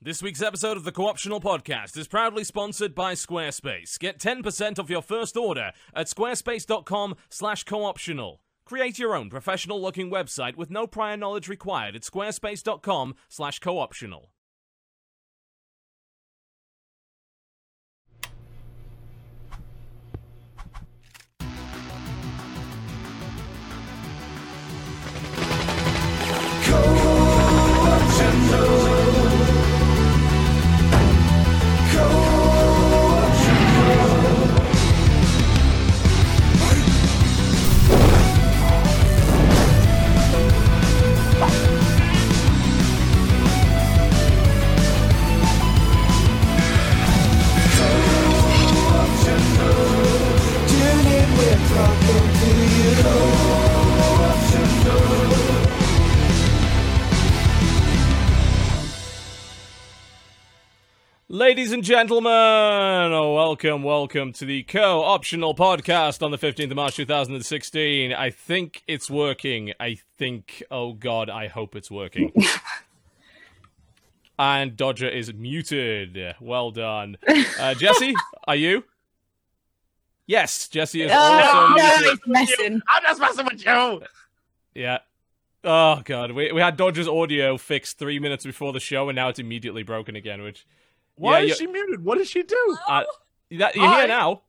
This week's episode of the Co-optional Podcast is proudly sponsored by Squarespace. Get 10% off your first order at squarespace.com slash co-optional. Create your own professional-looking website with no prior knowledge required at squarespace.com slash co-optional. Ladies and gentlemen, oh, welcome, welcome to the co-optional podcast on the 15th of March 2016. I think it's working. I think, oh god, I hope it's working. and Dodger is muted. Well done. Uh, Jesse, are you? Yes, Jesse is also Oh, no, muted. he's messing. I'm just messing with you. Yeah. Oh god, we we had Dodger's audio fixed three minutes before the show, and now it's immediately broken again. Which Why Yeah, is she muted? What did she do? uh, that, you're Hi. here now.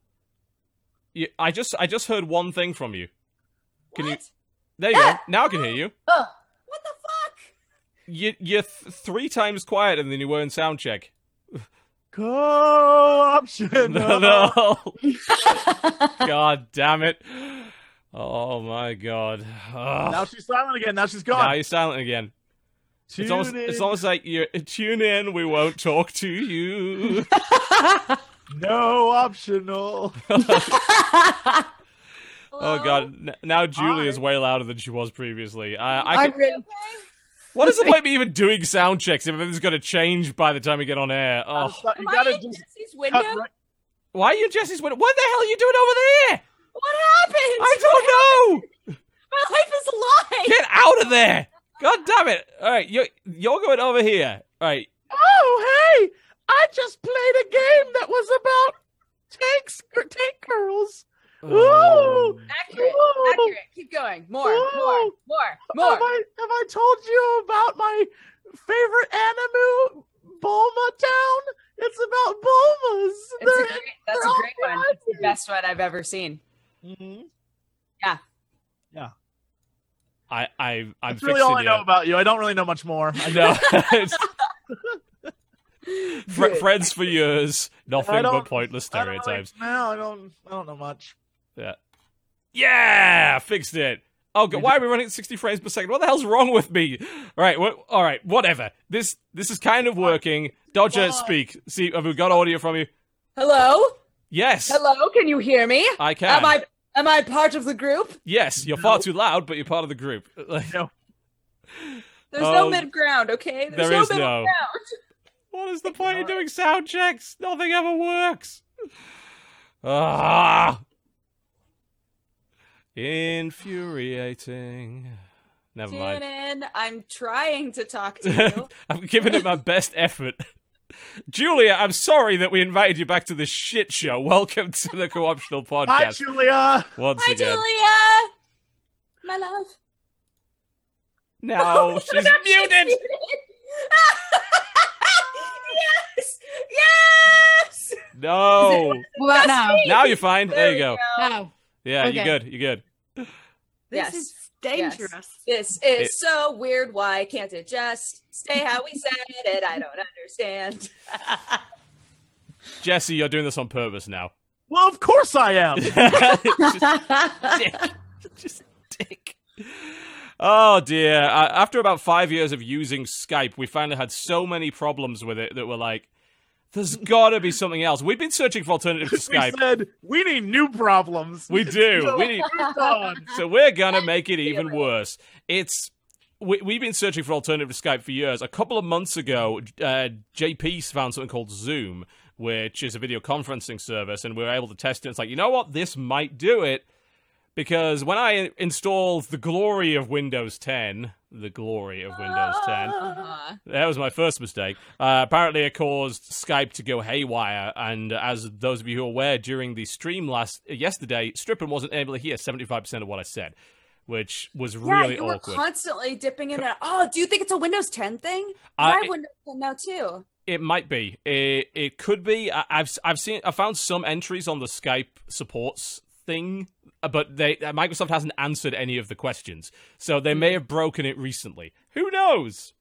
You, I just I just heard one thing from you. Can you? There you go. Now I can hear you. What the fuck? You you're th- three times quieter than you were in sound check. Co-option. No, no. god damn it. Oh my god. Ugh. Now she's silent again. Now she's gone. Now you're silent again. Tune It's almost in. it's almost like you tune in. We won't talk to you. no optional. Oh god! Now Julie Hi. way louder than she was previously. I, I I'm can, really. what is the point of me even doing sound checks if everything's going to change by the time we get on air? Gotta Oh, stop- you Am gotta in just Jesse's window? right- why are you in Jesse's window? What the hell are you doing over there? What happened? I don't know. My life is a lie. Get out of there! God damn it! All right, you're you're going over here. All right, Oh, hey! I just played a game that was about tanks, tank girls. Oh. Ooh. Accurate. Ooh. Accurate. Keep going. More. More. Ooh. More. More. Have I have I told you about my favorite anime, Bulma Town? It's about Bulmas. It's a They're- great, that's a great one. It's the best one I've ever seen. Mhm. I I I'm That's really fixing all I you. know about you. I don't really know much more. I know. Fr- friends for years, nothing but pointless I don't really- stereotypes. No, I don't. I don't know much. Yeah. Yeah, fixed it. Oh god, why are we running at 60 frames per second? What the hell's wrong with me? All right, wh- all right, whatever. This this is kind of working. Dodger, Why? speak. See, have we got audio from you? Hello. Yes, Hello. Can you hear me? I can. Am I? Am I part of the group? Yes, you're far too loud, but you're part of the group. No. There's no mid ground. Okay. There's there no is middle no. ground. what is the point of doing sound checks? Nothing ever works. Ah. Infuriating. Never mind. Tune in. I'm trying to talk to you. I'm giving it my best effort. Julia, I'm sorry that we invited you back to this shit show. Welcome to the co-optional podcast. Hi, Julia. once Hi, again. Julia. My love. No, oh, she's No, muted. yes. Yes. No. What about now? Now you're fine. There you go. Now. Yeah, you're good. You're good. This Yes. is dangerous. This is It- so weird. Why can't it just stay how we said it? I don't understand. Jesse, you're doing this on purpose now. Well, of course I am. just dick. Just dick. Oh dear. Uh, after about five years of using Skype, we finally had so many problems with it that we're like, there's gotta be something else. We've been searching for alternatives to Skype. we Skype. said we need new problems. We do. We need, Moved on. so we're gonna make it even worse. It's we, we've been searching for alternative to Skype for years. A couple of months ago, uh, JP found something called Zoom, which is a video conferencing service, and we were able to test it. It's like, you know what, this might do it, because when I installed the glory of Windows 10, the glory of Windows 10, Uh-huh. that was my first mistake. Uh, apparently, it caused Skype to go haywire, and as those of you who are aware, during the stream last yesterday, Strippin wasn't able to hear seventy five percent of what I said, which was really yeah, you were awkward. constantly dipping in and oh, do you think it's a Windows 10 thing? I have it- Windows 10 now too. It might be. It, it could be. I, I've I've seen. I found some entries on the Skype supports thing, uh, but they uh, Microsoft hasn't answered any of the questions, so they may have broken it recently. Who knows?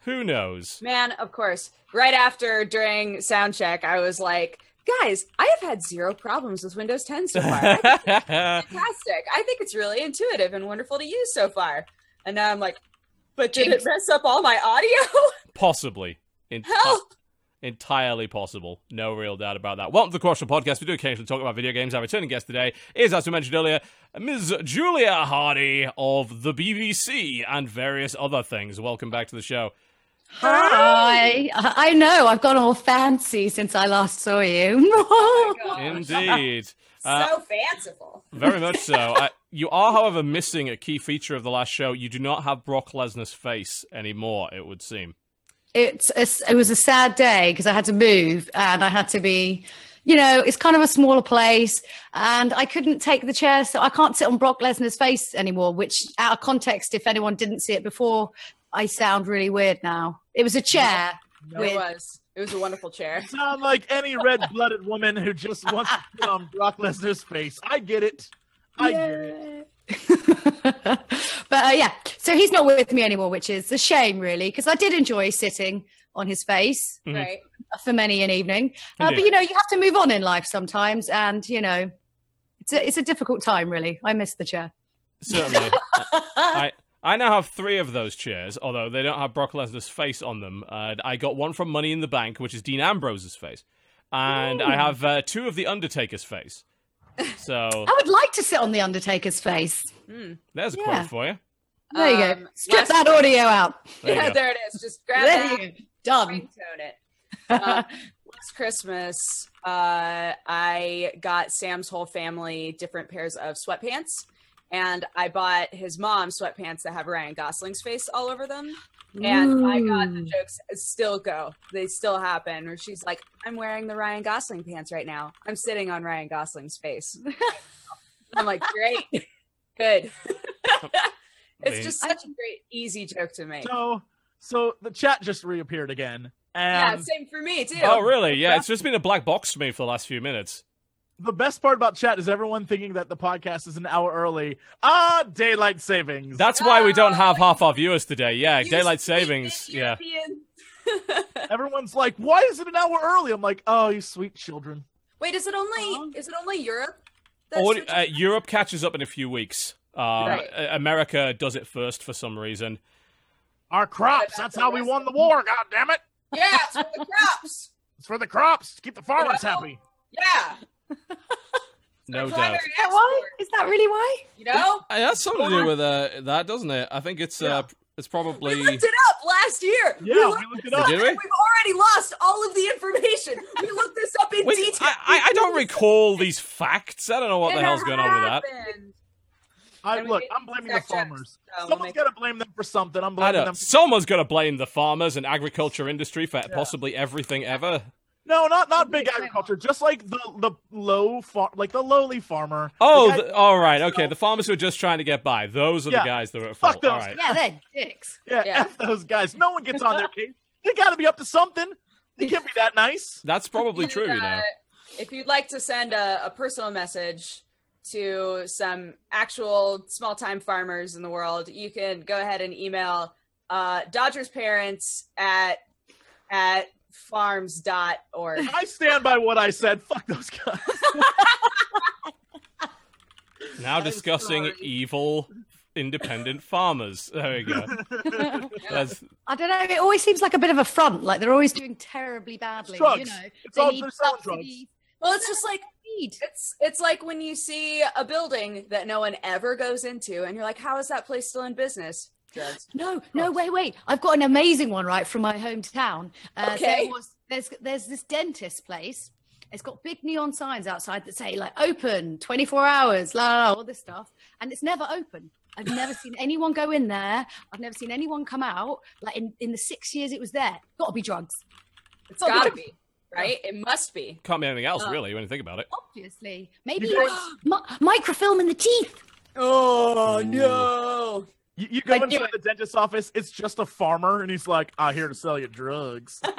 Who knows? Man, of course. Right after during sound check, I was like, guys, I have had zero problems with Windows 10 so far. I think it's fantastic. I think it's really intuitive and wonderful to use so far. And now I'm like, but did it mess up all my audio? Possibly. In- Help! Entirely possible. No real doubt about that. Welcome to the Co-optional Podcast. We do occasionally talk about video games. Our returning guest today is, as we mentioned earlier, Ms. Julia Hardy of the BBC and various other things. Welcome back to the show. Hi. I I know. I've gone all fancy since I last saw you. Indeed. Uh, so fanciful. Very much so. Uh, you are, however, missing a key feature of the last show. You do not have Brock Lesnar's face anymore, it would seem. It's a, it was a sad day because I had to move and I had to be, you know, it's kind of a smaller place and I couldn't take the chair, so I can't sit on Brock Lesnar's face anymore. Which, out of context, if anyone didn't see it before, I sound really weird now. It was a chair. It with- was. It was a wonderful chair. Sound like any red-blooded woman who just wants to put on Brock Lesnar's face. I get it. I get it. but uh, yeah, so he's not with me anymore, which is a shame, really, because I did enjoy sitting on his face Mhm. Right. for many an evening. Uh, but you know, you have to move on in life sometimes, and you know, it's a it's a difficult time, really. I miss the chair. Certainly. I I now have three of those chairs, although they don't have Brock Lesnar's face on them. Uh, I got one from Money in the Bank, which is Dean Ambrose's face, and I have uh, two of the Undertaker's face. So I would like to sit on the Undertaker's face. there's a Yeah. quote for you. There you go. Um, Strip last- that audio out. There yeah, go. there it is. Just grab There that. you go. Done. ringtone it. Uh, last Christmas, uh, I got Sam's whole family different pairs of sweatpants, and I bought his mom sweatpants that have Ryan Gosling's face all over them. And I got the jokes uh, still go. They still happen. Where she's like, "I'm wearing the Ryan Gosling pants right now. I'm sitting on Ryan Gosling's face." I'm like, "Great, good." it's just such a great, easy joke to make. So, so the chat just reappeared again, Yeah, and same for me too. Oh, really? Yeah, it's just been a black box to me for the last few minutes. The best part about chat is everyone thinking that the podcast is an hour early. Ah, daylight savings. That's why we don't have half our viewers today. Yeah, You daylight savings. Yeah. Everyone's like, "Why is it an hour early?" I'm like, "Oh, you sweet children." Wait, is it only Huh? is it only Europe? that Or, uh, Europe catches up in a few weeks. Um, Right. uh, America does it first for some reason. Our crops. That's how we won the war. God damn it! yeah, it's for the crops. It's for the crops. To keep the farmers happy. Yeah. No doubt. Is that why? Is that really why? You know, It has something to do with uh, that, doesn't it? I think it's uh, it's probably. we looked it up last year. Yeah, looked we looked, it up. Did we? We've already lost all of the information. We looked this up in Wait, detail. I, I, I don't recall these facts. I don't know what It the hell's going on with that. happened. I, And look, I'm blaming the fact checks, farmers. so we'll Someone's make- got to blame them for something. I'm I blaming know. them. Someone's going to blame the farmers and agriculture industry for possibly everything ever. No, not not big agriculture. Just like the the low far, like the lowly farmer. Oh, The guy- the, all right. Okay, the farmers who are just trying to get by. Those are the guys that are at Fuck fault. Those right. Yeah, they're dicks. yeah, Yeah. F those guys. No one gets on their case. They got to be up to something. They can't be that nice. That's probably true, you know. uh, If you'd like to send a, a personal message to some actual small time farmers in the world, you can go ahead and email uh, Dodgers parents at at farms.org. I stand by what I said. Fuck those guys. Now I'm discussing sorry. evil independent farmers. There we go. That's, I don't know. It always seems like a bit of a front. Like they're always doing terribly badly. drugs. You know, It's all need they're drugs. Well, it's just like Need. it's it's like when you see a building that no one ever goes into, and you're like, "How is that place still in business?" Drugs. No, no, wait, wait. I've got an amazing one right from my hometown. Uh, Okay. There was, there's there's this dentist place. It's got big neon signs outside that say like open 24 hours, la, la, la, all this stuff, and it's never open. I've never seen anyone go in there. I've never seen anyone come out. Like in, in the six years it was there, got to be drugs. It's gotta be, right? It must be. Can't be anything else, Uh, really, when you think about it. Obviously, maybe You guys- mi- microfilm in the teeth. Oh Ooh. no. You, you go I into the dentist's office, it's just a farmer, and he's like, "I'm here to sell you drugs."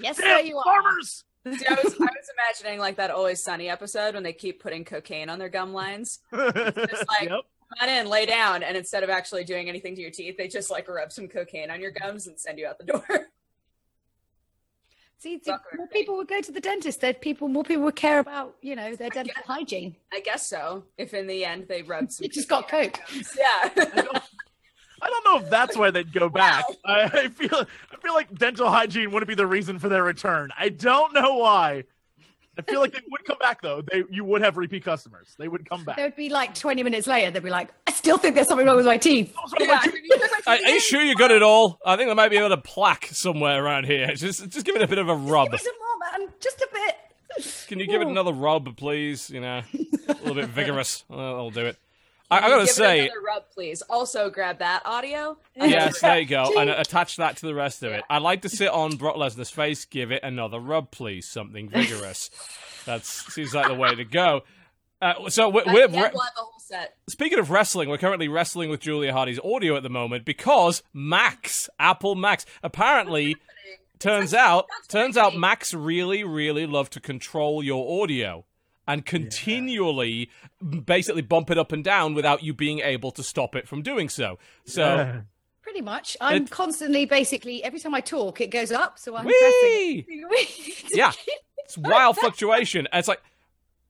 Yes, there Damn you are. farmers! Dude, I was I was imagining like that Always Sunny episode when they keep putting cocaine on their gum lines. Just like yep. come on in, lay down, and instead of actually doing anything to your teeth, they just like rub some cocaine on your gums and send you out the door. See, see, more people would go to the dentist. There'd people, more people would care about, you know, their dental guess- hygiene. I guess so. If in the end they rub some, You just got cocaine on coke. your gums. Yeah. I don't know if that's why they'd go back. I, I feel I feel like dental hygiene wouldn't be the reason for their return. I don't know why. I feel like they would come back though. They you would have repeat customers. They would come back. There would be like 20 minutes later, they'd be like, I still think there's something wrong with my teeth. Are yeah. my two- can you Are, are you sure you got it all? I think there might be a little plaque somewhere around here. Just, just give it a bit of a rub. Give me some more, man. Just a bit. Can you give it another rub, please? You know, a little bit vigorous. I'll do it. I, I Can gotta give it say, another rub, please. Also, grab that audio. yes, there you go, and attach that to the rest of it. I'd like to sit on Brock Lesnar's face. Give it another rub, please. Something vigorous. That seems like the way to go. Uh, so we're, we're the end, we'll the whole set. speaking of wrestling, we're currently wrestling with Julia Hardy's audio at the moment because Macs, Apple Macs, apparently turns out turns out neat. Macs really really love to control your audio and continually basically bump it up and down without you being able to stop it from doing so. So Pretty much. I'm It- constantly, basically, every time I talk, it goes up. So I'm Whee! pressing. yeah, it's wild fluctuation. It's like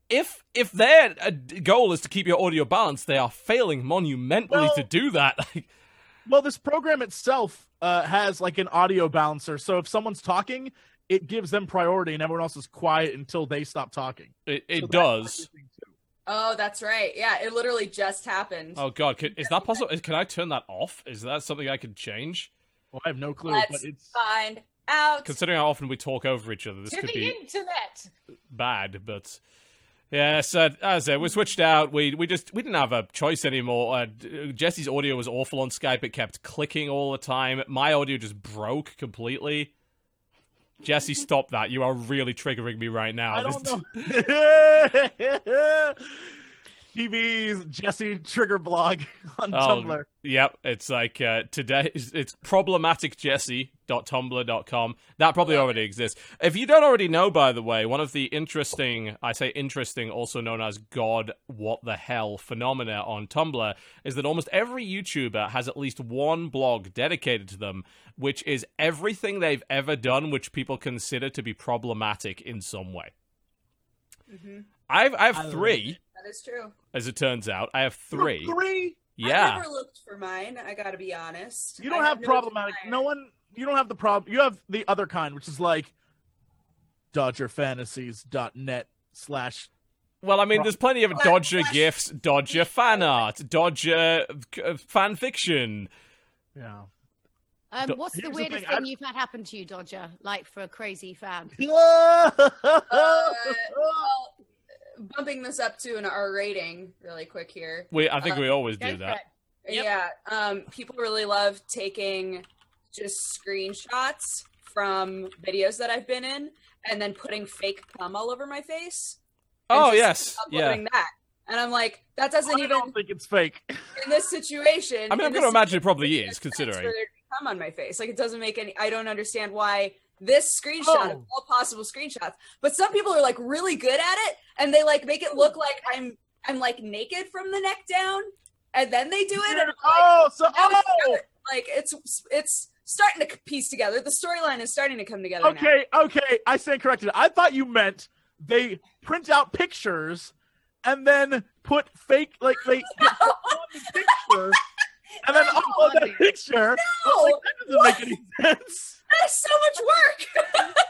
if if their uh, goal is to keep your audio balanced, they are failing monumentally Well- to do that. Well, this program itself uh, has like an audio balancer, so if someone's talking, it gives them priority, and everyone else is quiet until they stop talking. it it that's does. Oh, that's right. Yeah, it literally just happened. Oh god, can, is that possible? Can I turn that off? Is that something I could change? Well, I have no clue, Let's but it's find out. Considering how often we talk over each other, this to could the be internet. bad. But yeah, so as I said, we switched out. We we just we didn't have a choice anymore. Uh, Jesse's audio was awful on Skype. It kept clicking all the time. My audio just broke completely. Jesse, stop that! You are really triggering me right now. I don't know. TV's Jesse Trigger blog on Oh, Tumblr. Yep, it's like uh, today. It's, it's problematicjesse.tumblr.com. That probably already exists. If you don't already know, by the way, one of the interesting, I say interesting, also known as God, what the hell phenomena on Tumblr is that almost every YouTuber has at least one blog dedicated to them, which is everything they've ever done, which people consider to be problematic in some way. Mhm. I've I I have love three, That is true. as it turns out. I have three. Three. Yeah. I never looked for mine. I gotta be honest. You don't I have problematic. No one. You don't have the problem. You have the other kind, which is like DodgerFantasies.net slash. Well, I mean, there's plenty of Well, Dodger Flash- gifs, Dodger fan art, Dodger uh, fan fiction. Yeah. Um, what's the Here's the weirdest thing, thing, you've had happen to you, Dodger? Like for a crazy fan? Uh, well, bumping this up to an R rating really quick here. We, I think Uh, we always do that. Yep. Yeah, um, people really love taking just screenshots from videos that I've been in and then putting fake cum all over my face. Oh just yes, yeah. uploading that. And I'm like, that doesn't I even don't think it's fake. in this situation. I mean, I'm going to imagine it probably is, it makes sense considering. for there to be cum on my face. Like it doesn't make any. I don't understand why this screenshot of Oh. all possible screenshots. But some people are like really good at it, and they like make it look like I'm I'm like naked from the neck down, and then they do it. And like, oh, so oh, like it's it's starting to piece together. The storyline is starting to come together. now. okay, okay. I stand corrected. I thought you meant they print out pictures and then put fake like they put on the picture and then No. Oh, upload that picture. I was like, that doesn't make any sense. That is so much work.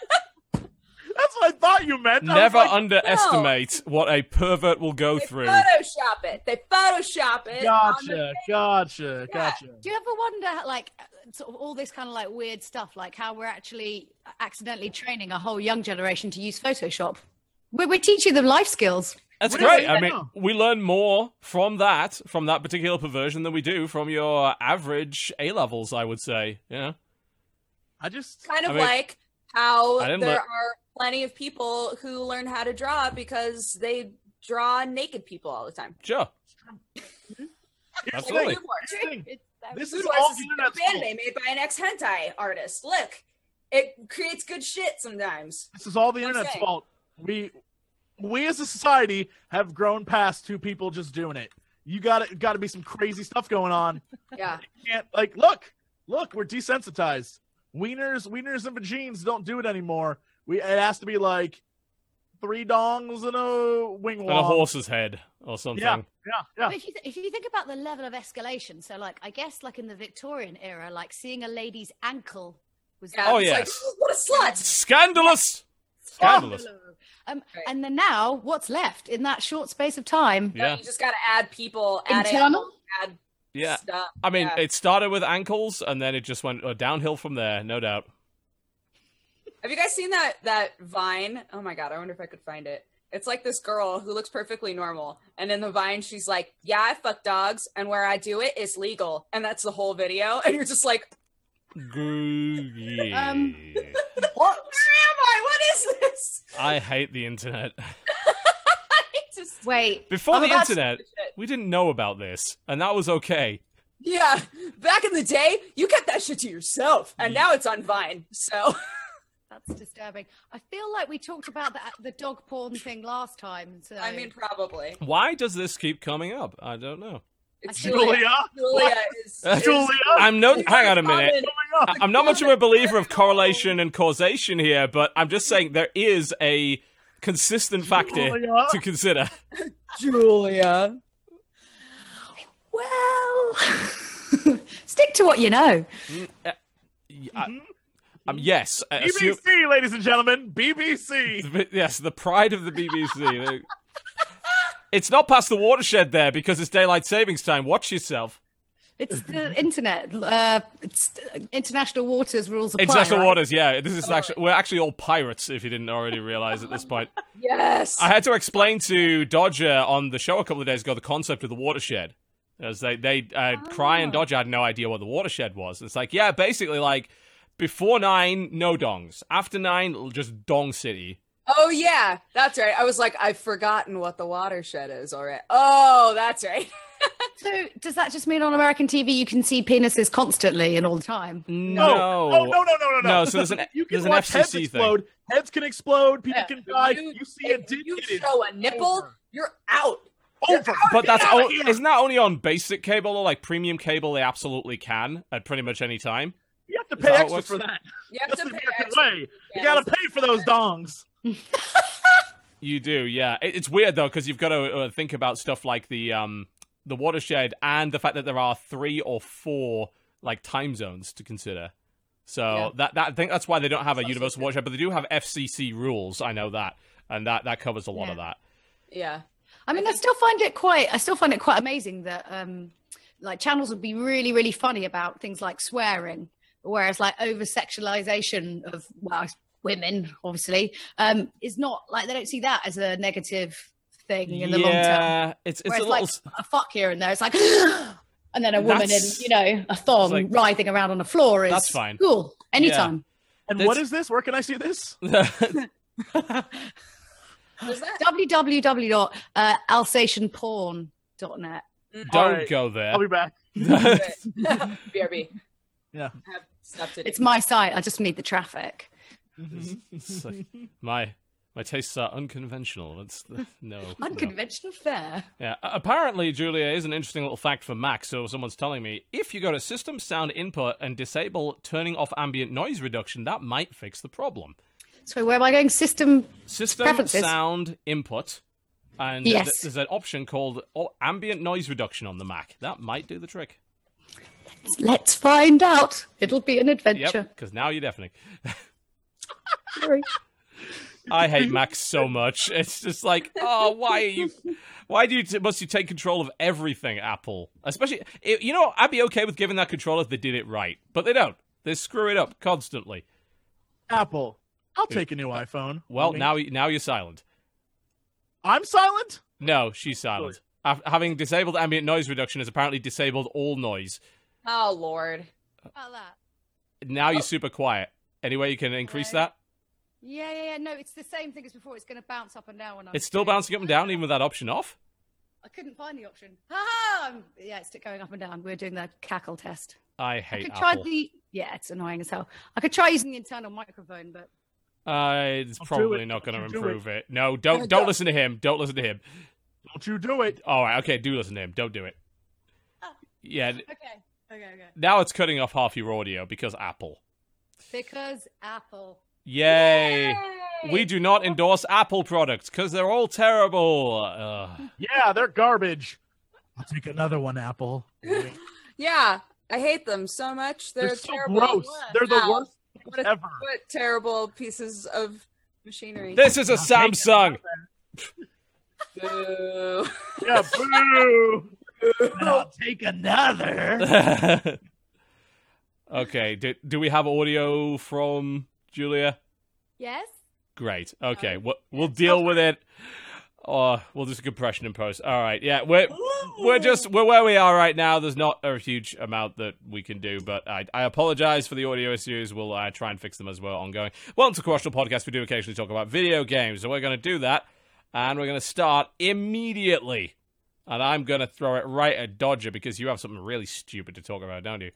That's what I thought you meant. Never like, underestimate what a pervert will go through. They through. Photoshop it. They Photoshop it. on the Gotcha, gotcha, gotcha. Do you ever wonder, like, sort of all this kind of like weird stuff, like how we're actually accidentally training a whole young generation to use Photoshop? We're, we're teaching them life skills. That's Really? great. I mean, Yeah. we learn more from that, from that particular perversion, than we do from your average A levels. I would say. Yeah. I just kind of I mean, like how there didn't are plenty of people who learn how to draw because they draw naked people all the time. Sure. here's Absolutely. the thing. Food Here's the thing. Wars. This is all a internet's good fault. made by an ex hentai artist. Look, it creates good shit sometimes. This is all the I'm internet's saying. fault. We we as a society have grown past two people just doing it. You got to got to be some crazy stuff going on. Yeah. You can't like look, look, we're desensitized. Wieners, wieners and vagines don't do it anymore. We it has to be like three dongs and a wing And a horse's head or something. Yeah, yeah, yeah. But if you, th- if you think about the level of escalation, so like I guess like in the Victorian era, like seeing a lady's ankle was yeah Oh, yes. Like, what a slut! Scandalous. Scandalous. Um, Right. And then now, what's left in that short space of time? No, Yeah. you just got to add people, add Internal? animals, add Yeah. stuff. I mean, Yeah. it started with ankles, and then it just went uh, downhill from there. No doubt. Have you guys seen that that Vine? Oh my god, I wonder if I could find it. It's like this girl who looks perfectly normal, and in the Vine, she's like, "Yeah, I fuck dogs, and where I do it is legal," and that's the whole video. And you're just like, Groovy. Um, "What? Where am I? What is this?" I hate the internet. Just Wait, Before I'm the internet, stupid we didn't know about this, and that was okay. yeah. Back in the day, you kept that shit to yourself, and now it's on Vine. So that's disturbing. I feel like we talked about the, the dog porn thing last time. So I mean, probably Why does this keep coming up? I don't know. It's Julia, Julia. Julia is, is Julia, I'm no. Hang on a minute. common- Oh my I- I'm not much of a believer of correlation and causation here, but I'm just saying there is a consistent factor Julia. to consider. Julia. well, stick to what you know. Uh, um, yes, uh, assume- BBC, ladies and gentlemen, BBC. yes, the pride of the BBC. It's not past the watershed there because it's daylight savings time. Watch yourself. It's the internet. Uh, it's international waters rules apply. International right? waters. Yeah, this is actually we're actually all pirates. If you didn't already realize at this point, Yes. I had to explain to Dodger on the show a couple of days ago the concept of the watershed. As they they uh, Cry and Dodger had no idea what the watershed was. It's like yeah, basically like before nine, no dongs. After nine, just dong city. Oh yeah, that's right. I was like, I've forgotten what the watershed is. All right. Oh, that's right. So does that just mean on American TV you can see penises constantly and all the time? No, No, oh, no, no, no, no, no. No, so there's an- you can there's an watch heads FCC thing. Heads can explode. People Yeah, can die. you- You, see if a dick. you show a nipple, over. you're out. over. But that's Get o- here. isn't that only on basic cable or like premium cable? They absolutely can at pretty much any time. You have to pay that how it extra for that. You have That's to the pay American extra. way. Yeah, You gotta pay for those dongs. You do, yeah. It's weird though because you've got to uh, think about stuff like the um the watershed and the fact that there are three or four like time zones to consider. So Yeah. that that I think that's why they don't have a universal watershed, but they do have FCC rules. I know that, and that that covers a lot of that. Yeah. I mean, I still find it quite. I still find it quite amazing that um, like channels would be really, really funny about things like swearing, whereas like over sexualization of well, women, obviously, um, is not like they don't see that as a negative thing in the long term. yeah, it's it's Whereas a little. like a fuck here and there, it's like, and then a woman in you know a thong like- writhing around on the floor is That's fine. Cool, anytime. And That's- what is this? Where can I see this? What's that? www.alsatianporn.net. don't Alright. go there. I'll be back. BRB. Yeah. I have stuff to do. It's my site. I just need the traffic. Mm-hmm. It's like, my my tastes are unconventional. It's no no. Unconventional fare. Yeah, apparently, Julia is an interesting little fact for Mac. So someone's telling me if you go to System Sound Input and disable turning off ambient noise reduction, that might fix the problem. So where am I going? System. System Preferences. Sound Input, and Yes. there's an option called oh, ambient noise reduction on the Mac. That might do the trick. Let's find out. It'll be an adventure. Yep, because now you're deafening. Sorry. I hate Macs so much. It's just like, oh, why are you? Why do you t- must you take control of everything, Apple? Especially, it, you know, I'd be okay with giving that control if they did it right, but they don't. They screw it up constantly. Apple, I'll take a new iPhone. Well, I mean, now now you're silent. I'm silent. No, she's silent. Af- Having disabled ambient noise reduction has apparently disabled all noise. Oh Lord. About that. Now you're oh. super quiet. Any way you can increase Right. that? Yeah, yeah, yeah. No, it's the same thing as before. It's going to bounce up and down when I. It's still bouncing up and down, even with that option off. I couldn't find the option. Ha ha! Yeah, it's going up and down. We're doing the cackle test. I I hate could try Apple. the. Yeah, it's annoying as hell. I could try using the internal microphone, but Uh, it's Don't probably it. not going to improve it. No, don't Yeah, don't don't. listen to him. Don't listen to him. Don't you do it. All right, okay, do listen to him. Don't do it. Yeah, okay, okay, okay. now it's cutting off half your audio because Apple. Because Apple. Yay! We do not endorse Apple products because they're all terrible. Ugh. Yeah, they're garbage. I'll take another one, Apple. Yeah, I hate them so much. They're, They're so terrible. gross. They're the Wow. worst What a- ever. What terrible pieces of machinery. This is a Samsung. Boo. Yeah, boo. And I'll take another. okay, do, do we have audio from Julia? Yes. Great. Okay, we'll, we'll deal with it. Oh, we'll do some compression in post. All right. Yeah, we're we're just we're where we are right now. There's not a huge amount that we can do, but I, I apologize for the audio issues. We'll uh, try and fix them as well ongoing. Well, Welcome to Co-optional Podcast. We do occasionally talk about video games, so we're going to do that, and we're going to start immediately. And I'm going to throw it right at Dodger because you have something really stupid to talk about, don't you?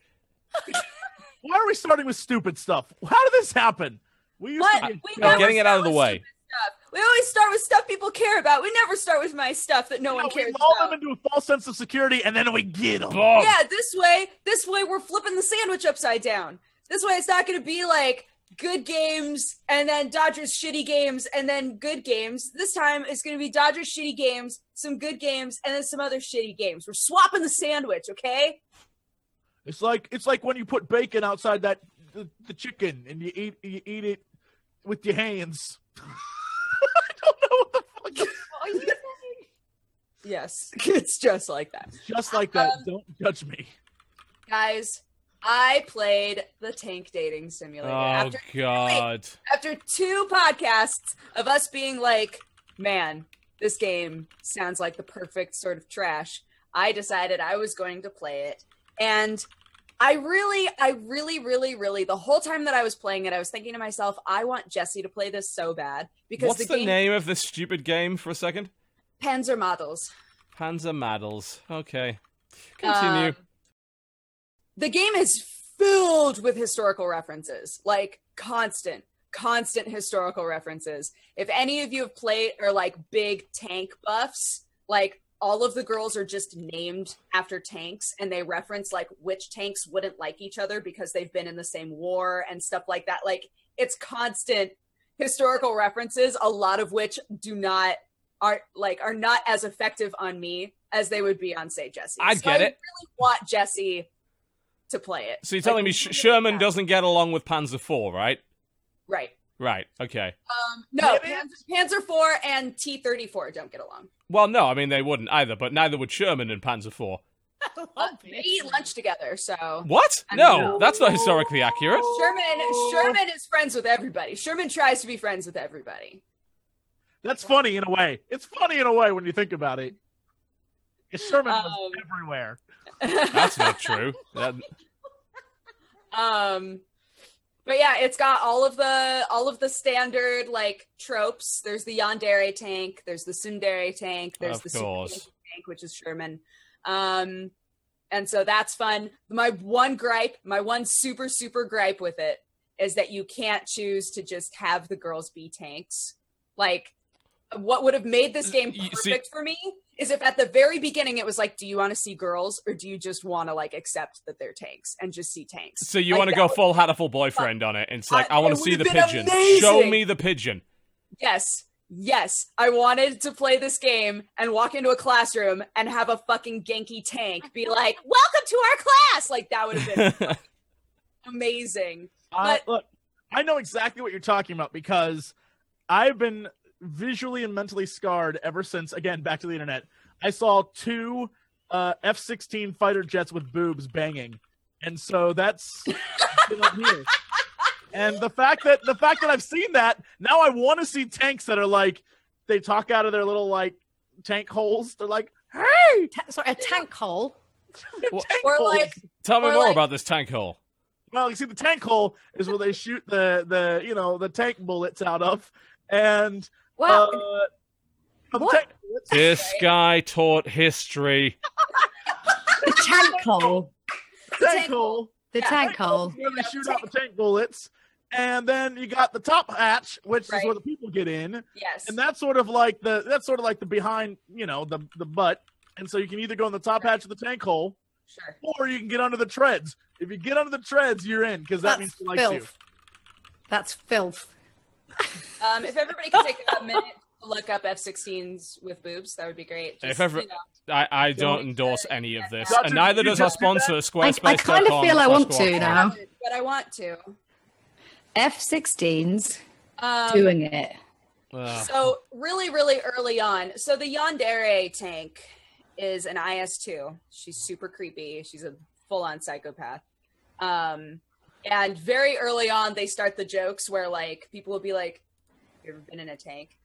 Why are we starting with stupid stuff? How did this happen? We used What? to be We I'm getting it out of the way. stuff. We always start with stuff people care about. We never start with my stuff that no Yeah, one cares we lull about. them into a false sense of security, and then we get them. Boom. Yeah, this way, this way we're flipping the sandwich upside down. This way it's not going to be like good games and then Dodgers shitty games and then good games. This time it's going to be Dodgers shitty games, some good games, and then some other shitty games. We're swapping the sandwich, okay? It's like it's like when you put bacon outside that the, the chicken and you eat you eat it with your hands. I don't know what the fuck. What are you saying? Yes, it's just like that. Just like that. Um, don't judge me. Guys, I played the tank dating simulator. Oh after God. after two podcasts of us being like, man, this game sounds like the perfect sort of trash, I decided I was going to play it. And I really, I really, really, really, the whole time that I was playing it, I was thinking to myself, I want Jesse to play this so bad because What's the, the, game name of this stupid game for a second? Panzermadels. Panzer Models. Okay. Continue. Um, the game is filled with historical references, like constant, constant historical references. If any of you have played or like big tank buffs, like all of the girls are just named after tanks and they reference like which tanks wouldn't like each other because they've been in the same war and stuff like that. Like it's constant historical references, a lot of which do not are like are not as effective on me as they would be on say Jesse. I So get I it. really want Jesse to play it. So you're telling me Sh- Sherman doesn't get along with Panzer IV, right? Right. Right. Okay. Um, no, Maybe- Panzer, Panzer Four and T thirty four don't get along. Well, no, I mean they wouldn't either, but neither would Sherman and Panzer IV. Uh, they eat lunch together, so What? I No, know. that's not historically accurate. Sherman Sherman is friends with everybody. Sherman tries to be friends with everybody. That's funny in a way. It's funny in a way when you think about it. It's Sherman was Um, everywhere. That's not true. That- um but yeah it's got all of the all of the standard like tropes. There's the yandere tank there's the tsundere tank there's Of the course. Tank which is sherman. Um and so that's fun. My one gripe my one super super gripe with it is that you can't choose to just have the girls be tanks. Like what would have made this game perfect see- for me is if at the very beginning it was like do you want to see girls or do you just want to like accept that they're tanks and just see tanks so you Like, want to that go would- full hatful boyfriend on it? It's uh, like I- I, want to see the pigeon. amazing. Show me the pigeon. Yes. Yes. I wanted to play this game and walk into a classroom and have a fucking Genki tank be like, welcome to our class. Like, that would have been amazing. I, but- look, I know exactly what you're talking about because I've been visually and mentally scarred ever since. Again, back to the internet. I saw two uh, F-16 fighter jets with boobs banging, and so that's been up here. And the fact that the fact that I've seen that now, I want to see tanks that are like they talk out of their little like tank holes. They're like, "Hey, Ta- sorry, a tank hole. Tank Or holes." like Tell me more like- about this tank hole. Well, you see, the tank hole is where they shoot the the you know the tank bullets out of, and Well, uh, what? This guy taught history. the tank hole. tank tank hole. The Yeah, tank hole. where they shoot out the tank bullets, and then you got the top hatch, which is where the people get in, yes. and that's sort of like the that's sort of like the behind, you know, the the butt, and so you can either go in the top hatch of the tank hole, Sure. or you can get under the treads. If you get under the treads, you're in because that That's means she likes filth. you. That's filth. Um, if everybody could take a minute to look up F-16s with boobs, that would be great. If ever- you know, I, I don't Don't- endorse any of this, Doctor, and neither does our just did sponsor, I, Squarespace. I kind of feel I want to now. but I want to. F-16s Um, doing it. So really, really early on, so the Yandere tank is an IS-2. She's super creepy. She's a full-on psychopath. Um, and very early on, they start the jokes where like people will be like, "You ever been in a tank?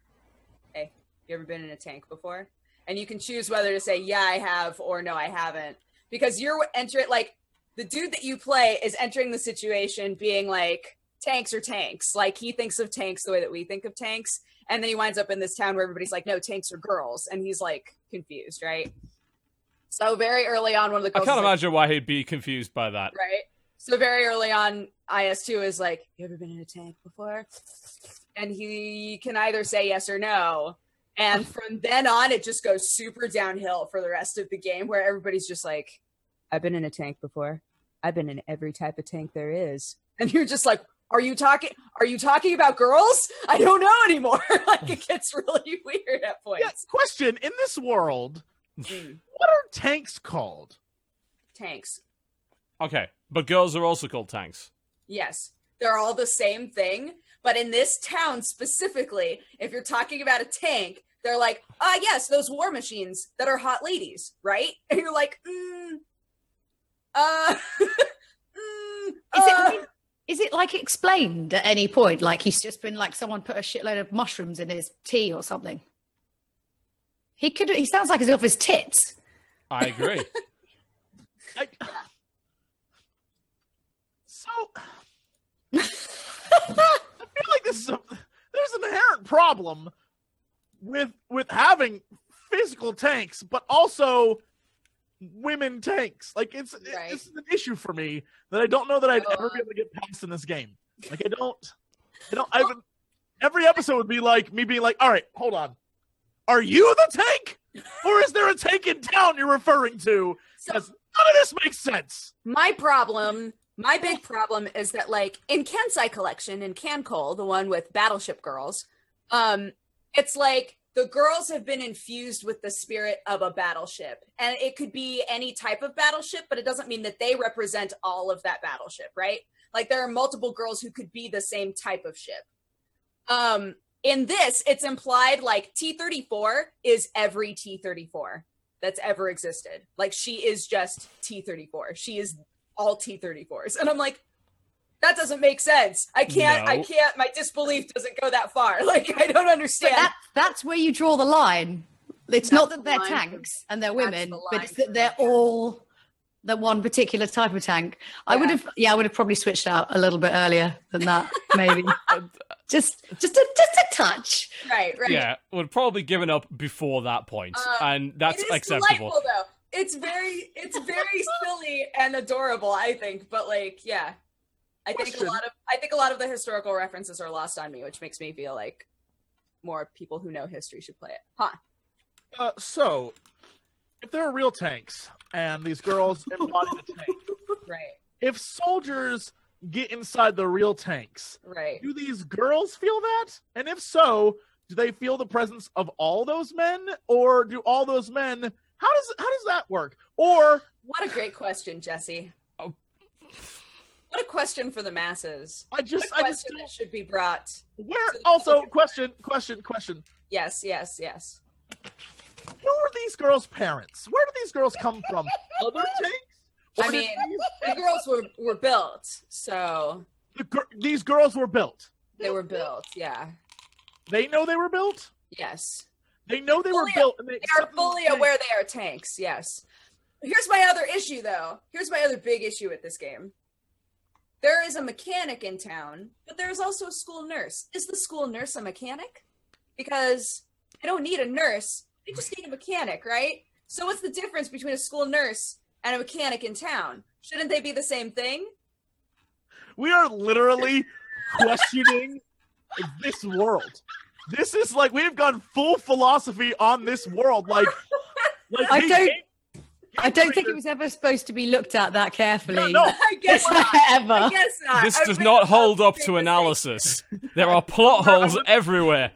Hey, you ever been in a tank before?" And you can choose whether to say, "Yeah, I have," or "No, I haven't," because you're entering like the dude that you play is entering the situation being like tanks are tanks. Like he thinks of tanks the way that we think of tanks. And then he winds up in this town where everybody's like, no, tanks are girls. And he's like confused, right? So very early on, one of the I can't is like, imagine why he'd be confused by that. right? So very early on, IS2 is like, you ever been in a tank before? And he can either say yes or no. And from then on, it just goes super downhill for the rest of the game where everybody's just like, I've been in a tank before. I've been in every type of tank there is. And you're just like, are you talking are you talking about girls? I don't know anymore. like it gets really weird at Yeah, points. question: In this world, Mm, what are tanks called? tanks. Okay, but girls are also called tanks. Yes, they're all the same thing. But in this town specifically, if you're talking about a tank, they're like, ah, yes, those war machines that are hot ladies, right? And you're like, mm, uh, mm, Is uh. it, is it like explained at any point? Like he's just been like someone put a shitload of mushrooms in his tea or something. He could. He sounds like he's off his tits. I agree. I... So, I feel like this is a, there's an inherent problem with with having physical tanks, but also women tanks. Like it's it- Right. this is an issue for me that I don't know that I'd Oh, ever be oh. able to get past in this game. Like I don't, I don't. I every episode would be like me being like, "All right, hold on, are you the tank, or is there a tank in town you're referring to?" So Because none of this makes sense. my problem, my big problem is that like in Kantai Collection in KanColle, the one with Battleship Girls, um, it's like the girls have been infused with the spirit of a battleship. And it could be any type of battleship, but it doesn't mean that they represent all of that battleship, right? Like there are multiple girls who could be the same type of ship. Um, in this, it's implied like T34 is every T34 that's ever existed. Like she is just T34. She is all T34s. And I'm like, that doesn't make sense. I can't, I can't, my disbelief doesn't go that far. Like, I don't understand. that, that's where you draw the line. It's That's not that the they're line for- tanks and they're women, the but it's that they're them, all the one particular type of tank. I would have, yeah, I would have probably switched out a little bit earlier than that, maybe. just, just a, just a touch. right, right. Yeah, would probably given up before that point, Uh, and that's it is acceptable. delightful though. It's very, it's very silly and adorable, I think. But like, yeah, I think a lot of, I think a lot of the historical references are lost on me, which makes me feel like more people who know history should play it. Huh? Uh, so, if there are real tanks and these girls embody the tank, Right, if soldiers get inside the real tanks, right. do these girls feel that? And if so, do they feel the presence of all those men, or do all those men? How does how does that work? Or What a great question, Jesse. Oh. what a question for the masses. I just, I just, that should be brought. where also question, question, question. Yes, yes, yes. Who are these girls' parents? Where do these girls come from? Other tanks? I mean, the girls were were built, so the gir- these girls were built. they were built. Yeah. They know they were built. Yes. They know they were built, and they, They are fully aware they are tanks. Yes. Here's my other issue, though. Here's my other big issue with this game. There is a mechanic in town, but there is also a school nurse. Is the school nurse a mechanic? Because I don't need a nurse. I just need a mechanic, right? So what's the difference between a school nurse and a mechanic in town? Shouldn't they be the same thing? We are literally questioning this world. This is like we've gone full philosophy on this world. Like, like I don't- game- I don't think it was ever supposed to be looked at that carefully. No, no. I guess not. ever. I guess not. This I've does made not hold up to analysis. There are plot holes everywhere.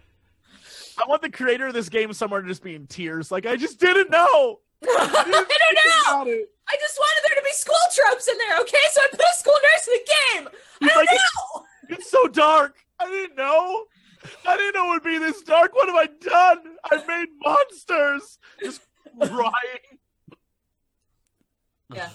I want the creator of this game somewhere to just be in tears. Like I just didn't know. I don't know. I just wanted there to be school tropes in there, okay? So I put a school nurse in the game. I He's don't like, know. It's so dark. I didn't know. I didn't know it would be this dark. What have I done? I made monsters. Just crying. Yeah.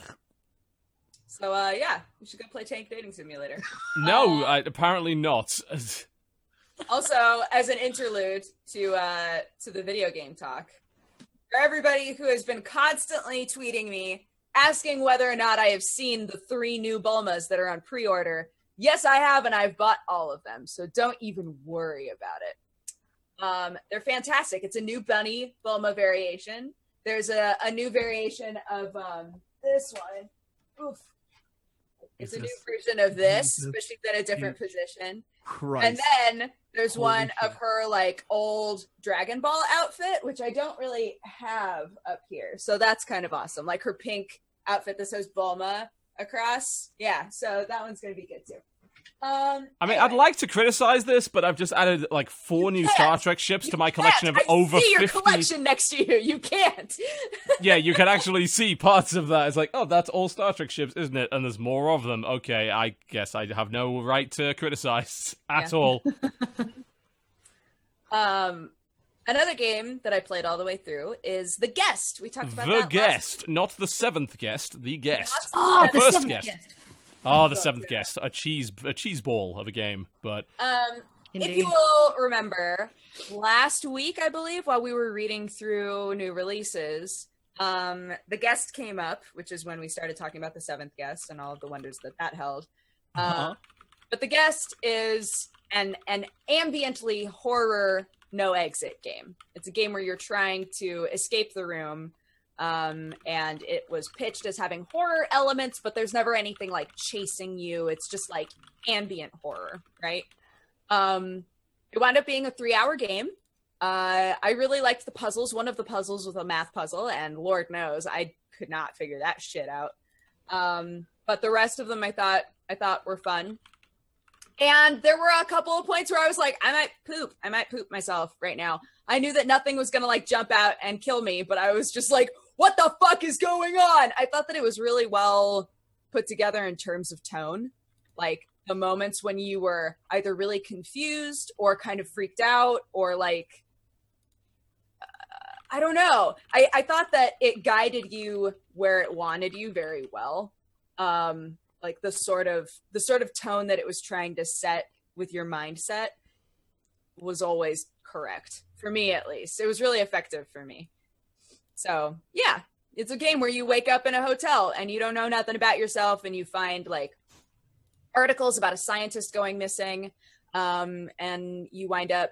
So uh yeah, we should go play Tank Dating Simulator. No, Uh, I, apparently not. also, as an interlude to uh to the video game talk, for everybody who has been constantly tweeting me asking whether or not I have seen the three new Bulmas that are on pre-order. Yes, I have, and I've bought all of them, so don't even worry about it. Um, they're fantastic. It's a new bunny Bulma variation. There's a, a new variation of um, this one. Oof. It's a new version of this, but she's in a different position. Christ. And then there's Holy one shit. of her like old Dragon Ball outfit, which I don't really have up here. So that's kind of awesome. Like her pink outfit that says Bulma across. Yeah, so that one's gonna be good too. Um I mean, I'd like to criticize this, but I've just added like four new Star. Trek ships You to my collection of. I over see your 50. collection next to you. You can't. Yeah, you can actually see parts of that. It's like, oh, that's all Star Trek ships, isn't it? And there's more of them. Okay, I guess I have no right to criticize at Yeah. all. Um another game that I played all the way through is The Guest. We talked about the that last guest, not the seventh guest, the guest. Oh, the First seventh guest. guest. Oh, the seventh guest, a cheese, a cheese ball of a game. But Um, if you will remember, last week, I believe, while we were reading through new releases, um, the guest came up, which is when we started talking about the seventh guest and all of the wonders that that held. Uh, Uh-huh. but the guest is an an ambiently horror no exit game. It's a game where you're trying to escape the room. Um, and it was pitched as having horror elements, but there's never anything like chasing you. It's just like ambient horror, right? Um, it wound up being a three hour game. Uh, I really liked the puzzles. One of the puzzles was a math puzzle, and Lord knows I could not figure that shit out. Um, but the rest of them I thought I thought were fun. And there were a couple of points where I was like, I might poop. I might poop myself right now. I knew that nothing was gonna like jump out and kill me, but I was just like, what the fuck is going on? I thought that it was really well put together in terms of tone. Like the moments when you were either really confused or kind of freaked out or like uh, I don't know. I, I thought that it guided you where it wanted you very well. Um, like the sort of the sort of tone that it was trying to set with your mindset was always correct for me at least. It was really effective for me. So yeah, it's a game where you wake up in a hotel and you don't know nothing about yourself and you find like articles about a scientist going missing um, and you wind up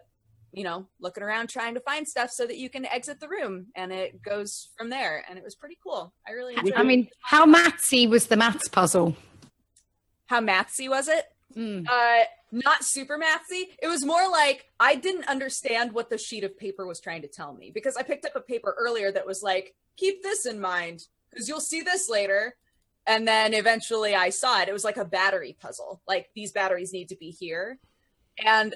you know looking around trying to find stuff so that you can exit the room and it goes from there and it was pretty cool i really enjoyed I it. mean, how mathsy was the maths puzzle? How mathsy was it? Mm. uh not super mathsy. It was more like i didn't understand what the sheet of paper was trying to tell me because i picked up a paper earlier that was like keep this in mind because you'll see this later. And then eventually i saw it. It was like a battery puzzle. Like these batteries need to be here. And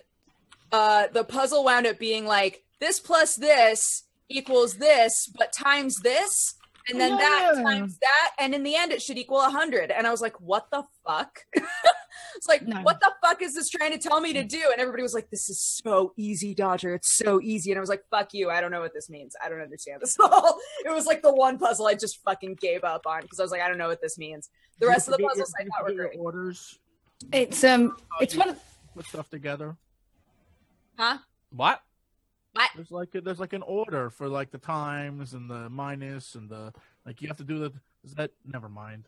uh the puzzle wound up being like this plus this equals this but times this and then that times that, and in the end, it should equal 100. And I was like, what the fuck? it's like, No. what the fuck is this trying to tell me to do? And everybody was like, this is so easy, Dodger. It's so easy. And I was like, fuck you. I don't know what this means. I don't understand this at all. It was like the one puzzle I just fucking gave up on because I was like, I don't know what this means. The rest of the puzzles your- I did thought were great. Orders. It's um, it's you- one of Put stuff together. Huh? What? There's like a, there's like an order for like the times and the minus and the like. You have to do the. Is that? Never mind.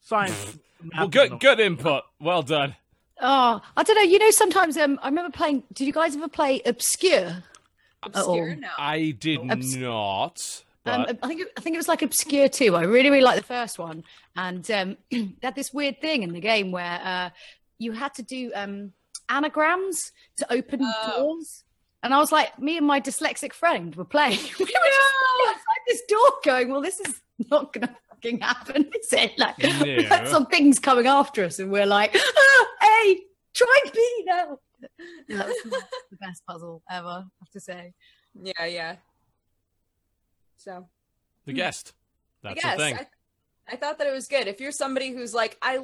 Science. Well, good good input. Well done. oh, I don't know. You know, sometimes um, I remember playing. Did you guys ever play Obscure? Obscure? No. I did Obs- not. Um, I think it, I think it was like Obscure too. I really really liked the first one, and um, they had this weird thing in the game where uh, you had to do um, anagrams to open Oh. doors. And I was like, me and my dyslexic friend were playing. we were just outside this door, going, "Well, this is not going to fucking happen, is it?" Like, we had some things coming after us, and we're like, ah, "Hey, try me now." Yeah, that was the best puzzle ever. I have to say. yeah, yeah. So the guest. That's I guess the thing. I, I thought that it was good. If you're somebody who's like, I,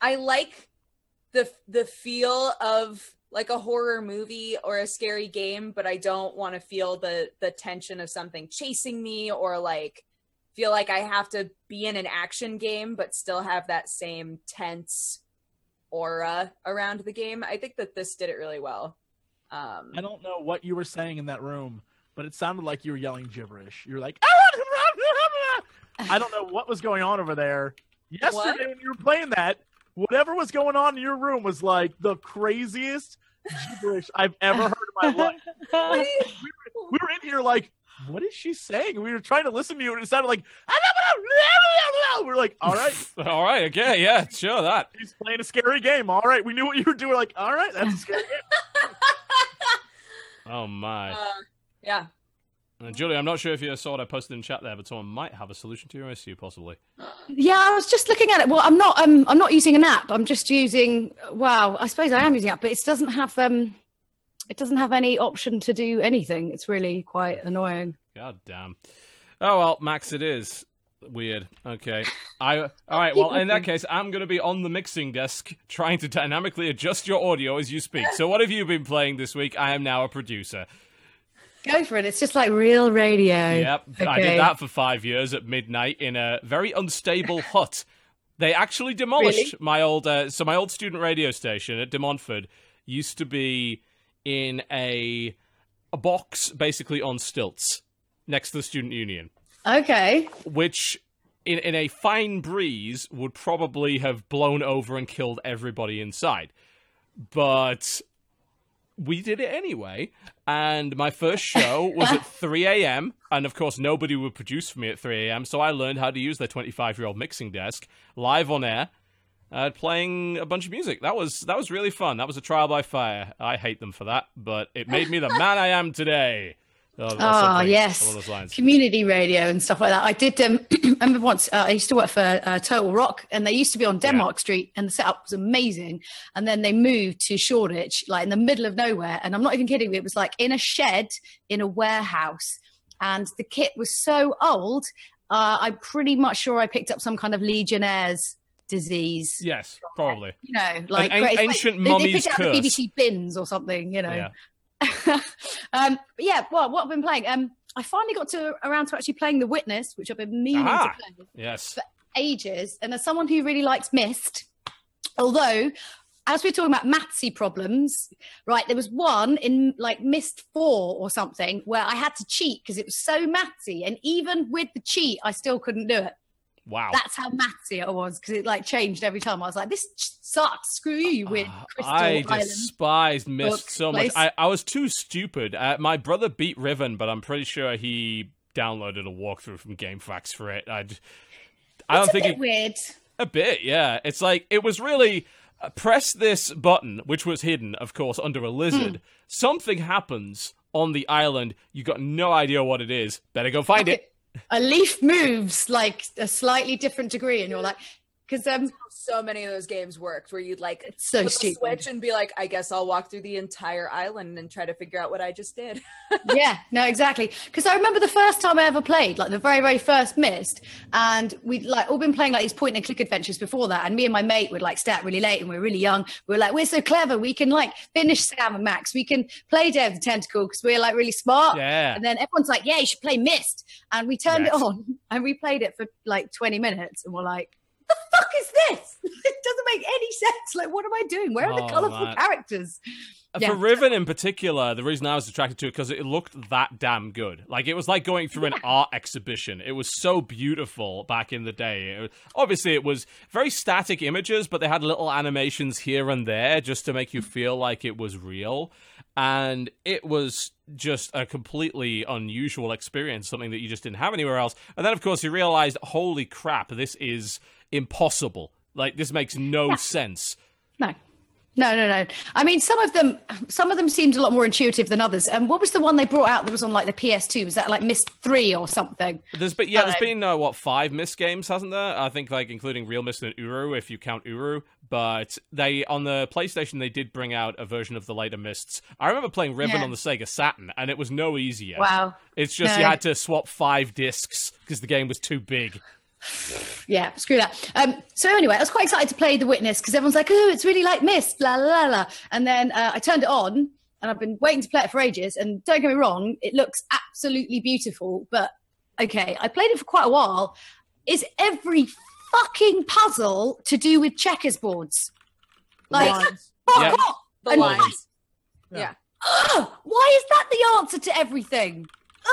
I like the the feel of like a horror movie or a scary game, but I don't want to feel the the tension of something chasing me or like feel like I have to be in an action game but still have that same tense aura around the game. I think that this did it really well. Um, I don't know what you were saying in that room, but it sounded like you were yelling gibberish. You're like, ah, ah, ah, I don't know what was going on over there. Yesterday when you were playing that, whatever was going on in your room was like the craziest gibberish I've ever heard in my life. what do you- We were in here like, what is she saying? We were trying to listen to you, and it sounded like, we we're like, all right, All right. Okay. Yeah. Sure. That. he's playing a scary game. All right, we knew what you were doing. Like, all right, that's a scary game. Oh my. uh, yeah. Uh, Julie, I'm not sure if you saw what I posted in chat there, but someone might have a solution to your issue, possibly. Yeah, I was just looking at it. Well, I'm not. Um, I'm not using an app. I'm just using. Wow, I suppose I am using an app, but it doesn't have. Um, it doesn't have any option to do anything. It's really quite annoying. God damn. Oh well, Max, it is weird. Okay. I all right. Well, in that case, I'm going to be on the mixing desk trying to dynamically adjust your audio as you speak. So, what have you been playing this week? I am now a producer. Go for it. It's just like real radio. Yep, I did that for five years at midnight in a very unstable hut. They actually demolished Really? my old, uh, so my old student radio station at De Montfort used to be in a a box basically on stilts next to the student union, Okay. which in in a fine breeze would probably have blown over and killed everybody inside. But we did it anyway. And my first show was at 3 a.m. And of course, nobody would produce for me at 3 a.m. So I learned how to use their 25 year old mixing desk live on air, uh, playing a bunch of music. That was that was really fun. That was a trial by fire. I hate them for that, but it made me the man I am today. Or Oh yes, along those lines. community radio and stuff like that. I did. Um, I remember once uh, I used to work for uh, Total Rock, and they used to be on Denmark Street, and the setup was amazing. And then they moved to Shoreditch, like in the middle of nowhere. And I'm not even kidding. It was like in a shed in a warehouse, and the kit was so old. Uh, I'm pretty much sure I picked up some kind of Legionnaires disease. Yes, probably. You know, like an it's like- ancient they- they picked it out the. BBC bins or something. You know. Yeah. um, yeah, well, what I've been playing, um, I finally got to around to actually playing The Witness, which I've been meaning Ah. to play Yes. for ages. And as someone who really likes Myst, although as we're talking about mathsy problems, right, there was one in like Myst 4 or something where I had to cheat because it was so mathsy. And even with the cheat, I still couldn't do it. Wow. That's how mathsy it was because it like changed every time. I was like, this sucks. Screw you, you weird Ah, crystal I island. despised Myst so much. I, I was too stupid. Uh, my brother beat Riven, but I'm pretty sure he downloaded a walkthrough from GameFAQs for it. I, I don't a think bit he, weird. a bit. Yeah, it's like it was really uh, press this button, which was hidden, of course, under a lizard. Hmm. Something happens on the island. You got no idea what it is. Better go find it. A leaf moves like a slightly different degree, and you're like, because um, so many of those games worked where you'd like it's so flip a stupid. switch and be like, I guess I'll walk through the entire island and try to figure out what I just did. yeah, no, exactly. Because I remember the first time I ever played, like the very, very first Myst, and we'd like all been playing like these point and click adventures before that. And me and my mate would like stay out really late, and we are really young. we are like, we're so clever, we can like finish Sam and Max, we can play Day of the Tentacle because we're like really smart. Yeah. And then everyone's like, yeah, you should play Myst, and we turned Yes. it on and we played it for like twenty minutes, and we're like. The fuck is this? It doesn't make any sense. Like, what am I doing? Where are Oh, the colourful man. characters? Yeah. For Riven in particular, the reason I was attracted to it because it looked that damn good. Like it was like going through an art exhibition. It was so beautiful back in the day. It was- obviously, it was very static images, but they had little animations here and there just to make you feel like it was real. And it was just a completely unusual experience, something that you just didn't have anywhere else. And then, of course, you realized, holy crap, this is impossible. Like this makes no sense. No. No, no, no. I mean, some of them, some of them seemed a lot more intuitive than others. And what was the one they brought out that was on like the PS2? Was that like Myst Three or something? There's been yeah, there's been uh, what five Myst games, hasn't there? I think like including realMyst and Uru, if you count Uru. But they on the PlayStation they did bring out a version of the later Mysts. I remember playing Riven Yeah. on the Sega Saturn, and it was no easier. Wow. It's just No. you had to swap five discs because the game was too big. Yeah, screw that. Um, so anyway, I was quite excited to play The Witness because everyone's like, "Oh, it's really like Myst." La la la la. And then uh, I turned it on, and I've been waiting to play it for ages. And don't get me wrong, it looks absolutely beautiful. But okay, I played it for quite a while. Is every fucking puzzle to do with checkers boards? Like, Lines. fuck Yeah. off! The And- lines. Yeah. Yeah. Ugh, why is that the answer to everything?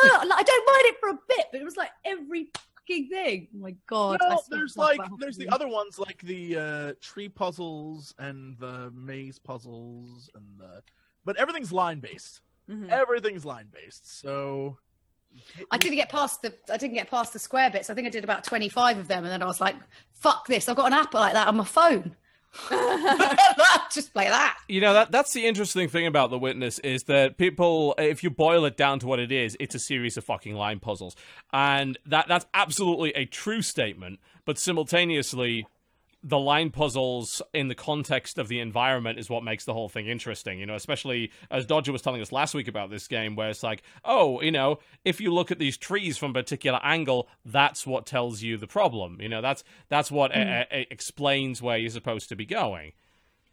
Ugh, like, I don't mind it for a bit, but it was like every fucking thing. Oh my god! Well, there's like there's the other ones like the uh, tree puzzles and the maze puzzles and the, but everything's line based. Mhm. Everything's line based. So I didn't get past the I didn't get past the square bits. I think I did about twenty five of them, and then I was like, "Fuck this! I've got an app like that on my phone. Just play that." You know that that's the interesting thing about the witness is that people, if you boil it down to what it is, it's a series of fucking line puzzles, and that that's absolutely a true statement. But simultaneously, the line puzzles in the context of the environment is what makes the whole thing interesting. You know, especially as Dodger was telling us last week about this game, where it's like, oh, you know, if you look at these trees from a particular angle, that's what tells you the problem. You know, that's that's what uh, uh, explains where you're supposed to be going.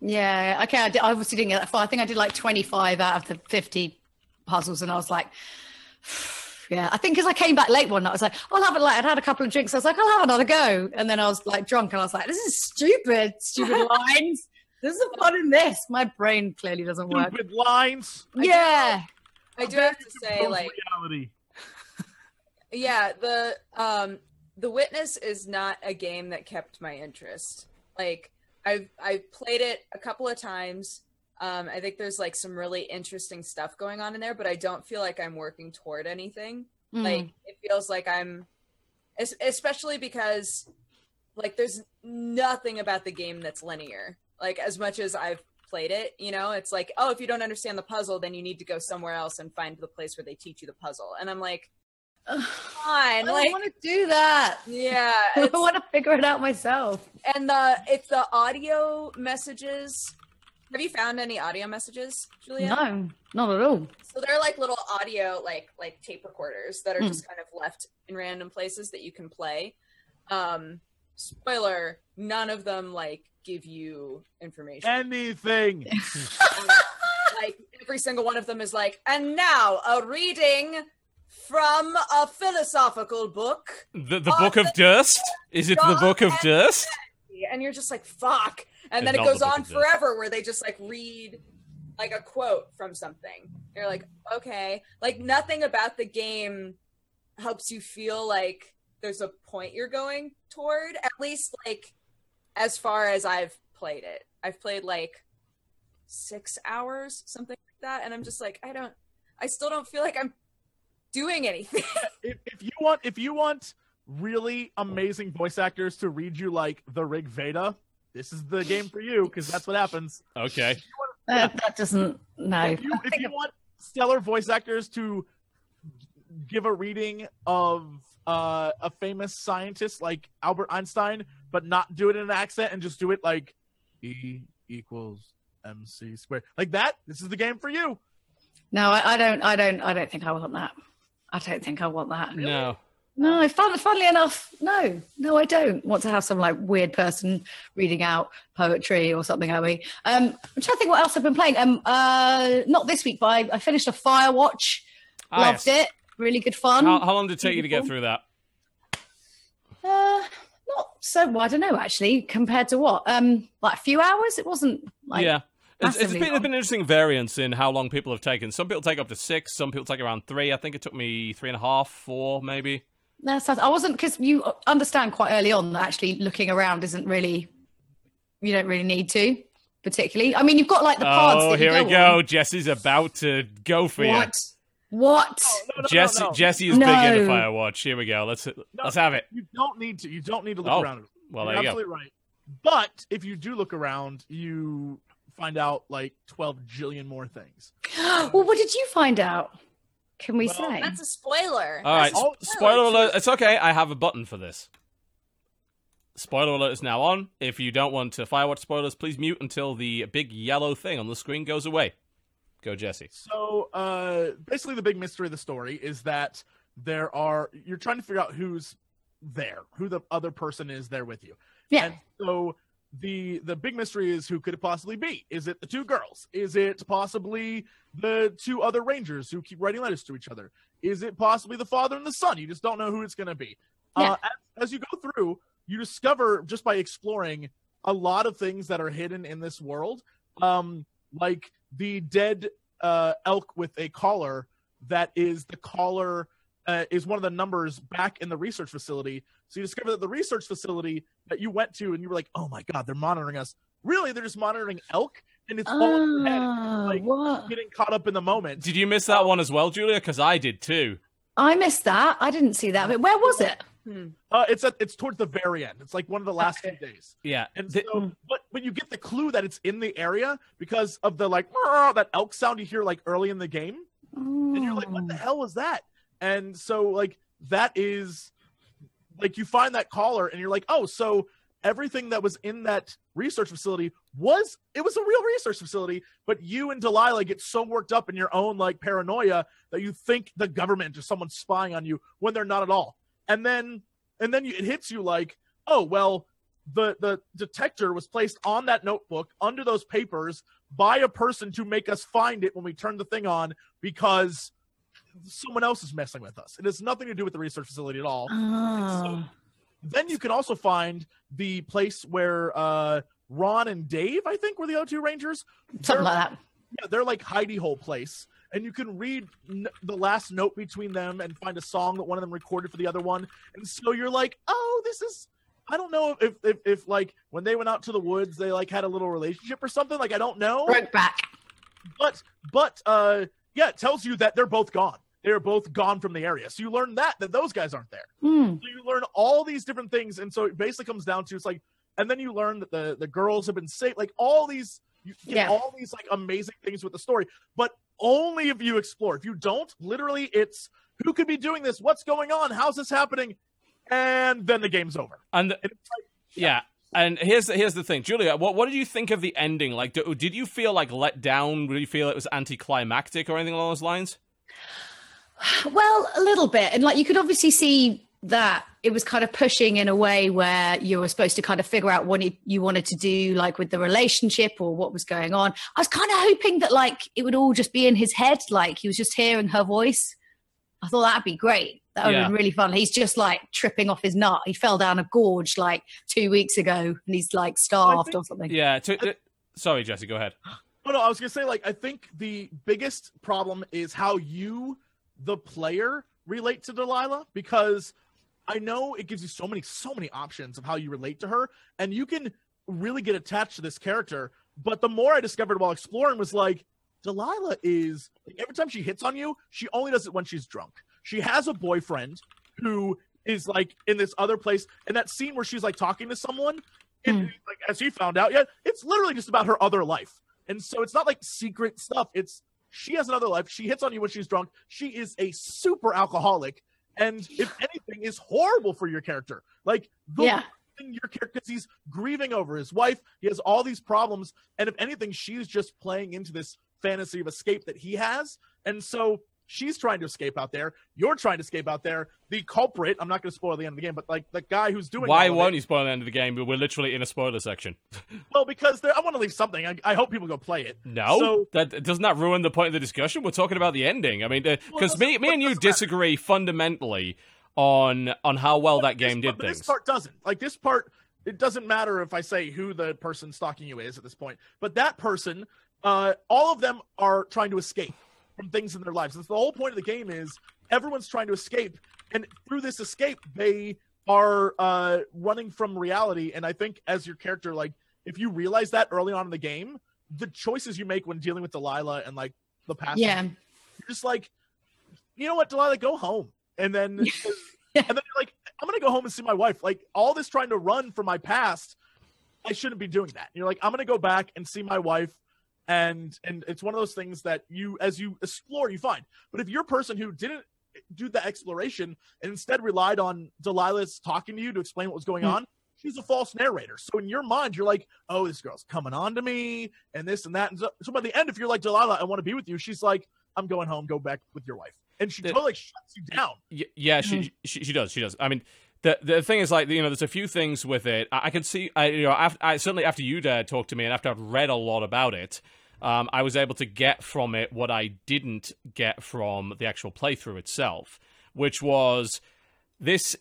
Yeah, okay. I, did, I obviously didn't get that far. I think I did like twenty five out of the fifty puzzles, and I was like. Yeah, I think because I came back late one night, I was like, I'll have it. Like, I'd had a couple of drinks. I was like, I'll have another go. And then I was like drunk, and I was like, this is stupid, stupid lines. There's some fun in this. My brain clearly doesn't work. stupid lines. Yeah, I do have to say, like, reality. yeah, the um, the Witness is not a game that kept my interest. Like, I've I've played it a couple of times. Um, I think there's like some really interesting stuff going on in there, but I don't feel like I'm working toward anything. Mm. Like, it feels like I'm, especially because, like, there's nothing about the game that's linear. Like, as much as I've played it, you know, it's like, oh, if you don't understand the puzzle, then you need to go somewhere else and find the place where they teach you the puzzle. And I'm like, Ugh, fine, I don't like, want to do that. yeah, I want to figure it out myself. and the it's the audio messages. Have you found any audio messages, Julia? No, not at all. So they're like little audio, like like tape recorders that are Hmm. just kind of left in random places that you can play. Um, spoiler: none of them like give you information. Anything. like every single one of them is like, and now a reading from a philosophical book, The the Book of Durst? Is it the Book of Durst? and you're just like, fuck. And then it goes the on of Durst. forever where they just like read like a quote from something. You're like, okay. Like nothing about the game helps you feel like there's a point you're going toward, at least like as far as I've played it. I've played like six hours, something like that. And I'm just like, I don't, I still don't feel like I'm doing anything. if, if you want if you want really amazing voice actors to read you like the Rig Veda, this is the game for you because that's what happens. Okay. Uh, that doesn't. No. If you, if you want stellar voice actors to give a reading of uh, a famous scientist like Albert Einstein, but not do it in an accent and just do it like E equals MC squared. Like that. This is the game for you. No, I, I don't. I don't. I don't think I want that. I don't think I want that. No. No, fun, funnily enough, no, no, I don't want to have some like weird person reading out poetry or something at me. Um, I'm trying to think what else I've been playing. Um, uh, not this week, but I, I finished a Firewatch. Ah, Loved yes. it. Really good fun. How, how long did it take you to get through that? Uh, not so. Well, I don't know actually. Compared to what? Um, like a few hours. It wasn't like yeah. It's, it's been, it's been interesting variance in how long people have taken. Some people take up to six. Some people take around three. I think it took me three and a half, four, maybe. No, so I wasn't because you understand quite early on that actually looking around isn't really. You don't really need to, particularly. I mean, you've got like the pods. Oh, that you here we go. go. Jesse's about to go for What? you. What? No, no, Jesse, no, no. Jesse is big into No. Firewatch. Here we go. Let's No, let's have it. You don't need to. You don't need to look Oh, around. Well, You're there you go. absolutely right. But if you do look around, you find out like 12 jillion more things. well, what did you find out? Can we Well, say? That's a spoiler. All right. That's a Oh, Spoiler alert. It's okay. I have a button for this. Spoiler alert is now on. If you don't want to Firewatch spoilers, please mute until the big yellow thing on the screen goes away. Go, Jesse. So uh, basically, the big mystery of the story is that there are you're trying to figure out who's there, who the other person is there with you. yeah. And so the the big mystery is who could it possibly be? Is it the two girls? Is it possibly the two other rangers who keep writing letters to each other? Is it possibly the father and the son? You just don't know who it's going to be. Yeah. Uh, as, as you go through, you discover just by exploring a lot of things that are hidden in this world, um, like the dead uh, elk with a collar that is the collar uh, is one of the numbers back in the research facility. So you discover that the research facility that you went to and you were like, oh my god, they're monitoring us. Really, they're just monitoring elk, and it's all in your head. Ah, like, what? Getting caught up in the moment. Did you miss that one as well, Julia? Because I did too. I missed that. I didn't see that. But where was it? Hmm. Uh, it's at it's towards the very end. It's like one of the last Okay. few days. Yeah. And Th- so, but but you get the clue that it's in the area because of the like that elk sound you hear like early in the game, and you're like, what the Oh. hell was that? And so like that is like you find that collar and you're like, oh, so everything that was in that research facility was it was a real research facility, but you and Delilah get so worked up in your own like paranoia that you think the government or someone's spying on you when they're not at all. And then and then you, it hits you like, oh well, the the detector was placed on that notebook under those papers by a person to make us find it when we turn the thing on because someone else is messing with us. It has nothing to do with the research facility at all. Oh. Then you can also find the place where uh, Ron and Dave, I think, were the other two Rangers. Something They're- like that. Yeah, they're like hidey hole place, and you can read n- the last note between them and find a song that one of them recorded for the other one. And so you're like, oh, this is. I don't know if, if if like when they went out to the woods, they like had a little relationship or something. Like I don't know Brokeback. but but uh yeah it tells you that they're both gone they're both gone from the area so you learn that that those guys aren't there Hmm. so you learn all these different things and so it basically comes down to it's like and then you learn that the the girls have been saved like all these you get Yeah. all these like amazing things with the story but only if you explore if you don't literally it's who could be doing this what's going on how's this happening and then the game's over And and it's like yeah. And here's the, here's the thing, Julia. What what did you think of the ending? Like, do, did you feel like let down? Did you feel it was anticlimactic or anything along those lines? Well, a little bit. And like you could obviously see that it was kind of pushing in a way where you were supposed to kind of figure out what you, you wanted to do, like with the relationship or what was going on. I was kind of hoping that like it would all just be in his head, like he was just hearing her voice. I thought that'd be great. That would have Yeah. been really fun. He's just like tripping off his nut. He fell down a gorge like two weeks ago and he's like starved think- or something. Yeah. To, uh, sorry, Jesse. Go ahead. Oh no, I was gonna say like I think the biggest problem is how you, the player, relate to Delilah because I know it gives you so many so many options of how you relate to her, and you can really get attached to this character. But the more I discovered while exploring was like Delilah is like, every time she hits on you, she only does it when she's drunk. She has a boyfriend who is like in this other place, and that scene where she's like talking to someone, Hmm. like as she found out, yeah, it's literally just about her other life. And so it's not like secret stuff. It's she has another life. She hits on you when she's drunk. She is a super alcoholic, and if anything, is horrible for your character. Like the, Yeah. helping your character because he's grieving over his wife. He has all these problems, and if anything, she's just playing into this fantasy of escape that he has, and so she's trying to escape out there. You're trying to escape out there. The culprit, I'm not going to spoil the end of the game, but like the guy who's doing Why won't it- you spoil the end of the game? But we're literally in a spoiler section. Well, because there, I want to leave something. I, I hope people go play it. No, So- that doesn't that ruin the point of the discussion? We're talking about the ending. I mean, because it me, me and you doesn't matter. disagree fundamentally on on how well that game did but things. This part doesn't. Like this part, it doesn't matter if I say who the person stalking you is at this point. But that person, uh, all of them are trying to escape from things in their lives. That's the whole point of the game is everyone's trying to escape, and through this escape, they are uh, running from reality. And I think as your character, like if you realize that early on in the game, the choices you make when dealing with Delilah and like the past, Yeah. you're just like, you know what, Delilah, go home. And then Yeah. and then you're like, I'm gonna go home and see my wife. Like all this trying to run from my past, I shouldn't be doing that. You're like, I'm gonna go back and see my wife, and and it's one of those things that you, as you explore, you find. But if you're a person who didn't do the exploration and instead relied on Delilah's talking to you to explain what was going Hmm. on, she's a false narrator. So in your mind, you're like, oh, this girl's coming on to me, and this and that. And so, so by the end, if you're like Delilah, I want to be with you, she's like, I'm going home, go back with your wife, and she The- totally shuts you down. Y- yeah, she, she she does. She does. I mean, the the thing is like you know, there's a few things with it. I, I can see. I you know, after, I certainly after you uh, talked to me and after I've read a lot about it, um, I was able to get from it what I didn't get from the actual playthrough itself, which was this.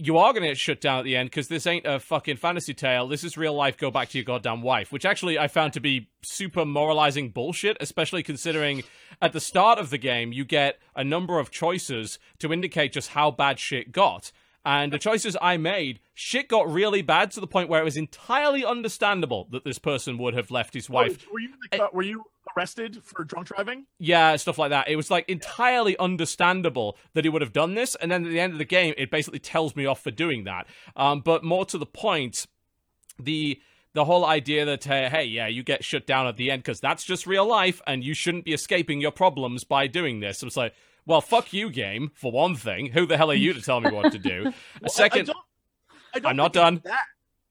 You are going to get shut down at the end because this ain't a fucking fantasy tale. This is real life. Go back to your goddamn wife, which actually I found to be super moralizing bullshit, especially considering at the start of the game you get a number of choices to indicate just how bad shit got. And the choices I made, shit got really bad to the point where it was entirely understandable that this person would have left his wife Oh, were you the, were you arrested for drunk driving? yeah, stuff like that. It was like entirely understandable that he would have done this, and then at the end of the game, it basically tells me off for doing that. Um, but more to the point, the the whole idea that hey, hey, yeah, you get shut down at the end because that's just real life, and you shouldn't be escaping your problems by doing this. I was like, well, fuck you, game. For one thing, who the hell are you to tell me what to do? Well, A I- I second, I I'm not done. That.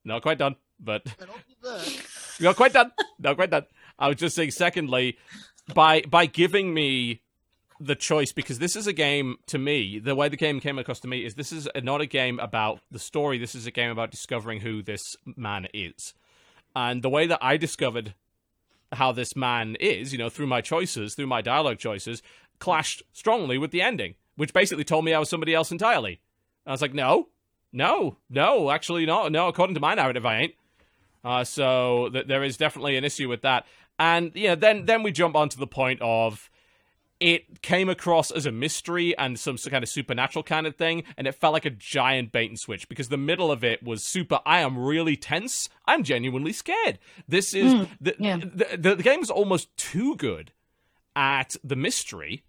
not quite done, but I don't not quite done. Not quite done. I was just saying. Secondly, by by giving me the choice, because this is a game to me. The way the game came across to me is this is not a game about the story. This is a game about discovering who this man is, and the way that I discovered how this man is, you know, through my choices, through my dialogue choices, clashed strongly with the ending, which basically told me I was somebody else entirely. I was like, no, no, no, actually, no, no. According to my narrative, I ain't. Uh, so th- there is definitely an issue with that. And yeah, then then we jump onto the point of it came across as a mystery and some kind of supernatural kind of thing, and it felt like a giant bait and switch because the middle of it was super. I am really tense. I'm genuinely scared. This is the, yeah. the, the the game is almost too good at the mystery.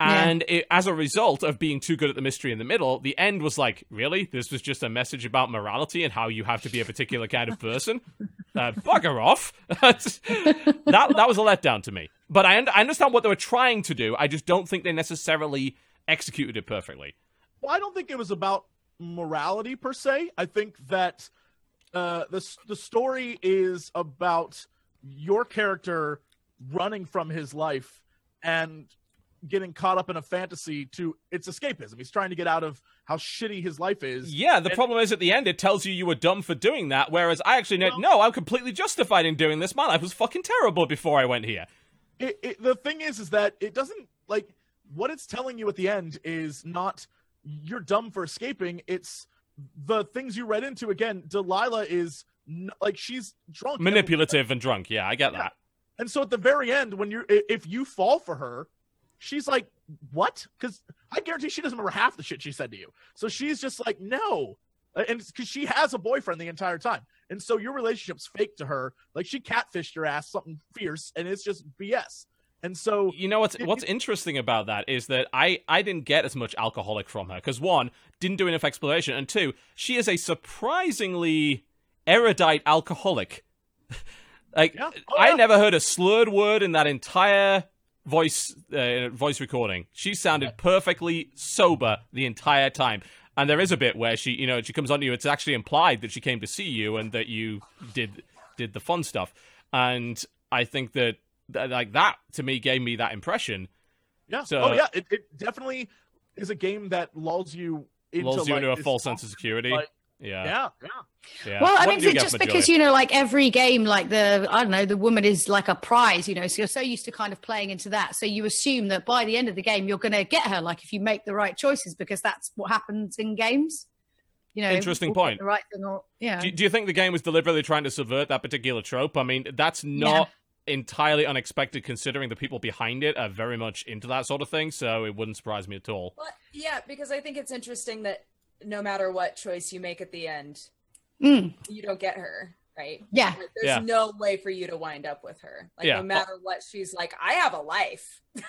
Yeah. And it, as a result of being too good at the mystery in the middle, the end was like, really? This was just a message about morality and how you have to be a particular kind of person? Uh, bugger off. that, that was a letdown to me. But I, und- I understand what they were trying to do. I just don't think they necessarily executed it perfectly. Well, I don't think it was about morality per se. I think that uh, the the story is about your character running from his life and getting caught up in a fantasy to it's escapism. He's trying to get out of how shitty his life is. Yeah, the And- problem is at the end it tells you you were dumb for doing that, whereas I actually know, Well- no, I'm completely justified in doing this. My life was fucking terrible before I went here. it, it, the thing is is that it doesn't like what it's telling you at the end is not you're dumb for escaping it's the things you read into again delilah is n- like she's drunk Manipulative and drunk. Yeah, I get Yeah. that. and so at the very end when you're if you fall for her she's like what because i guarantee she doesn't remember half the shit she said to you so she's just like no and because she has a boyfriend the entire time and so your relationship's fake to her like she catfished your ass something fierce and it's just bs and so You know what's It- what's interesting about that is that I I didn't get as much alcoholic from her because one didn't do enough exploration and two she is a surprisingly erudite alcoholic. like Yeah. Oh, I yeah. never heard a slurred word in that entire voice uh, voice recording. She sounded perfectly sober the entire time. And there is a bit where she, you know, she comes on to you. It's actually implied that she came to see you and that you did did the fun stuff. And I think that, that like that to me gave me that impression. Yeah. So- oh yeah, it, it definitely is a game that lulls you into Lulls you like, into a false sense of security. like, yeah. yeah, yeah. yeah. Well, I What mean, did you is it get just because Joy? you know, like every game, like the I don't know, the woman is like a prize, you know. So you're so used to kind of playing into that, so you assume that by the end of the game, you're going to get her, like if you make the right choices, because that's what happens in games. You know, Interesting point. The right thing, or yeah. Do, do you think the game was deliberately trying to subvert that particular trope? I mean, that's not entirely unexpected considering the people behind it are very much into that sort of thing, so it wouldn't surprise me at all. Well, yeah, because I think it's interesting that no matter what choice you make at the end, Mm, you don't get her, right? yeah. Like, there's Yeah. no way for you to wind up with her. Like Yeah. no matter what, she's like, I have a life. you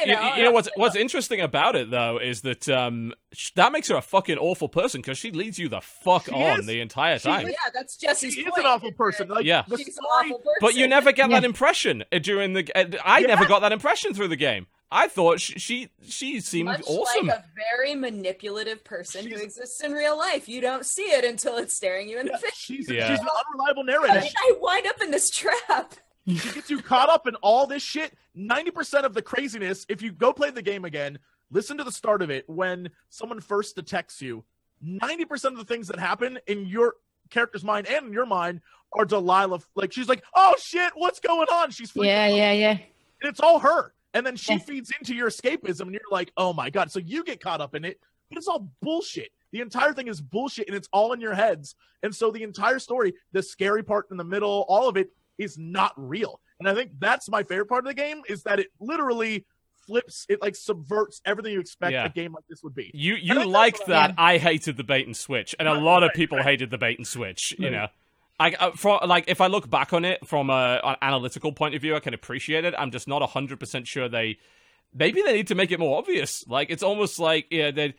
You, know, you know what's what's interesting about it though is that um sh- that makes her a fucking awful person because she leads you the fuck She on is. the entire time. is. yeah, that's Jesse's She is an awful person. Like, Yeah. the she's an awful person. But you never get that impression uh, during the. Uh, I never got that impression through the game. I thought she she, she seemed Much awesome. like a very manipulative person who exists in real life. You don't see it until it's staring you in yeah, the face. she's, Yeah. she's an unreliable How narrator. did I wind up in this trap? She gets you caught up in all this shit. 90% of the craziness, if you go play the game again, listen to the start of it when someone first detects you. 90% of the things that happen in your character's mind and in your mind are Delilah. Like, she's like, oh shit, what's going on? She's freaking Yeah, out. yeah, yeah. And it's all her. And then she Yeah. feeds into your escapism, and you're like, oh my God. So you get caught up in it, but it's all bullshit. The entire thing is bullshit, and it's all in your heads. And so the entire story, the scary part in the middle, all of it is not real. And I think that's my favorite part of the game is that it literally flips, it like subverts everything you expect Yeah. a game like this would be. You you think that's liked that. I- I hated the bait and switch, and a Right, lot of people right. hated the bait and switch. You know, I uh, for like if I look back on it from a an analytical point of view, I can appreciate it. I'm just not hundred percent sure they. Maybe they need to make it more obvious. Like it's almost like yeah, they.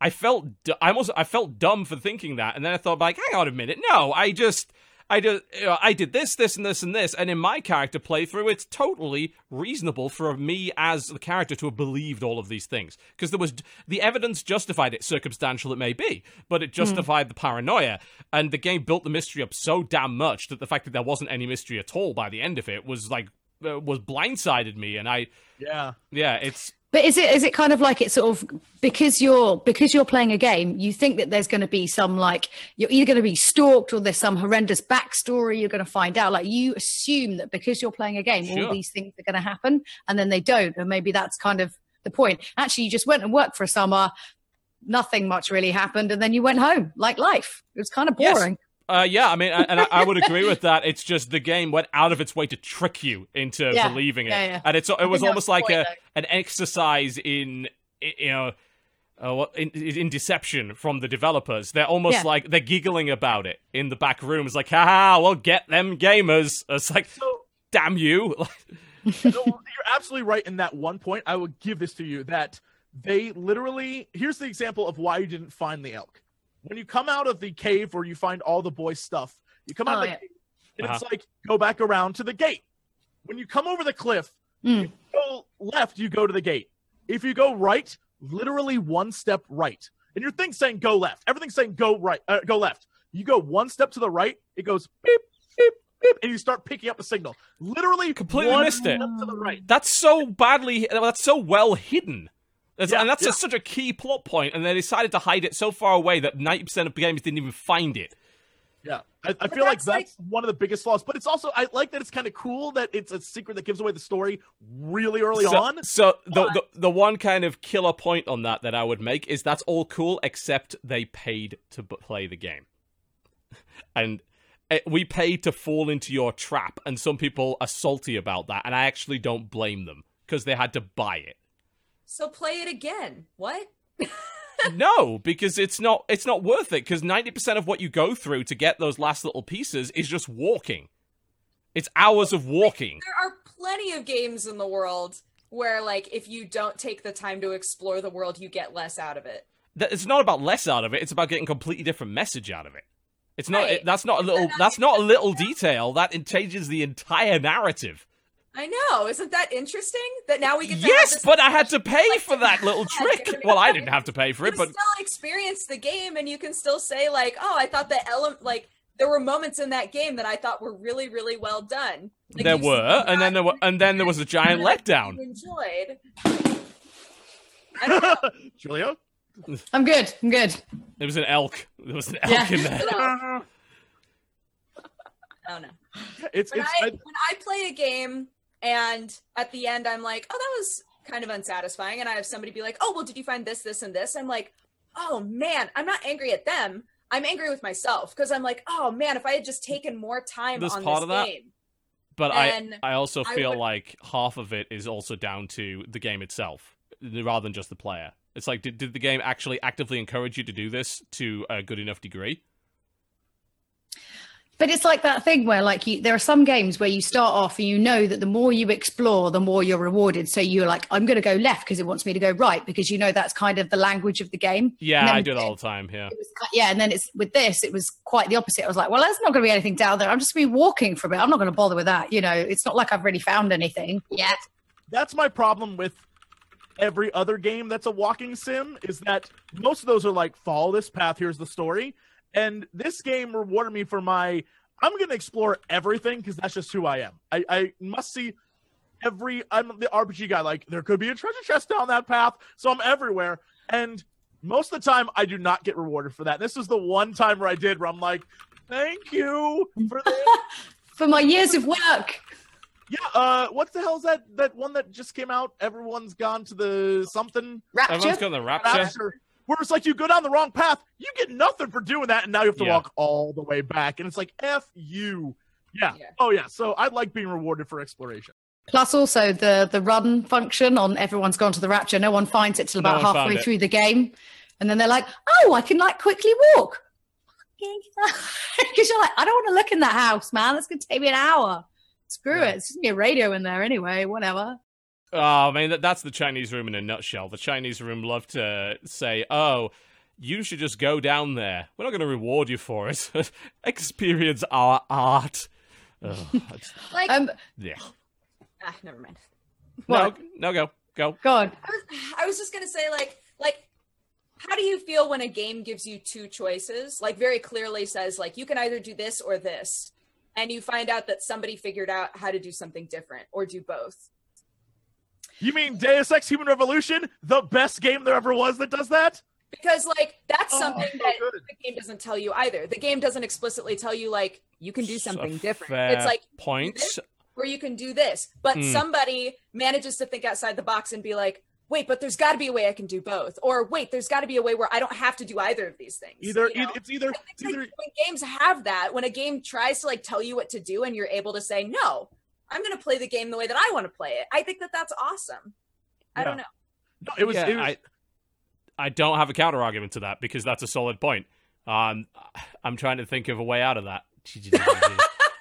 I felt almost I felt dumb for thinking that, and then I thought like, hang on a minute, no, I just. I did, you know, I did this, this, and this, and this, and in my character playthrough, it's totally reasonable for me as the character to have believed all of these things. Because there was the evidence justified it, circumstantial it may be, but it justified the paranoia, and the game built the mystery up so damn much that the fact that there wasn't any mystery at all by the end of it was like uh, was blindsided me, and I, Yeah. yeah, it's But is it is it kind of like it's sort of because you're because you're playing a game, you think that there's going to be some like you're either going to be stalked or there's some horrendous backstory you're going to find out. Like you assume that because you're playing a game, Sure. all these things are going to happen, and then they don't, and maybe that's kind of the point. Actually, you just went and worked for a summer, nothing much really happened, and then you went home like life. It was kind of Yes. Boring. Uh, yeah, I mean, I- and I, I would agree with that. It's just the game went out of its way to trick you into Yeah, believing it, yeah, yeah. and it's it was almost like a an exercise in you know. Uh, in, in deception from the developers, they're almost Yeah. like they're giggling about it in the back room. It's like, haha, well, get them gamers. It's like, So damn you! no, you're absolutely right in that one point. I will give this to you that they literally here's the example of why you didn't find the elk. When you come out of the cave where you find all the boys' stuff, you come out Oh, of the yeah. cave, and it's Uh-huh. like go back around to the gate. When you come over the cliff, Mm. if you go left, you go to the gate. If you go right, literally one step right, and your thing's saying go left. Everything's saying go right, uh, go left. You go one step to the right, it goes beep beep beep, and you start picking up the signal. Literally, Completely one missed it. step to the right. That's so badly. That's so well hidden. That's, Yeah, and that's yeah. a, such a key plot point, and they decided to hide it so far away that ninety percent of games didn't even find it. Yeah, I, I feel like that's that's one of the biggest flaws. But it's also I like that it's kind of cool that it's a secret that gives away the story really early so, on. So the, the the one kind of killer point on that that I would make is that's all cool except they paid to b- play the game, and eh, we paid to fall into your trap, and some people are salty about that, and I actually don't blame them because they had to buy it. So play it again. What? no, because it's not it's not worth it because 90% of what you go through to get those last little pieces is just walking. It's hours of walking. There are plenty of games in the world where, like, if you don't take the time to explore the world, you get less out of it. It's not about less out of it, it's about getting a completely different message out of it. It's not Right. it, that's not a little that's not a little detail that changes the entire narrative. I know. Isn't that interesting? That now we get to Yes, have this but I had to pay like, for that little trick. Well, I didn't have to pay for it, can but still experience the game, and you can still say like, "Oh, I thought the element like." There were moments in that game that I thought were really, really well done. Like, there were, and then there were, and then there was a giant letdown. you enjoyed. Julia, I'm good. I'm good. There was an elk. There was an elk Yeah. in there. I don't know. It's when it's I, I, when I play a game and at the end I'm like, oh, that was kind of unsatisfying, and I have somebody be like, oh, well, did you find this, this, and this? I'm like, oh man, I'm not angry at them. I'm angry with myself because I'm like, oh man, if I had just taken more time There's on part this of that. game, But I, I also I feel would- like half of it is also down to the game itself, rather than just the player. It's like, did, did the game actually actively encourage you to do this to a good enough degree? But it's like that thing where, like, you, there are some games where you start off and you know that the more you explore, the more you're rewarded. So you're like, I'm going to go left because it wants me to go right because you know that's kind of the language of the game. Yeah, I do it all the time. Yeah. was yeah, and then it's with this, it was quite the opposite. I was like, well, there's not going to be anything down there. I'm just going to be walking for a bit. I'm not going to bother with that. You know, it's not like I've really found anything yet. that's my problem with every other game that's a walking sim is that most of those are like follow this path here's the story and this game rewarded me for my i'm going to explore everything because that's just who i am. I, I must see every i'm the rpg guy like there could be a treasure chest down that path so i'm everywhere. And most of the time i do not get rewarded for that. This is the one time where i did where i'm like thank you for this. For my years of work, yeah uh what the hell is that that one that just came out? Everyone's gone to the something? Everyone's Rapture. got the rapture. Rapture, where it's like you go down the wrong path, you get nothing for doing that, and now you have to Yeah. walk all the way back, and it's like f you. Yeah. Yeah. Oh yeah. So I like being rewarded for exploration. Plus, also the the run function on everyone's gone to the rapture. No one finds it till about one found halfway through the game, and then they're like, "Oh, I can like quickly walk." Because you're like, I don't want to look in that house, man. That's gonna take me an hour. Screw Yeah. it. It's just gonna be a radio in there anyway. Whatever. Oh, I mean, that, that's the Chinese room in a nutshell. The Chinese room love to say, oh, you should just go down there. We're not going to reward you for it. Experience our art. Ugh, it's- like, Um, yeah. ah, never mind. No, What? no, go. Go. on. I was, I was just gonna say like like how do you feel when a game gives you two choices like very clearly says like you can either do this or this and you find out that somebody figured out how to do something different or do both You mean Deus Ex: Human Revolution, the best game there ever was that does that? because like that's Oh, something so that good. the game doesn't tell you either the game doesn't explicitly tell you like you can do something different it's like points where you can do this but Hmm. somebody manages to think outside the box and be like wait but there's got to be a way i can do both or wait there's got to be a way where i don't have to do either of these things Either you know? it's either it's like, either when games have that, when a game tries to like tell you what to do and you're able to say, no, I'm going to play the game the way that I want to play it. I think that that's awesome. I don't know. no, it was, Yeah, it was I, I don't have a counter argument to that because that's a solid point. Um, I'm trying to think of a way out of that.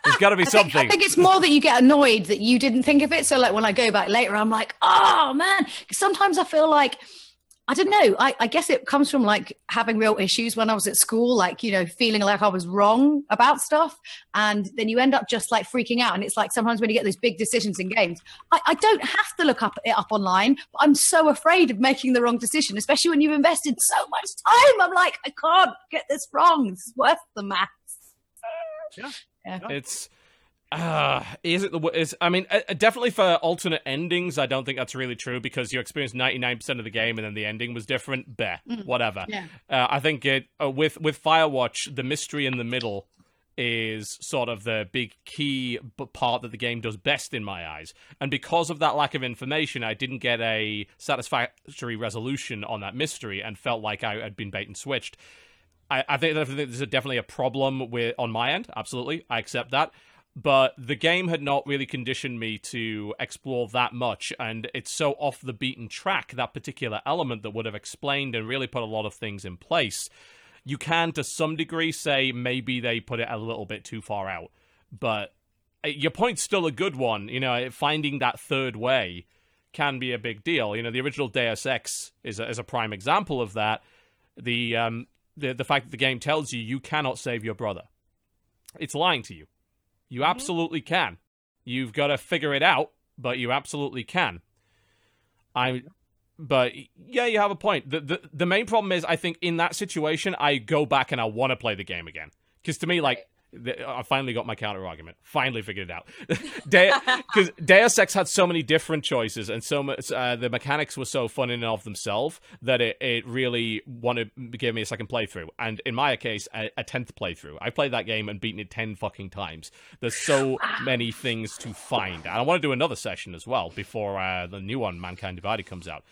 There's got to be I think, something. I think it's more that you get annoyed that you didn't think of it. So, like when I go back later, I'm like, oh man. sometimes I feel like I don't know. I, I guess it comes from like having real issues when I was at school, like, you know, feeling like I was wrong about stuff. And then you end up just like freaking out. And it's like sometimes when you get those big decisions in games, I, I don't have to look up it up online, but I'm so afraid of making the wrong decision, especially when you've invested so much time. I'm like, I can't get this wrong. It's worth the than maths. Yeah. It's uh is it the is I mean uh, definitely for alternate endings I don't think that's really true because you experienced 99% of the game and then the ending was different Beh, whatever Yeah. uh, I think it uh, with with Firewatch the mystery in the middle is sort of the big key b- part that the game does best in my eyes and because of that lack of information I didn't get a satisfactory resolution on that mystery and felt like I had been bait and switched I, I think there's definitely a problem with on my end. Absolutely, I accept that. But the game had not really conditioned me to explore that much, and it's so off the beaten track that particular element that would have explained and really put a lot of things in place. You can, to some degree, say maybe they put it a little bit too far out, but uh, your point's still a good one. You know, finding that third way can be a big deal. You know, the original Deus Ex is a, is a prime example of that. The um, the the fact that the game tells you you cannot save your brother. It's lying to you. You mm-hmm. absolutely can. You've got to figure it out but you absolutely can. I, but yeah, you have a point. The, the the main problem is, I think in that situation, I go back and I want to play the game again because to me, like. I finally got my counter argument. Finally figured it out. Because Deus Ex had so many different choices, and so much uh, the mechanics were so fun in and of themselves that it, it really wanted to give me a second playthrough. And in my case, a, a tenth playthrough. I played that game and beaten it ten fucking times. There's so many things to find, and I want to do another session as well before uh, the new one, Mankind Divided, comes out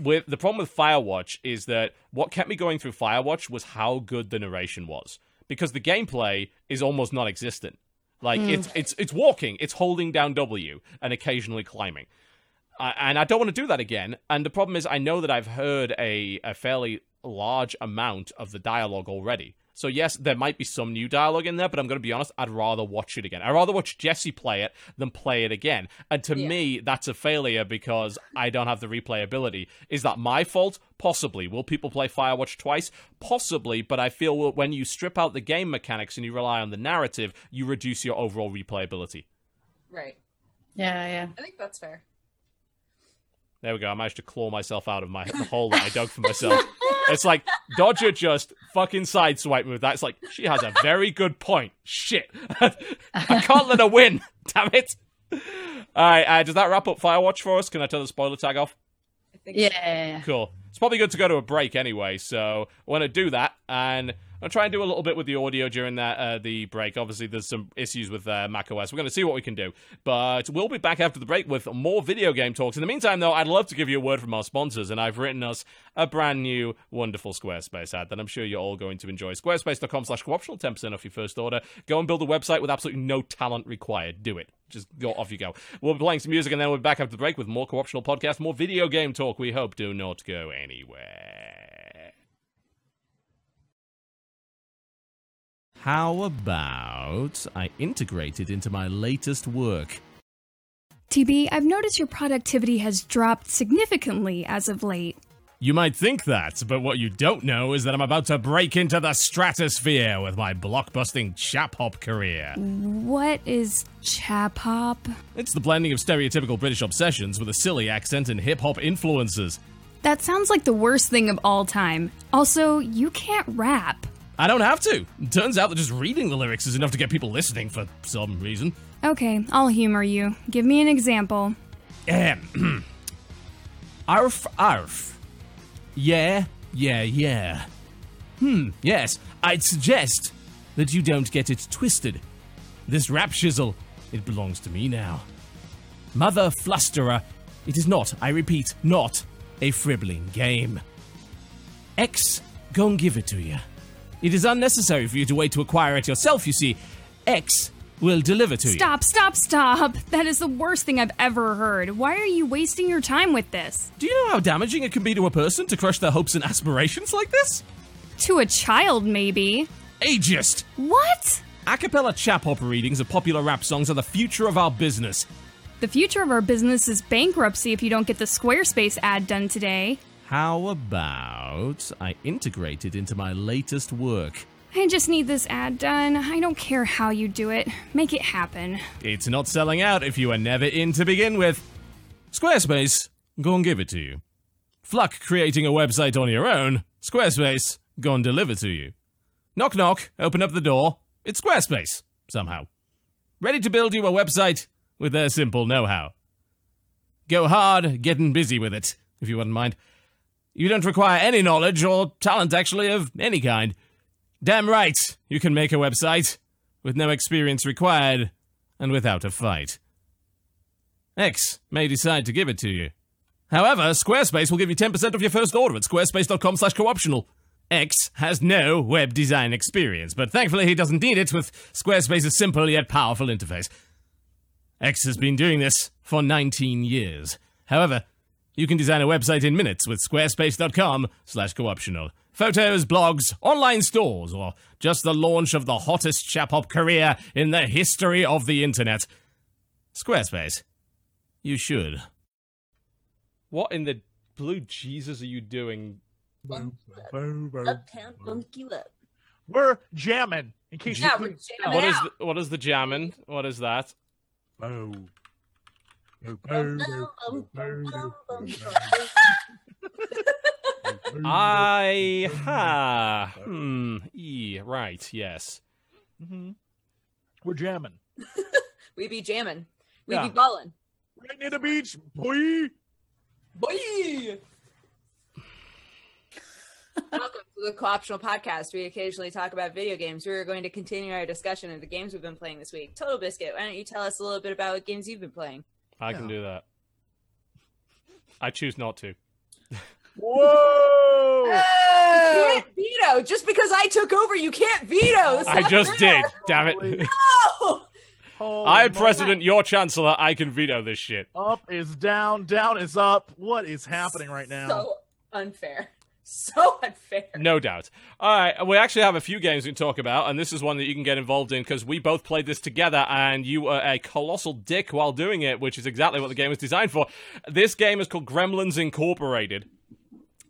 with the problem with Firewatch is that what kept me going through Firewatch was how good the narration was because the gameplay is almost non-existent. Like it's it's it's walking, it's holding down W and occasionally climbing. Uh, and I don't want to do that again. And the problem is, I know that I've heard a, a fairly large amount of the dialogue already. So yes, there might be some new dialogue in there, but I'm going to be honest, I'd rather watch it again. I'd rather watch Jesse play it than play it again. And to Yeah. me, that's a failure because I don't have the replayability. Is that my fault? Possibly. Will people play Firewatch twice? Possibly, but I feel that when you strip out the game mechanics and you rely on the narrative, you reduce your overall replayability. Right. Yeah, yeah. I think that's fair. There we go. I managed to claw myself out of my the hole that I dug for myself. It's like Dodger just fucking sideswiped me with that. It's like she has a very good point. Shit, I can't let her win. Damn it. All right, uh, does that wrap up Firewatch for us? Can I turn the spoiler tag off? I think Yeah, yeah, yeah. Cool. It's probably good to go to a break anyway, so I want to do that, and I'll try and do a little bit with the audio during that uh, the break. Obviously, there's some issues with uh, macOS. We're going to see what we can do, but we'll be back after the break with more video game talks. In the meantime, though, I'd love to give you a word from our sponsors, and I've written us a brand new, wonderful Squarespace ad that I'm sure you're all going to enjoy. Squarespace.com/slash co-optional, 10% off your first order. Go and build a website with absolutely no talent required. Do it. Just go off you go. We'll be playing some music and then we'll be back after the break with more co-optional podcast, more video game talk. We hope do not go anywhere. How about I integrate it into my latest work? TB, I've noticed your productivity has dropped significantly as of late. You might think that, but what you don't know is that I'm about to break into the stratosphere with my blockbusting chap hop career. What is chap hop? It's the blending of stereotypical British obsessions with a silly accent and hip hop influences. That sounds like the worst thing of all time. Also, you can't rap. I don't have to. Turns out that just reading the lyrics is enough to get people listening for some reason. Okay, I'll humor you. Give me an example. Ahem. arf, arf. Yeah, yeah, yeah. Hmm, yes, I'd suggest that you don't get it twisted. This rap shizzle, it belongs to me now. Mother Flusterer, it is not, I repeat, not a fribbling game. X, go and give it to you. It is unnecessary for you to wait to acquire it yourself, you see. X will deliver to you. Stop, stop, stop! That is the worst thing I've ever heard. Why are you wasting your time with this? Do you know how damaging it can be to a person to crush their hopes and aspirations like this? To a child, maybe. Ageist! What? A cappella chap hop readings of popular rap songs are the future of our business. The future of our business is bankruptcy if you don't get the Squarespace ad done today. How about I integrate it into my latest work? I just need this ad done. I don't care how you do it. Make it happen. It's not selling out if you are never in to begin with. Squarespace, go and give it to you. Fluck creating a website on your own. Squarespace, go and deliver to you. Knock knock, open up the door. It's Squarespace, somehow. Ready to build you a website with their simple know how. Go hard, getting busy with it, if you wouldn't mind. You don't require any knowledge or talent, actually, of any kind. Damn right, you can make a website with no experience required and without a fight. X may decide to give it to you. However, Squarespace will give you 10% of your first order at squarespace.com slash co-optional. X has no web design experience, but thankfully he doesn't need it with Squarespace's simple yet powerful interface. X has been doing this for 19 years. However, you can design a website in minutes with squarespace.com slash co-optional. Photos, blogs, online stores, or just the launch of the hottest chap hop career in the history of the internet. Squarespace. You should. What in the blue Jesus are you doing? Uptown funk you up. We're jamming. In case Yeah, you we're jamming What is out. the, what is the jammin'? What is that? Oh. I ha hmm e right yes. Mhm. We're jamming. We be jamming. We Yeah. be balling. Right near the beach, boy. Boy! Welcome to the Co-optional Podcast. We occasionally talk about video games. We are going to continue our discussion of the games we've been playing this week. Total Biscuit, why don't you tell us a little bit about what games you've been playing? I can Yeah. do that. I choose not to. Whoa! You can't veto. Just because I took over, you can't veto. This I not just fair. did. Damn it. No! Holy oh I, moly. President, your Chancellor, I can veto this shit. Up is down, down is up. What is happening right now? So unfair. So unfair. No doubt. All right, we actually have a few games we can talk about, and this is one that you can get involved in because we both played this together, and you were a colossal dick while doing it, which is exactly what the game was designed for. This game is called Gremlins Incorporated.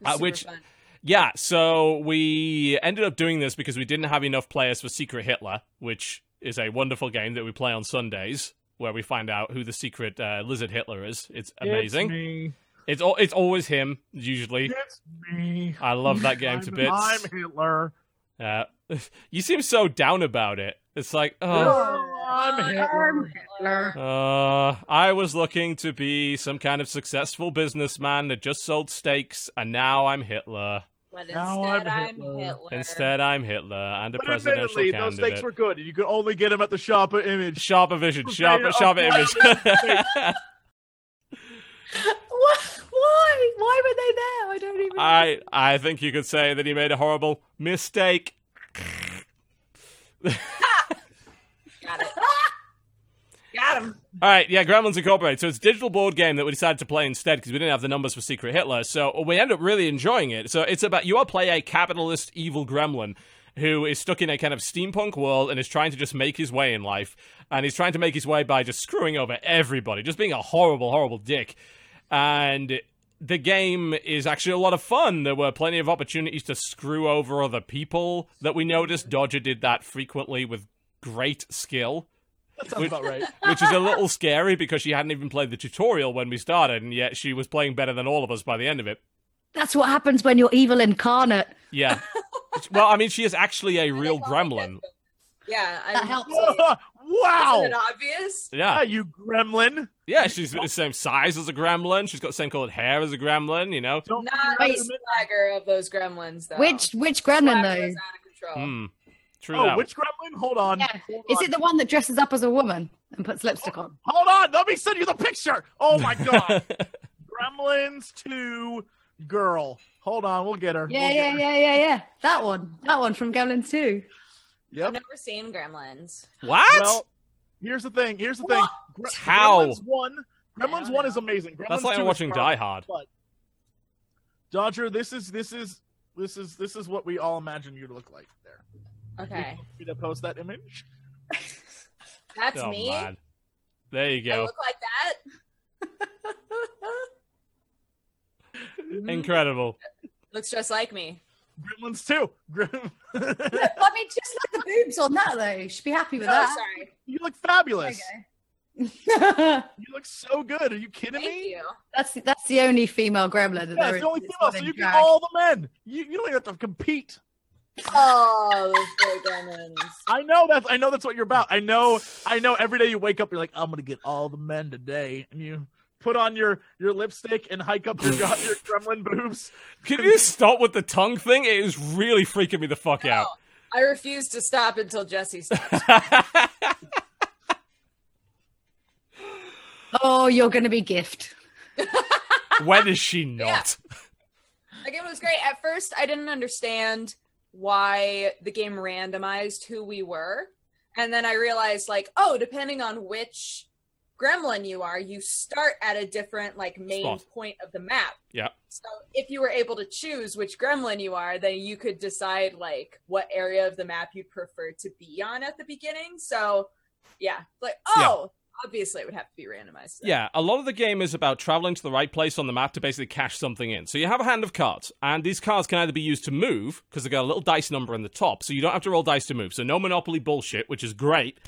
Uh, which- fun. Yeah, so we ended up doing this because we didn't have enough players for Secret Hitler, which is a wonderful game that we play on Sundays, where we find out who the secret uh, lizard Hitler is. It's amazing. It's me. It's al- it's always him usually. It's me. I love that game to bits. I'm Hitler. Uh, you seem so down about it. It's like, oh, I'm Hitler. uh, I was looking to be some kind of successful businessman that just sold steaks, and now I'm Hitler. But Now instead, I'm I'm Hitler. Hitler. Instead, I'm Hitler and a But presidential admittedly, those candidate. steaks were good. You could only get them at the shop at Image. Sharper vision, sharper, sharper image. What? Why? Why were they there? I don't even. I I think you could say that he made a horrible mistake. Got it. Got him. All right, yeah, Gremlins Incorporated. So it's a digital board game that we decided to play instead because we didn't have the numbers for Secret Hitler. So we end up really enjoying it. So it's about you are play a capitalist evil gremlin who is stuck in a kind of steampunk world and is trying to just make his way in life. And he's trying to make his way by just screwing over everybody, just being a horrible, horrible dick. And the game is actually a lot of fun. There were plenty of opportunities to screw over other people that we noticed. Dodger did that frequently with great skill That sounds about right. which is a little scary because she hadn't even played the tutorial when we started, and yet she was playing better than all of us by the end of it. That's what happens when you're evil incarnate. Yeah. well, I mean, she is actually a real gremlin. Yeah, That I'm, helps. wow. Isn't it obvious? Yeah, Yeah. you gremlin. Yeah, she's the same size as a gremlin. She's got the same colored hair as a gremlin, you know? Don't Not forget the to swagger of those gremlins, though. Which which gremlin Swagger though? is out of control. Hmm. True Oh, that. which gremlin? Hold on. Yeah. Hold Is on. it the one that dresses up as a woman and puts lipstick on? Hold on. Let me send you the picture. Oh my god. Gremlins 2 girl. Hold on. We'll get her. Yeah, We'll yeah, get her. yeah, yeah, yeah. That one. That one from Gremlins 2. I've never seen Gremlins. what? Well, here's the thing. Here's the thing. Gre- How? Gremlins 1. Gremlins 1 is amazing. Gremlins That's like I'm watching Die Hard. But Dodger, this is this is this is this is what we all imagine you to look like there. Okay, Want me to post that image? that's oh, me. man. There you I go. look like that. Incredible. Looks just like me. Gremlins 2. Grem- I mean, just like the boobs on that though. You should be happy with Oh, that. sorry. you look fabulous. Okay. You look so good. Are you kidding Thank me? you. that's that's the only female gremlin that Yeah, there it's the only female, so in you get all the men. You, you don't even have to compete. Oh, those big Gremlins. I know that's I know that's what you're about. I know I know every day you wake up you're like I'm gonna get all the men today, and you put on your your lipstick and hike up your got your gremlin boobs. Can you stop with the tongue thing? It is really freaking me the fuck out. I refuse to stop until Jesse stops. Oh, you're going to be gift. when is she not? Like it was great. At first, I didn't understand why the game randomized who we were, and then I realized, like, oh, depending on which gremlin you are, you start at a different like main Spot. point of the map. Yeah. So if you were able to choose which gremlin you are, then you could decide like what area of the map you'd prefer to be on at the beginning. So yeah, like oh, obviously it would have to be randomized. Yeah, a lot of the game is about traveling to the right place on the map to basically cash something in. So you have a hand of cards, and these cards can either be used to move, because they've got a little dice number in the top, so you don't have to roll dice to move. So no Monopoly bullshit, which is great.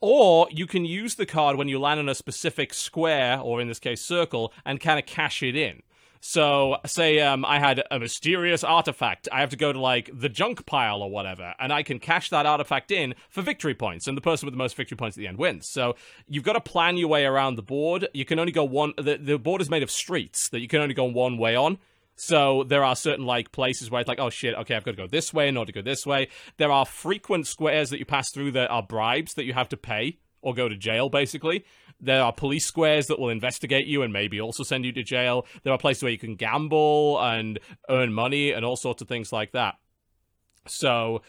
Or you can use the card when you land on a specific square, or in this case, circle, and kind of cash it in. So, say um, I had a mysterious artifact. I have to go to like the junk pile or whatever, and I can cash that artifact in for victory points, and the person with the most victory points at the end wins. So, you've got to plan your way around the board. You can only go one. The, the board is made of streets that you can only go one way on. So there are certain like places where it's like, oh shit, okay, I've got to go this way in order to go this way. There are frequent squares that you pass through that are bribes that you have to pay or go to jail, basically. There are police squares that will investigate you and maybe also send you to jail. There are places where you can gamble and earn money and all sorts of things like that. So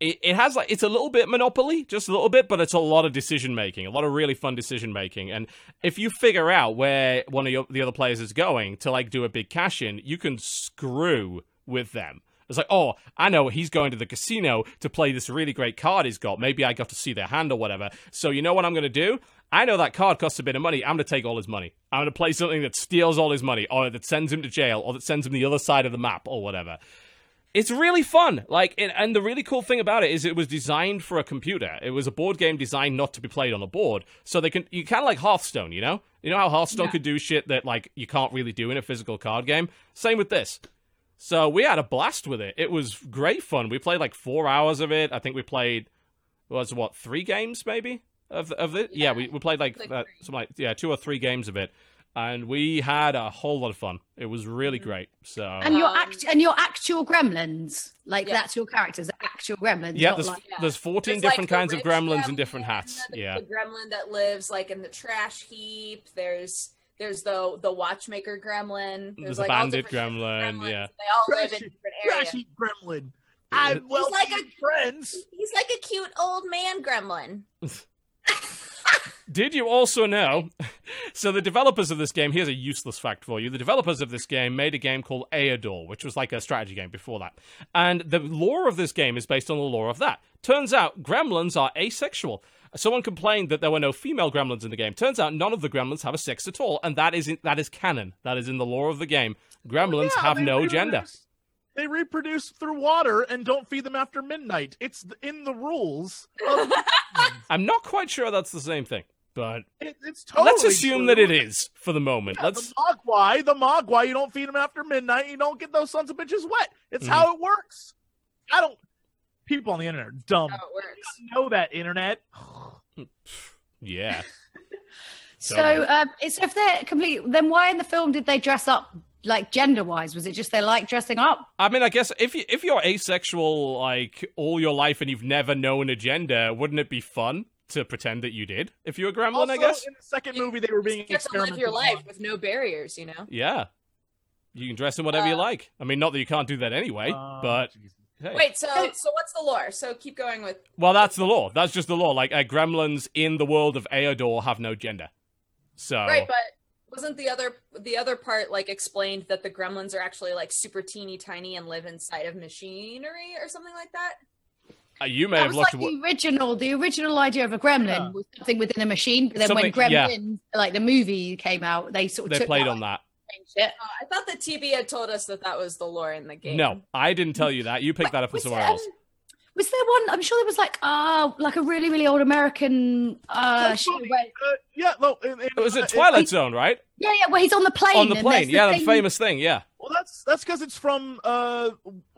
it, it has like it's a little bit monopoly just a little bit but it's a lot of decision making a lot of really fun decision making and if you figure out where one of your, the other players is going to like do a big cash in you can screw with them it's like, oh, I know he's going to the casino to play this really great card he's got. Maybe I got to see their hand or whatever. So you know what I'm going to do? I know that card costs a bit of money. I'm going to take all his money. I'm going to play something that steals all his money, or that sends him to jail, or that sends him the other side of the map, or whatever. It's really fun. Like, it, and the really cool thing about it is it was designed for a computer. It was a board game designed not to be played on a board. So they can, you kind of like Hearthstone, you know? You know how Hearthstone Yeah. could do shit that like you can't really do in a physical card game? Same with this. So we had a blast with it. It was great fun. We played like four hours of it. I think we played was what three games maybe of of it. Yeah, we, we played like, Like uh, some like yeah two or three games of it, and we had a whole lot of fun. It was really Mm-hmm. great. So And your Um, act and your actual gremlins, like Yeah. that's your characters, actual gremlins. yeah, there's like, Yeah. there's fourteen There's, like, different the kinds of rich gremlins in different hats. the- Yeah, the gremlin that lives like in the trash heap. There's there's the the watchmaker gremlin. There's a like, all bandit gremlin, gremlins. yeah. they all live in different areas. Trashy gremlin. I'm well like a- friends. He's like a cute old man gremlin. Did you also know? So the developers of this game, here's a useless fact for you. The developers of this game made a game called Aerodor, which was like a strategy game before that. And the lore of this game is based on the lore of that. Turns out gremlins are asexual. Someone complained that there were no female gremlins in the game. Turns out none of the gremlins have a sex at all, and that is in, that is canon. That is in the lore of the game. Gremlins Yeah, have no gender. They reproduce through water and don't feed them after midnight. It's in the rules. of- I'm not quite sure that's the same thing, but it, it's totally. let's assume that it is for the moment. Yeah, Let's the mogwai, the mogwai, you don't feed them after midnight. You don't get those sons of bitches wet. It's Mhm. how it works. I don't. People on the internet are dumb. How it works. know that internet. yeah. So, Totally. um, it's if they're complete, then why in the film did they dress up like gender wise? Was it just they like dressing up? I mean, I guess if you if you're asexual like all your life and you've never known a gender, wouldn't it be fun to pretend that you did if you're a gremlin? also, I guess. in the second movie, they were being You get to live your life on. with no barriers, you know. Yeah, you can dress in whatever you Uh, like. I mean, not that you can't do that anyway, Uh, but hey. Wait, so so what's the lore? So keep going with. well, that's the lore. That's just the lore. Like uh, gremlins in the world of Aerodor have no gender. So Right, but wasn't the other the other part like explained that the gremlins are actually like super teeny tiny and live inside of machinery or something like that? Uh, you may That have was looked like at the original. The original idea of a gremlin Yeah. was something within a machine, but then when Gremlin, yeah. Like the movie came out, they sort of They took played that on that. and changed it. Uh, I thought that TB had told us that that was the lore in the game. No, I didn't tell you that. You picked that up from somewhere there, else. um, Was there one? I'm sure there was like uh like a really really old American uh That's show where, Uh, yeah, no. it in- Was uh, it Twilight Zone, right? Yeah yeah Well, he's on the plane On the plane. Yeah, the thing- famous thing. Yeah. Well, that's that's because it's from uh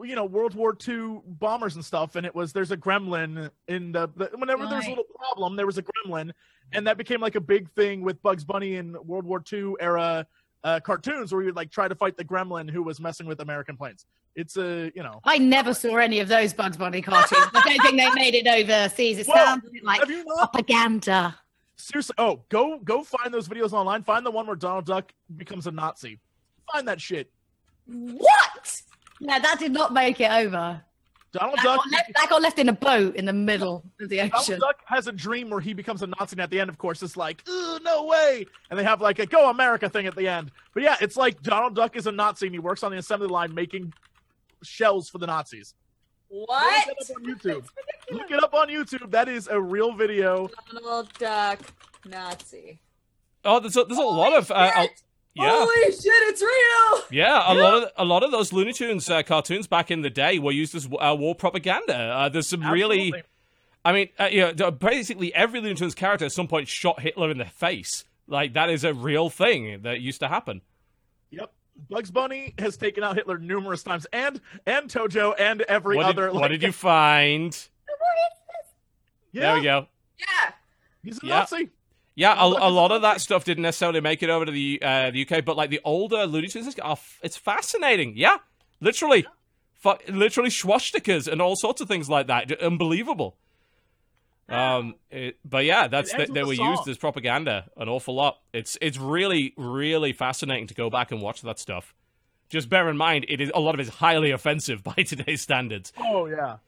you know World War II bombers and stuff, and it was there's a gremlin in the, the whenever there's a little problem, there was a gremlin, and that became like a big thing with Bugs Bunny in World War II era uh, cartoons, where you would like try to fight the gremlin who was messing with American planes. It's a you know. I never saw any of those Bugs Bunny cartoons. I don't think they made it overseas. It Well, sounds like Have not propaganda. Seriously? Oh, go go find those videos online. Find the one where Donald Duck becomes a Nazi. Find that shit. What? No, that did not make it over. Donald That Duck. got, left, that got left in a boat in the middle of the ocean. Donald. Duck has a dream where he becomes a Nazi, and at the end, of course, it's like, "Ugh, no way!" And they have like a "Go America" thing at the end. But yeah, it's like Donald Duck is a Nazi, and he works on the assembly line making shells for the Nazis. What? Look it up on YouTube. Look it up on YouTube. That is a real video. Donald Duck Nazi. Oh, there's a, there's a lot of. Uh, Holy yeah. Holy shit, it's real! Yeah, a lot of a lot of those Looney Tunes uh, cartoons back in the day were used as uh, war propaganda. Uh, there's some really I mean, uh, you know, basically every Looney Tunes character at some point shot Hitler in the face. Like that is a real thing that used to happen. Yep. Bugs Bunny has taken out Hitler numerous times, and and Tojo and every What other. did, like, what did you find? Yeah, There we go. Yeah. He's a Yeah. Nazi. Yeah, a, a lot of that stuff didn't necessarily make it over to the uh, the UK, but like the older Looney Tunes, are f- it's fascinating. Yeah, literally, Fu- literally swastikas and all sorts of things like that. J- Unbelievable. Um, it, but yeah, that's It they, were song. used as propaganda an awful lot. It's it's really really fascinating to go back and watch that stuff. Just bear in mind, it is a lot of it is highly offensive by today's standards. Oh yeah.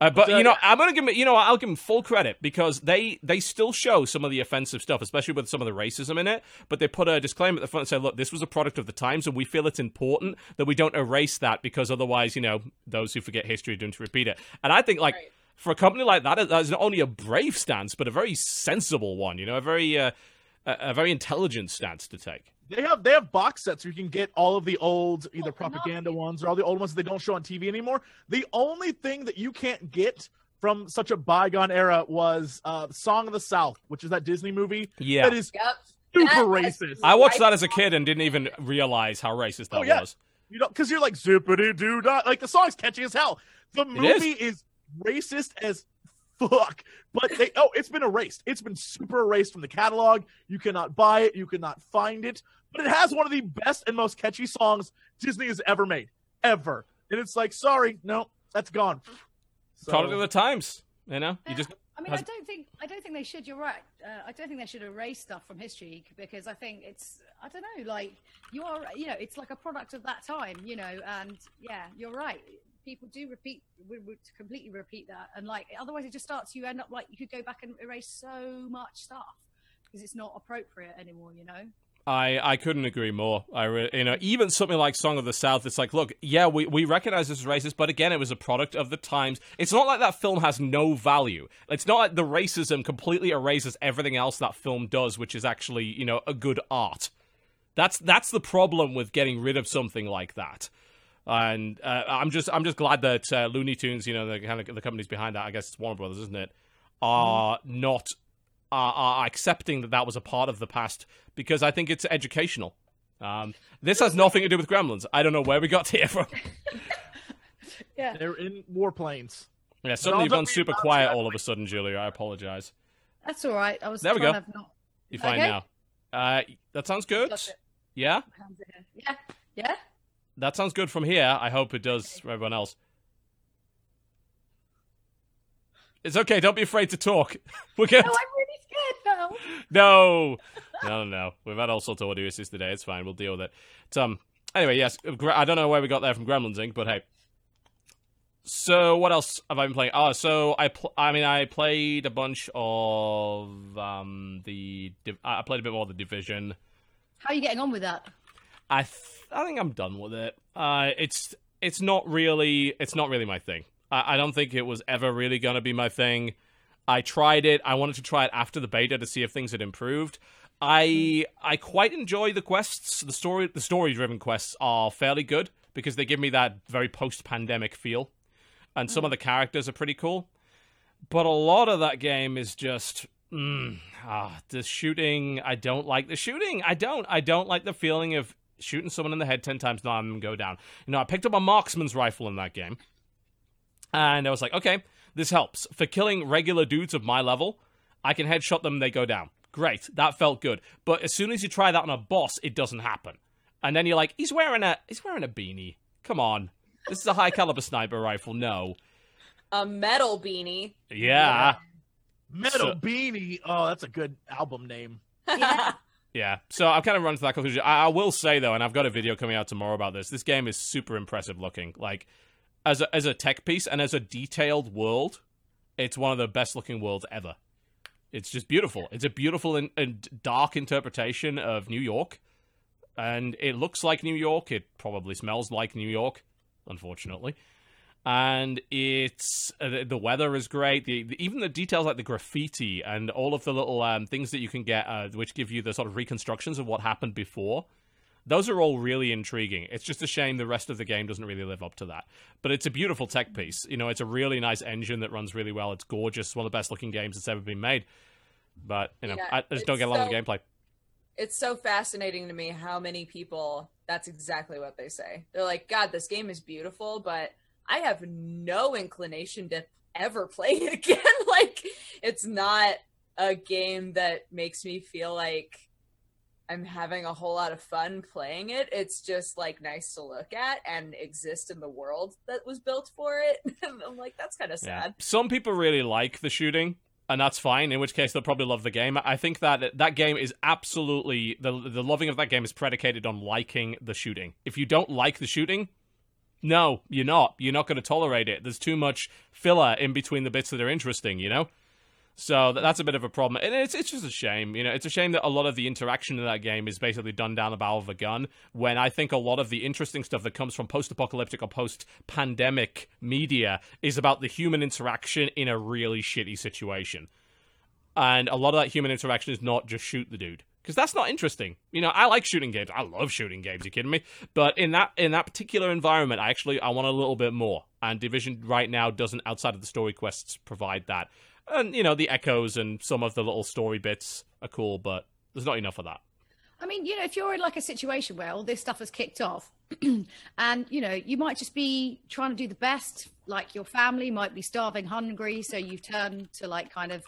Uh, but uh, you know, I'm gonna give them, you know, I'll give them full credit because they they still show some of the offensive stuff, especially with some of the racism in it. But they put a disclaimer at the front and say, "Look, this was a product of the times, and we feel it's important that we don't erase that because otherwise, you know, those who forget history are doomed to repeat it." And I think, like, Right. For a company like that, that is not only a brave stance, but a very sensible one. You know, a very uh, a, a very intelligent stance to take. They have they have box sets where you can get all of the old either Oh, propaganda ones or all the old ones that they don't show on TV anymore. The only thing that you can't get from such a bygone era was uh Song of the South, which is that Disney movie Yeah. that is Yep. super That racist. I watched that as a kid and didn't even realize how racist that Oh, yeah. was. You know, because you're like zippity doo dah. Like the song's catchy as hell. The is. movie is. Racist as fuck. But they oh, it's been erased. It's been super erased from the catalog. You cannot buy it. You cannot find it. But it has one of the best and most catchy songs Disney has ever made, ever. And it's like, sorry, no, that's gone. So, Product of the times. You know, you just I mean, has- I don't think I don't think they should. You're right. Uh, I don't think they should erase stuff from history because I think it's I don't know. Like you are, you know, it's like a product of that time, you know. And yeah, you're right. People do repeat, would, would completely repeat that, and like otherwise, it just starts. You end up like you could go back and erase so much stuff because it's not appropriate anymore. You know. I, I couldn't agree more. I re- you know even something like Song of the South. It's like, look, yeah, we, we recognize this as racist, but again, it was a product of the times. It's not like that film has no value. It's not like the racism completely erases everything else that film does, which is actually you know a good art. That's that's the problem with getting rid of something like that. And uh, I'm just I'm just glad that uh, Looney Tunes, you know, the kind of the companies behind that, I guess it's Warner Brothers, isn't it, are not are, are accepting that that was a part of the past because I think it's educational. Um, this has nothing to do with Gremlins. I don't know where we got here from. Yeah. They're in warplanes. Yeah, suddenly you've gone super quiet all of a sudden, Julia. I apologize. That's all right. I was There we trying go. to not. You fine Okay. now? Uh, that sounds good. Yeah, Hands in here. Yeah. Yeah. That sounds good from here. I hope it does for everyone else. It's okay. Don't be afraid to talk. We're good. No, I'm really scared now. No, no, no, no. We've had all sorts of audio issues today. It's fine. We'll deal with it. But, um. Anyway, yes. I don't know where we got there from Gremlins Inc., but hey. So what else have I been playing? Oh, so I pl- I mean I played a bunch of um the Div- I played a bit more of the Division. How are you getting on with that? I th- I think I'm done with it. Uh, it's it's not really it's not really my thing. I, I don't think it was ever really gonna be my thing. I tried it. I wanted to try it after the beta to see if things had improved. I I quite enjoy the quests. The story the story driven quests are fairly good because they give me that very post pandemic feel, and some of the characters are pretty cool. But a lot of that game is just mm, ah, the shooting. I don't like the shooting. I don't. I don't like the feeling of shooting someone in the head ten times, not having them go down. You know, I picked up a marksman's rifle in that game, and I was like, okay, this helps for killing regular dudes of my level. I can headshot them; they go down. Great, that felt good. But as soon as you try that on a boss, it doesn't happen. And then you're like, he's wearing a he's wearing a beanie. Come on, this is a high caliber sniper rifle. No, A metal beanie. yeah. Metal So- Beanie. Oh, that's a good album name. Yeah. Yeah, so I've kind of run to that conclusion. I, I will say though, and I've got a video coming out tomorrow about this. This game is super impressive looking. Like as a, as a tech piece and as a detailed world, it's one of the best looking worlds ever. It's just beautiful. It's a beautiful and, and dark interpretation of New York, and it looks like New York. It probably smells like New York, unfortunately. And it's uh, the- the weather is great. The, the even the details like the graffiti and all of the little um, things that you can get, uh, which give you the sort of reconstructions of what happened before, Those are all really intriguing. It's just a shame the rest of the game doesn't really live up to that. But it's a beautiful tech piece. You know, it's a really nice engine that runs really well. It's gorgeous. One of the best looking games that's ever been made. But you know, I just don't get a lot of the gameplay. it's so fascinating to me how many people that's exactly what they say. They're like, God, this game is beautiful, but I have no inclination to ever play it again. like, it's not a game that makes me feel like I'm having a whole lot of fun playing it. It's just like nice to look at and exist in the world that was built for it. I'm like, that's kind of Yeah. sad. Some people really like the shooting, and that's fine. In which case, they'll probably love the game. I think that that game is absolutely the the loving of that game is predicated on liking the shooting. If you don't like the shooting, no, you're not. You're not going to tolerate it. There's too much filler in between the bits that are interesting. You know. So that's a bit of a problem, and it's it's just a shame. You know, it's a shame that a lot of the interaction in that game is basically done down the barrel of a gun. When I think a lot of the interesting stuff that comes from post-apocalyptic or post-pandemic media is about the human interaction in a really shitty situation, and a lot of that human interaction is not just shoot the dude because that's not interesting. You know, I like shooting games. I love shooting games. You kidding me? But in that in that particular environment, I actually I want a little bit more. And Division right now doesn't, outside of the story quests, provide that. And you know, the echoes and some of the little story bits are cool, but there's not enough of that. I mean, you know, if you're in like a situation where all this stuff has kicked off, and you know, you might just be trying to do the best. Like your family might be starving, hungry, so you've turned to like kind of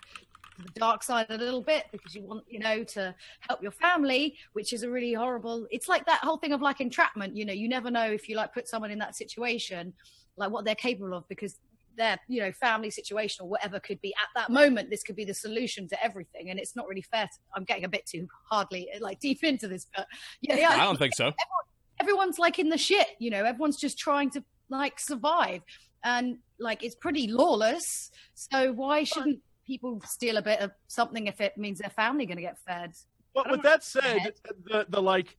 the dark side a little bit because you want, you know, to help your family, which is a really horrible. It's like that whole thing of like entrapment. You know, you never know if you like put someone in that situation, like what they're capable of, because their you know family situation or whatever could be at that moment this could be the solution to everything and it's not really fair to, i'm getting a bit too hardly like deep into this but yeah, yeah I don't think so. everyone's like in the shit you know everyone's just trying to like survive and like it's pretty lawless so why shouldn't people steal a bit of something if it means their family going to get fed But with that said, the the like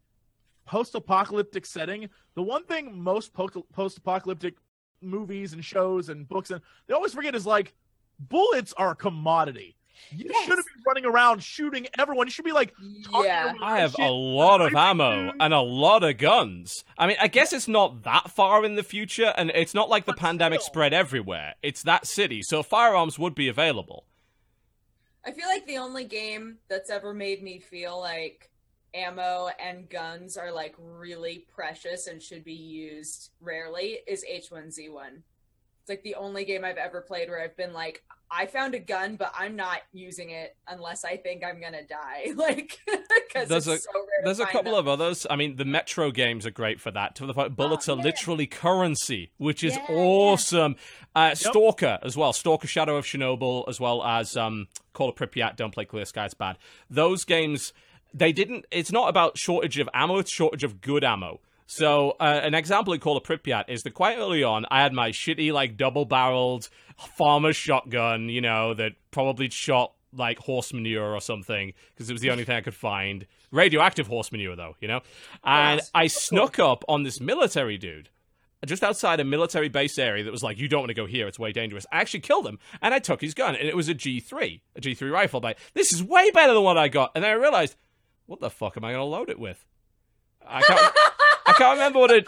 post-apocalyptic setting, the one thing most post-apocalyptic movies and shows and books and they always forget is like bullets are a commodity. You Yes. shouldn't be running around shooting everyone. You should be like, Yeah. I have shit. a lot of ammo and a lot of guns. I mean, I guess it's not that far in the future, and it's not like the But pandemic still. spread everywhere. It's that city, so firearms would be available. I feel like the only game that's ever made me feel like ammo and guns are like really precious and should be used rarely is H1Z1. It's like the only game I've ever played where I've been like, I found a gun, but I'm not using it unless I think I'm gonna die. Like, because There's it's a- so rare. There's a couple them. of others. I mean, the Metro games are great for that. To the point, bullets are yeah. literally currency, which is Yeah, yeah. awesome. Uh, Stalker as well. Stalker: Shadow of Chernobyl, as well as um, Call of Pripyat. Don't play Clear Sky; it's bad. Those games, they didn't. It's not about shortage of ammo; it's shortage of good ammo. So, uh, an example in Call of Pripyat is that quite early on, I had my shitty, like, double barreled farmer's shotgun, you know, that probably shot, like, horse manure or something, because it was the only thing I could find. Radioactive horse manure, though, you know? And Yes. I snuck up on this military dude just outside a military base area that was like, you don't want to go here, it's way dangerous. I actually killed him, and I took his gun, and it was a G3, a G3 rifle. Like, this is way better than what I got. And then I realized, what the fuck am I going to load it with? I can't, I can't remember what it.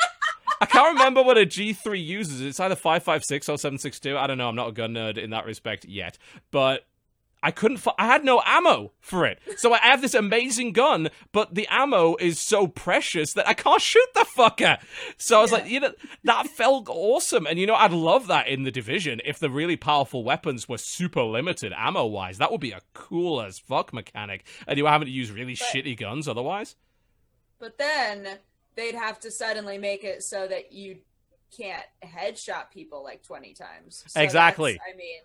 I can't remember what a G3 uses. It's either 556 or 762. I don't know. I'm not a gun nerd in that respect yet. But I couldn't. I had no ammo for it. So I have this amazing gun, but the ammo is so precious that I can't shoot the fucker. So I was like, you know, that felt awesome. And you know, I'd love that in the division if the really powerful weapons were super limited ammo wise. That would be a cool as fuck mechanic. And you were having to use really shitty guns otherwise. But then they'd have to suddenly make it so that you can't headshot people like 20 times. So Exactly. I mean,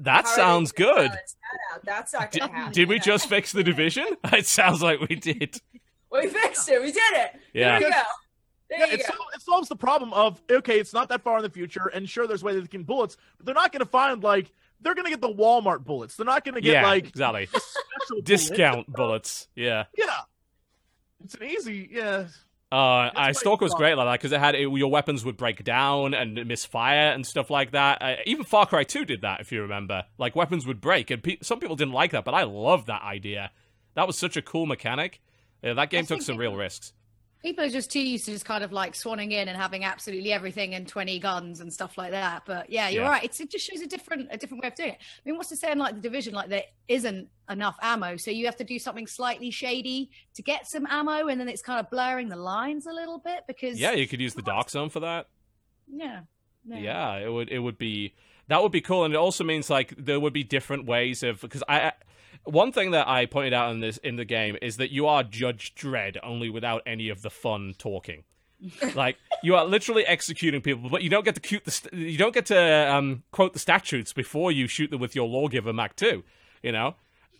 That how are they sounds good. that? That's not Did, going to happen. did we you know? just fix the division? It sounds like we did. We fixed it. We did it. Yeah. There you go. There Yeah, you it, go. sol- it solves the problem of okay, it's not that far in the future, and sure, there's ways they can bullets, but they're not going to find like they're going to get the Walmart bullets. They're not going to get Yeah, like exactly. special bullet. Discount bullets. Yeah. Yeah, it's an easy yeah. Uh, I Stalker was great like that because it had it, your weapons would break down and misfire and stuff like that. Uh, even Far Cry 2 did that, if you remember. Like weapons would break, and pe- some people didn't like that, but I loved that idea. That was such a cool mechanic. Yeah, that game I took some it- real risks. People are just too used to just kind of like swanning in and having absolutely everything and 20 guns and stuff like that. But yeah, you're Yeah. right. It's, it just shows a different a different way of doing it. I mean, what's to say in like the division, like there isn't enough ammo, so you have to do something slightly shady to get some ammo, and then it's kind of blurring the lines a little bit because Yeah, you could use the dark zone for that. yeah, Yeah, it would it would be that would be cool, and it also means like there would be different ways of because I. One thing that I pointed out in this in the game is that you are Judge Dredd only without any of the fun talking. like you are literally executing people, but you don't get to cute the st- you don't get to um, quote the statutes before you shoot them with your Lawgiver Mark II. You know,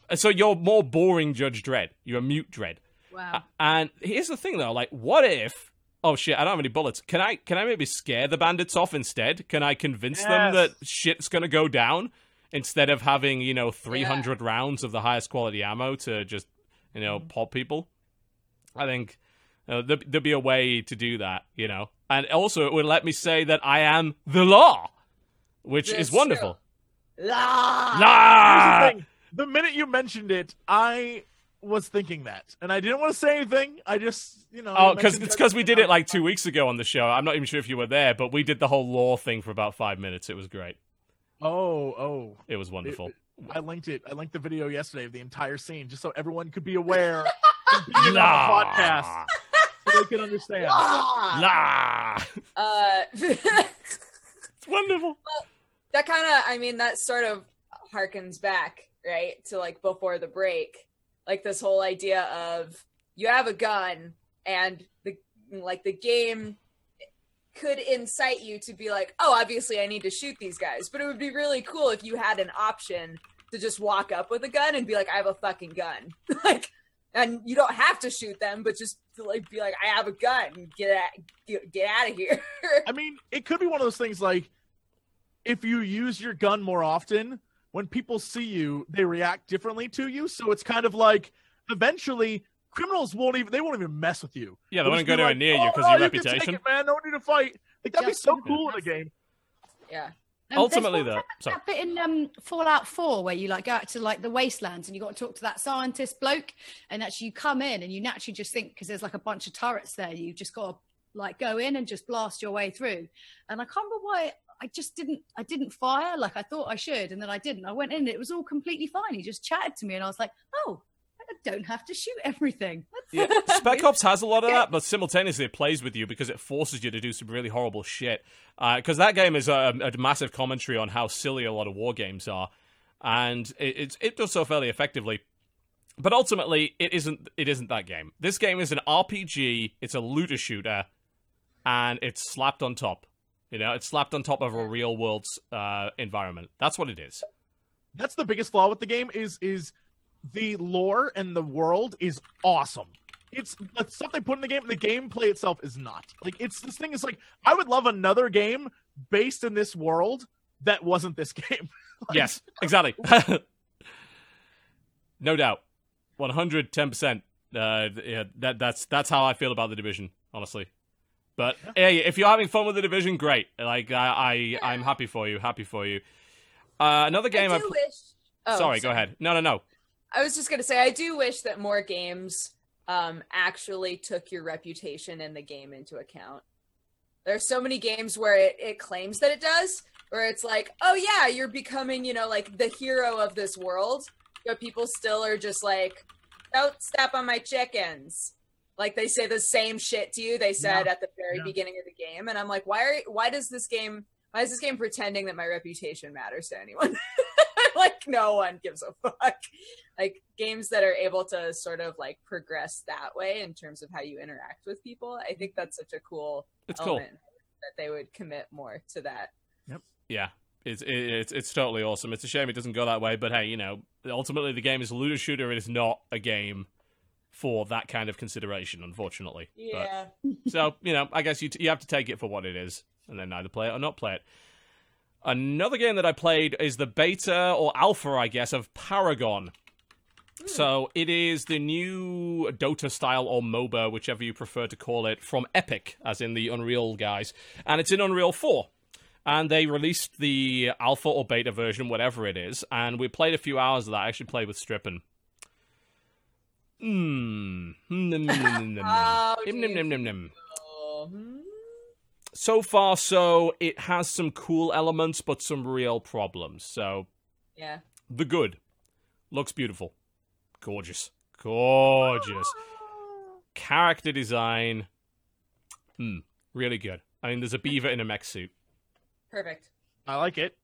And so you're more boring Judge Dredd. You're a mute Dredd. Wow. And here's the thing though, like what if oh shit, I don't have any bullets. Can I can I maybe scare the bandits off instead? Can I convince them that shit's gonna go down instead of having, you know, three hundred rounds of the highest quality ammo to just, you know, pop people? I think uh, there, there'd be a way to do that, you know. And also it would let me say that I am the law. Which That's is wonderful. Ah! Here's Law! the. The minute you mentioned it, I was thinking that, and I didn't want to say anything. I just, you know. Oh, because it's because we did it like two weeks ago on the show. I'm not even sure if you were there, but we did the whole law thing for about five minutes. It was great. Oh, oh. It was wonderful. I linked it. I linked the video yesterday of the entire scene, just so everyone could be aware. and be on the Law. podcast, so they can understand. Ah! Law. Uh, It's wonderful. that kind of i mean that sort of harkens back right to like before the break like this whole idea of you have a gun and the like the game could incite you to be like oh obviously i need to shoot these guys. But it would be really cool if you had an option to just walk up with a gun and be like i have a fucking gun. Like and you don't have to shoot them but just to like be like i have a gun. Get get, get out of here. I mean, it could be one of those things like if you use your gun more often, when people see you, they react differently to you. So it's kind of like eventually criminals won't even they won't even mess with you. Yeah, they They'll won't go anywhere like, near you "Oh, because no, of your you can take reputation. it, man. No need to fight. Like that'd be so cool in that. a game. yeah Um, Ultimately, one though, that- sorry. that bit in um, Fallout 4 where you like go out to like the wastelands and you got to talk to that scientist bloke, and actually you come in and you naturally just think because there's like a bunch of turrets there, you just got to like go in and just blast your way through. And I can't remember why I just didn't. I didn't fire like I thought I should, and then I didn't. I went in, it was all completely fine. He just chatted to me, and I was like, oh. I don't have to shoot everything. Yeah, Spec Ops has a lot of that, but simultaneously it plays with you because it forces you to do some really horrible shit. Because that game is a, a massive commentary on how silly a lot of war games are, and it, it's it does so fairly effectively. But ultimately, it isn't. It isn't that game. This game is an RPG. It's a looter shooter, and it's slapped on top. You know, it's slapped on top of a real world uh, environment. That's what it is. That's the biggest flaw with the game is is the lore and the world is awesome. It's the stuff they put in the game. The gameplay itself is not. Like it's this thing is like I would love another game based in this world that wasn't this game. yes, exactly. no doubt, one hundred ten percent. Uh, yeah, that that's that's how I feel about the division, honestly. But hey, if you're having fun with the division, great. Like I, I I'm happy for you. Happy for you. Uh, another game. I I pl- wish. Oh, sorry, go ahead. No, no, no. I was just gonna say I do wish that more games um, actually took your reputation in the game into account. There's so many games where it, it claims that it does, where it's like, oh yeah, you're becoming, you know, like the hero of this world, but people still are just like, don't step on my chickens. Like they say the same shit to you they said at the very Yeah. beginning of the game, and I'm like, why are why does this game why is this game pretending that my reputation matters to anyone? like no one gives a fuck like games that are able to sort of like progress that way in terms of how you interact with people i think that's such a cool It's cool. element that they would commit more to that Yep. Yeah, it's it's it's totally awesome. It's a shame it doesn't go that way, but hey, you know, ultimately the game is a looter shooter. It is not a game for that kind of consideration, unfortunately. But- so you know, I guess you t- you have to take it for what it is, and then either play it or not play it. Another game that I played is the beta or alpha, I guess, of Paragon. So it is the new Dota style or MOBA, whichever you prefer to call it, from Epic, as in the Unreal guys, and it's in Unreal Four. And they released the alpha or beta version, whatever it is, and we played a few hours of that. I actually played with Strippin. Hmm. Hmm, hmm, hmm, hmm nom, So far, so it has some cool elements, but some real problems. So Yeah. the good looks beautiful, gorgeous, gorgeous. Character design, hmm, really good. I mean, there's a beaver in a mech suit. Perfect. I like it.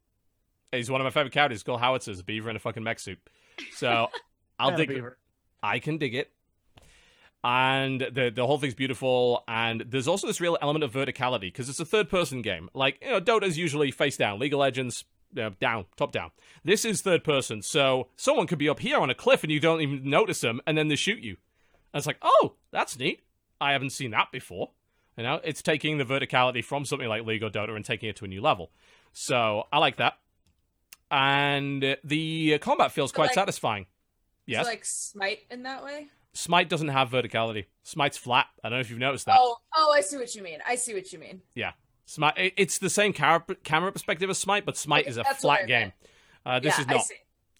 He's one of my favorite characters. Called Howitzers, a beaver in a fucking mech suit. So I'll dig. beaver. I can dig it. And the the whole thing's beautiful, and there's also this real element of verticality because it's a third person game. Like you know, Dota's usually face down, League of Legends down, top down. This is third person, so someone could be up here on a cliff and you don't even notice them, and then they shoot you. And it's like, oh, that's neat. I haven't seen that before. You know, it's taking the verticality from something like League or Dota and taking it to a new level. So I like that. And the combat feels So, quite like- satisfying. Yes. So like smite in that way. Smite doesn't have verticality. Smite's flat. I don't know if you've noticed that. Oh, oh, I see what you mean. I see what you mean. Yeah. Smite. It's the same camera, camera perspective as Smite, but Smite Okay, is a that's what I flat game. Uh, this yeah, is I not. see.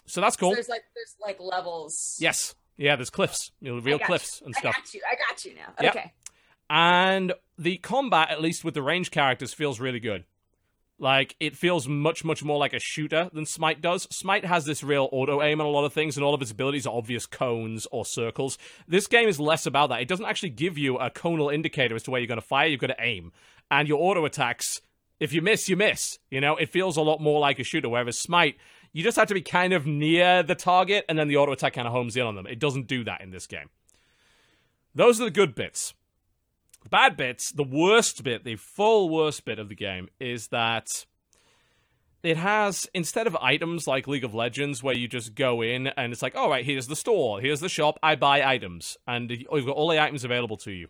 So that's So cool. there's like there's like levels. Yes. Yeah. There's cliffs. You know, real cliffs you. and stuff. I got you. I got you now. Yep. Okay. And the combat, at least with the range characters, feels really good. Like it feels much, much more like a shooter than Smite does. Smite has this real auto aim on a lot of things, and all of its abilities are obvious cones or circles. This game is less about that. It doesn't actually give you a conal indicator as to where you're going to fire. You've got to aim, and your auto attacks. If you miss, you miss. You know, it feels a lot more like a shooter. Whereas Smite, you just have to be kind of near the target, and then the auto attack kind of homes in on them. It doesn't do that in this game. Those are the good bits. Bad bits, the worst bit, the full worst bit of the game is that it has instead of items like League of Legends where you just go in and it's like, all right, here's the store, here's the shop, I buy items, and you've got all the items available to you.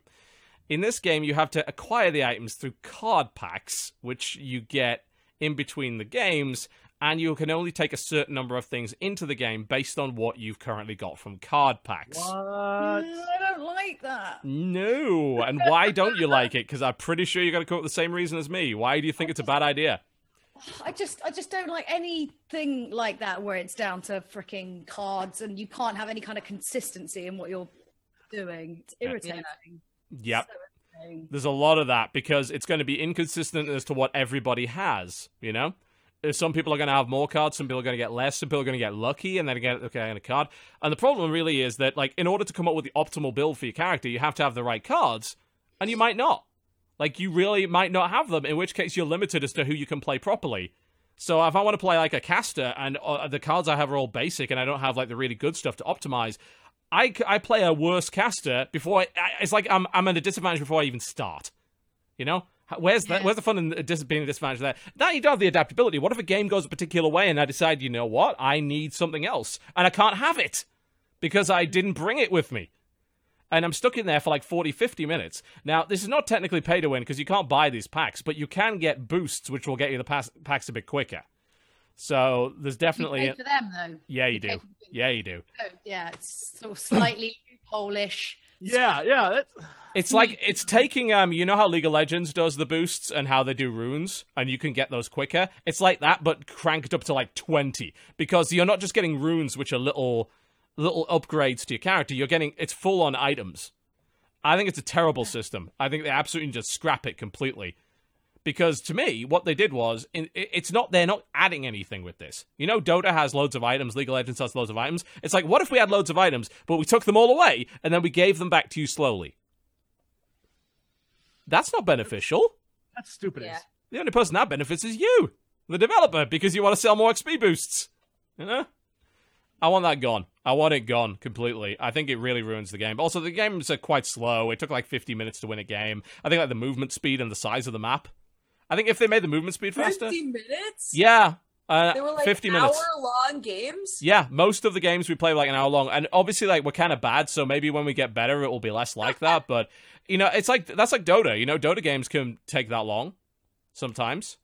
In this game, you have to acquire the items through card packs, which you get in between the games, and you can only take a certain number of things into the game based on what you've currently got from card packs. What? I don't like that. No. And why don't you like it? Because I'm pretty sure you're going to come up with the same reason as me. Why do you think it's a bad idea? I just, I just don't like anything like that where it's down to freaking cards and you can't have any kind of consistency in what you're doing. It's irritating. Yep. So irritating. There's a lot of that because it's going to be inconsistent as to what everybody has, you know? Some people are going to have more cards, some people are going to get less, some people are going to get lucky and then get okay on a card. And the problem really is that like in order to come up with the optimal build for your character, you have to have the right cards, and you might not. Like you really might not have them, in which case you're limited as to who you can play properly. So if I want to play like a caster and uh, the cards I have are all basic and I don't have like the really good stuff to optimize, I, I play a worse caster before I, I- it's like I'm I'm at a disadvantage before I even start. You know, where's the Yeah. where's the fun in being a disadvantage there? Now you don't have the adaptability. What if a game goes a particular way and I decide, you know what, I need something else and I can't have it because I didn't bring it with me. And I'm stuck in there for like 40, 50 minutes. Now, this is not technically pay to win because you can't buy these packs, but you can get boosts, which will get you the pass- packs a bit quicker. So there's You definitely. pay for them though. Yeah, you pay do. Yeah, you do. Oh, yeah, it's sort of slightly Polish. Yeah, yeah. That's, It's like it's taking um you know how League of Legends does the boosts and how they do runes and you can get those quicker. It's like that but cranked up to like 20 because you're not just getting runes which are little little upgrades to your character, you're getting it's full on items. I think it's a terrible system. I think they absolutely just scrap it completely. Because to me, what they did was, it's not they're not adding anything with this. You know, Dota has loads of items, League of Legends has loads of items. It's like, what if we had loads of items, but we took them all away and then we gave them back to you slowly? That's not beneficial. that's stupid. Yeah. The only person that benefits is you, the developer, because you want to sell more XP boosts. You know? I want that gone. I want it gone completely. I think it really ruins the game. Also, the games are quite slow. It took like 50 minutes to win a game. I think like the movement speed and the size of the map. I think if they made the movement speed faster, 50 minutes? yeah, uh, They were like 50 hour minutes. long games? Yeah, most of the games we play were like an hour long, and obviously, like we're kind of bad, so maybe when we get better, it will be less like that. But you know, it's like that's like Dota. You know, Dota games can take that long sometimes,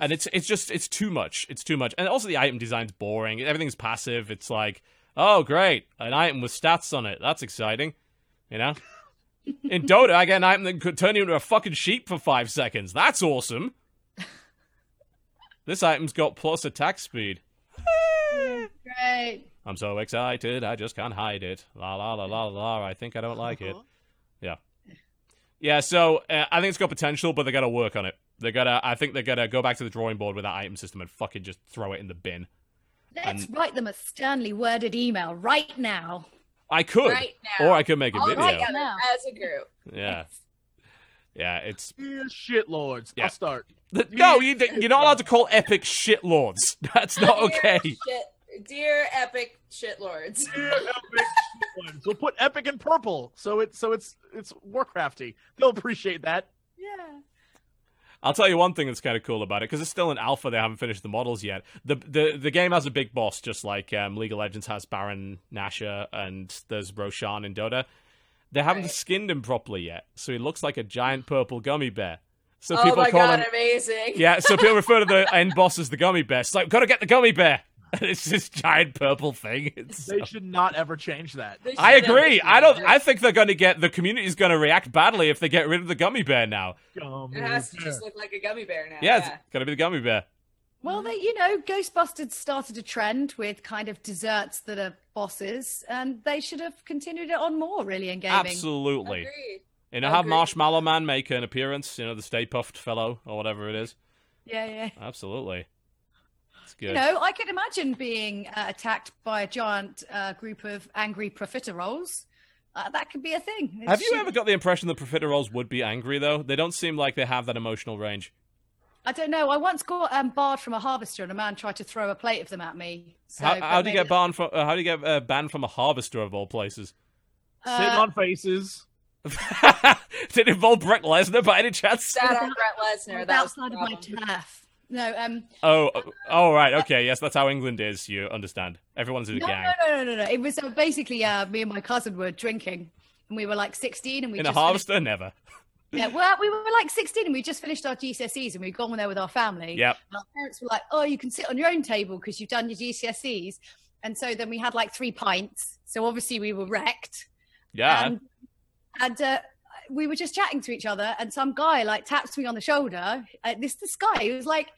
and it's it's just it's too much. It's too much, and also the item design's boring. Everything's passive. It's like, oh great, an item with stats on it. That's exciting. You know, in Dota, I get an item that could turn you into a fucking sheep for five seconds. That's awesome. This item's got plus attack speed. Great. I'm so excited, I just can't hide it. La la la la la. I think I don't like it. Yeah, yeah. So uh, I think it's got potential, but they got to work on it. They gotta. I think they gotta go back to the drawing board with that item system and fucking just throw it in the bin. Let's And- write them a sternly worded email right now. I could, Right now. or I could make a All video. together Now. as a group. Yeah, yeah. It's Yeah, shitlords. Yeah. I'll start. th- no. You, you're not allowed to call epic shitlords. That's not okay. Dear, shit, dear epic shitlords. Yeah, epic shitlords. We'll put epic in purple, so it's so it's it's Warcrafty. They'll appreciate that. Yeah. I'll tell you one thing that's kind of cool about it because it's still in alpha. They haven't finished the models yet. the the The game has a big boss, just like um, League of Legends has Baron Nashor and there's Roshan in Dota. They haven't Right. skinned him properly yet, so he looks like a giant purple gummy bear. So oh people my call god, him amazing. yeah. So people refer to the end boss as the gummy bear. It's like gotta get the gummy bear. And it's this giant purple thing. It's They should not ever change that. I agree. I don't. I think they're going to get the community is going to react badly if they get rid of the gummy bear now. Gummy It has to bear. just look like a gummy bear now. Yeah, it's going to be the gummy bear. Well, they, you know, Ghostbusters started a trend with kind of desserts that are bosses, and they should have continued it on more, really, in gaming. Absolutely. Agreed. You know, have Marshmallow Man make an appearance. You know, the Stay Puft fellow or whatever it is. Yeah, yeah. Absolutely. It's good. You know, I could imagine being uh, attacked by a giant uh, group of angry profiteroles. Uh, that could be a thing. have you It's- ever got the impression that profiteroles would be angry though? They don't seem like they have that emotional range. I don't know. I once got um, barred from a harvester, and a man tried to throw a plate of them at me. So, how, how do you maybe get banned from? Uh, how do you get uh, banned from a harvester of all places? Sitting Uh, on faces. Did it involve Brett Lesnar by any chance? Sat on Brett that Lesnar. was That was the outside of my turf. No, um, Oh, oh, right. Okay, yes, that's how England is. You understand? Everyone's in a no, gang. no, no, no, no, no. It was uh, basically uh, me and my cousin were drinking, and we were like 16, and we In a just harvester, never. Yeah, well, we were like 16, and we just finished our GCSEs, and we'd gone there with our family. Yeah. Our parents were like, "Oh, you can sit on your own table because you've done your GCSEs," and so then we had like three pints. So obviously we were wrecked. Yeah. and, and uh, we were just chatting to each other and some guy like taps me on the shoulder uh, this this guy who was like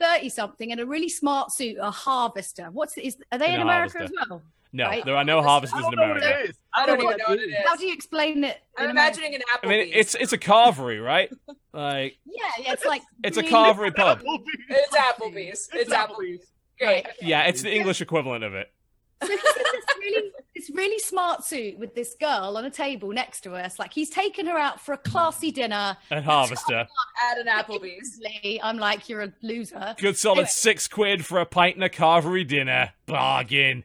30 something in a really smart suit a harvester what's is are they In in, america harvester. as well no, right? there are no I harvesters I don't in know what America. it is. I don't know even know what it is. how do you explain it I'm in America? imagining an I mean, it's it's a carvery, right? Like yeah yeah it's like it's a carvery pub. Applebee's. It's Applebee's. It's Applebee's. Great. Yeah, it's the English equivalent of it. So he's in this really this really smart suit with this girl on a table next to us like he's taken her out for a classy dinner at harvester, At an Applebee's. I'm like you're a loser good solid six quid for a pint and a carvery dinner. Bargain.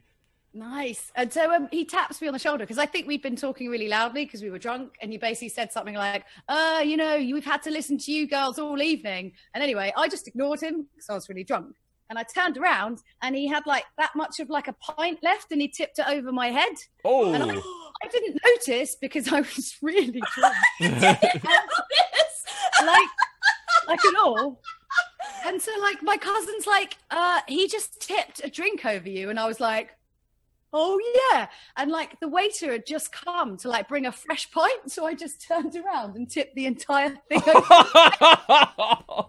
Nice. And so um, he taps me on the shoulder because I think we'd been talking really loudly because we were drunk. And he basically said something like, uh, you know, we've had to listen to you girls all evening. And anyway, I just ignored him because I was really drunk. And I turned around and he had like that much of like a pint left and he tipped it over my head. Oh, And I, I didn't notice because I was really drunk. like, like at all. And so like my cousin's like, uh, he just tipped a drink over you. And I was like, oh yeah. And like the waiter had just come to like bring a fresh pint. So I just turned around and tipped the entire thing over.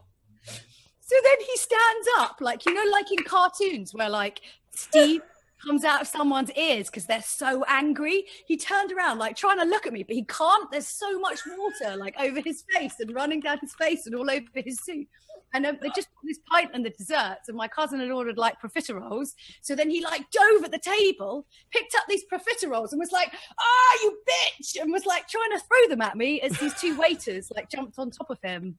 So then he stands up, like you know, like in cartoons where like Steve comes out of someone's ears because they're so angry. He turned around, like trying to look at me, but he can't. There's so much water like over his face and running down his face and all over his suit. And um, they just put this pint and the desserts, and my cousin had ordered like profiteroles. So then he like dove at the table, picked up these profiteroles, and was like, "Ah, you bitch!" and was like trying to throw them at me as these two waiters like jumped on top of him.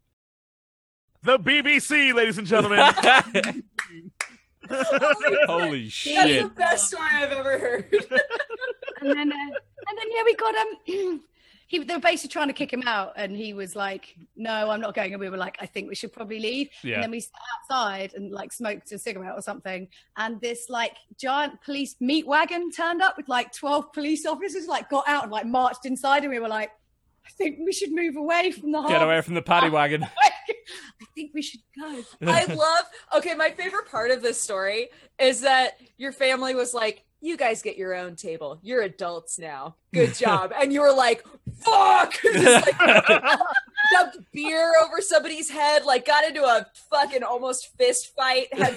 The BBC, ladies and gentlemen. Holy That's shit! the best story I've ever heard. and then uh, and then yeah, we got um. He, they were basically trying to kick him out, and he was like, "No, I'm not going." And we were like, "I think we should probably leave." Yeah. And then we sat outside and like smoked a cigarette or something. And this like giant police meat wagon turned up with like 12 police officers, like got out and like marched inside, and we were like, "I think we should move away from the Get away from the paddy wagon. Think we should go." I love. Okay, my favorite part of this story is that your family was like, "You guys get your own table. You're adults now. Good job." and you were like, "Fuck!" Just, like, dumped beer over somebody's head. Like, got into a fucking almost fist fight. Had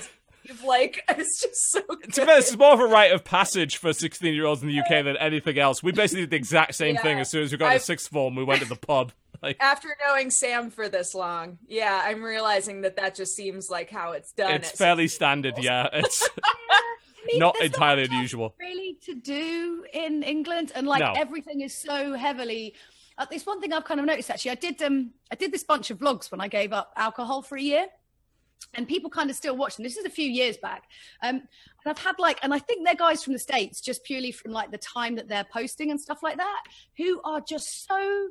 like it's just so. To Good. be honest, it's more of a rite of passage for 16 year olds in the UK than anything else. We basically did the exact same thing as soon as we got I've- to sixth form. We went to the pub. Like, After knowing Sam for this long, yeah, I'm realizing that that just seems like how it's done. it's fairly standard, years. yeah. It's I mean, not entirely much unusual. really to do in England, and like No. everything is so heavily. Uh, there's one thing I've kind of noticed actually. I did um I did this bunch of vlogs when I gave up alcohol for a year, and people kind of still watch them. This is a few years back, um, and I've had like, and I think they're guys from the states just purely from like the time that they're posting and stuff like that, who are just so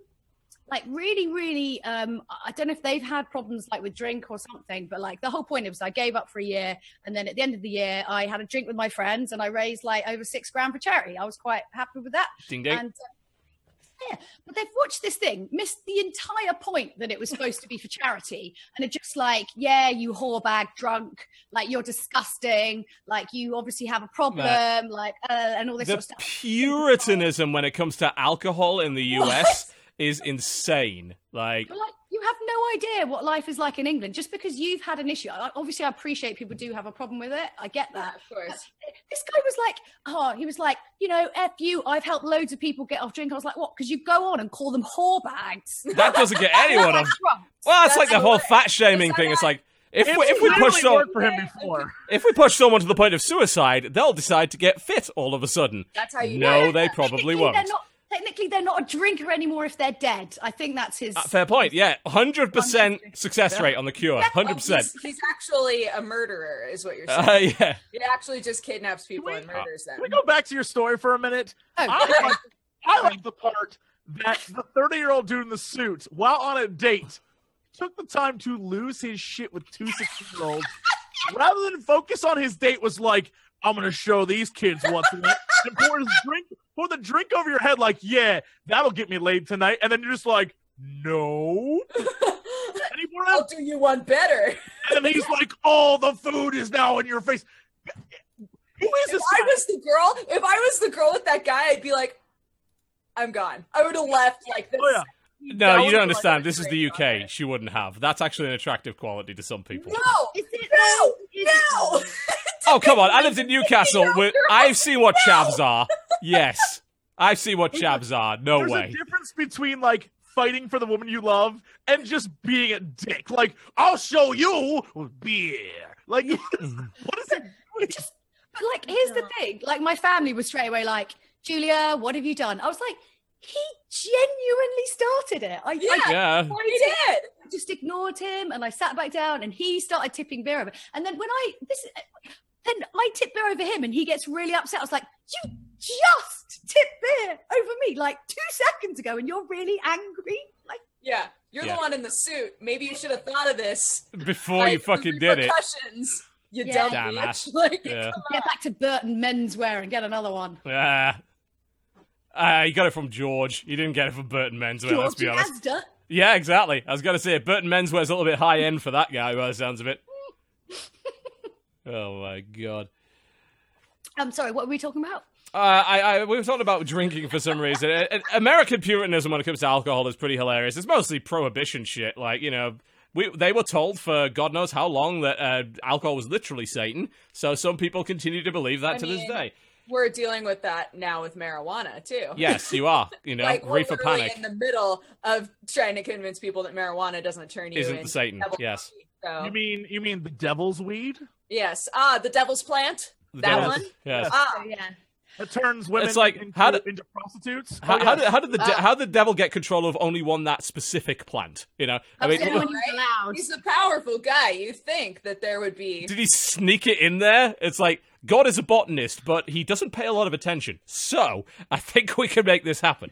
like really really um i don't know if they've had problems like with drink or something but like the whole point was i gave up for a year and then at the end of the year i had a drink with my friends and i raised like over six grand for charity. I was quite happy with that. Ding ding. and uh, yeah. But they've watched this thing missed the entire point that it was supposed to be for charity and it just like yeah you whore bag drunk like you're disgusting like you obviously have a problem like uh, and all this the sort of stuff. puritanism when it comes to alcohol in the US is insane. Like, like, you have no idea what life is like in England just because you've had an issue. I- Obviously, I appreciate people do have a problem with it. I get Yeah, that. of course. This guy was like, oh, he was like, you know, F you, I've helped loads of people get off drink. I was like, what? Because you go on and call them whore bags. that doesn't get anyone off. Well, it's That's like the whole fat shaming that's thing. how It's like, if we, if we push so, for him before. if we push someone to the point of suicide, they'll decide to get fit all of a sudden. That's how you No, do it. they probably Technically, won't. They're not, technically, they're not a drinker anymore if they're dead. I think that's his. Uh, fair point. Yeah, hundred percent success rate on the cure. Hundred percent. He's, he's actually a murderer, is what you're saying. Uh, yeah. he actually just kidnaps people we- and murders them. Can we go back to your story for a minute? Oh, I okay. like, I like the part that the 30 year old dude in the suit, while on a date, took the time to lose his shit with two 16 year olds. Rather than focus on his date, was like, I'm going to show these kids what's what. And pour his drink, pour the drink over your head, like, yeah, that'll get me laid tonight. And then you're just like, no. And he I'll do you one better. and then he's like, oh, the food is now in your face. Who is this? If this I was the girl, if I was the girl with that guy, I'd be like, I'm gone. I would have left like this. Oh, yeah. No, That you don't understand. a This is the great UK. She wouldn't have. That's actually an attractive quality to some people. No, no, no. Oh come on! I lived in Newcastle. Where I've seen what chavs are. Yes, I've seen what chavs are. No way. There's a difference between like fighting for the woman you love and just being a dick. Like, I'll show you beer. Like, what is it? doing? just but like here's the thing like my family was straight away like julia what have you done i was like he genuinely started it i, Yeah. I Yeah. He did. just ignored him and i sat back down and he started tipping beer over and then when i this then i tip beer over him and he gets really upset i was like you just tipped beer over me like two seconds ago and you're really angry like Yeah, you're Yeah. the one in the suit. Maybe you should have thought of this Before you like, the fucking did it. repercussions, You Yeah. dumb Damn bitch. ass. Like, Yeah. get back to burton menswear and get another one Yeah. Uh, you got it from George. You didn't get it from Burton Menswear, let's be honest. Asda. Yeah, exactly. I was going to say, Burton Menswear's a little bit high end for that guy, by the sounds of it. oh, my God. i'm sorry what were we talking about Uh, I, I, we were talking about drinking for some reason. Uh, American Puritanism when it comes to alcohol is pretty hilarious. It's mostly prohibition shit. Like, you know, we, they were told for God knows how long that uh, alcohol was literally Satan. So some people continue to believe that I to this day. We're dealing with that now with marijuana too. Yes, you are. You know, like we're reefer panic. in the middle of trying to convince people that marijuana doesn't turn you Isn't into Satan, yes. coffee. So You mean you mean the devil's weed? yes, ah, the devil's plant. The that devil's- one. Yes. Ah, Oh, yeah It turns women It's like, into, how do- into prostitutes. How, Oh, how, did, how did the de- Ah. how did the devil get control of only one that specific plant? You know, I mean, right? allowed. he's a powerful guy. You think that there would be did he sneak it in there? It's like God is a botanist, but he doesn't pay a lot of attention. So I think we can make this happen.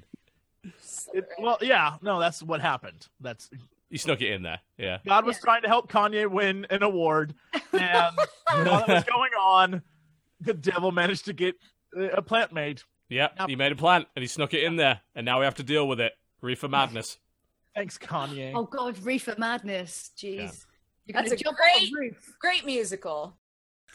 It- well, yeah, no, that's what happened. That's He snuck it in there. Yeah. God was trying to help Kanye win an award, and while that was going on, the devil managed to get uh, a plant made. Yeah. He made a plant and he snuck it in there, and now we have to deal with it. Reefer madness. Thanks, Kanye. Oh God, reefer madness. Jeez. Yeah. You're gonna That's a jump great- roof. great musical.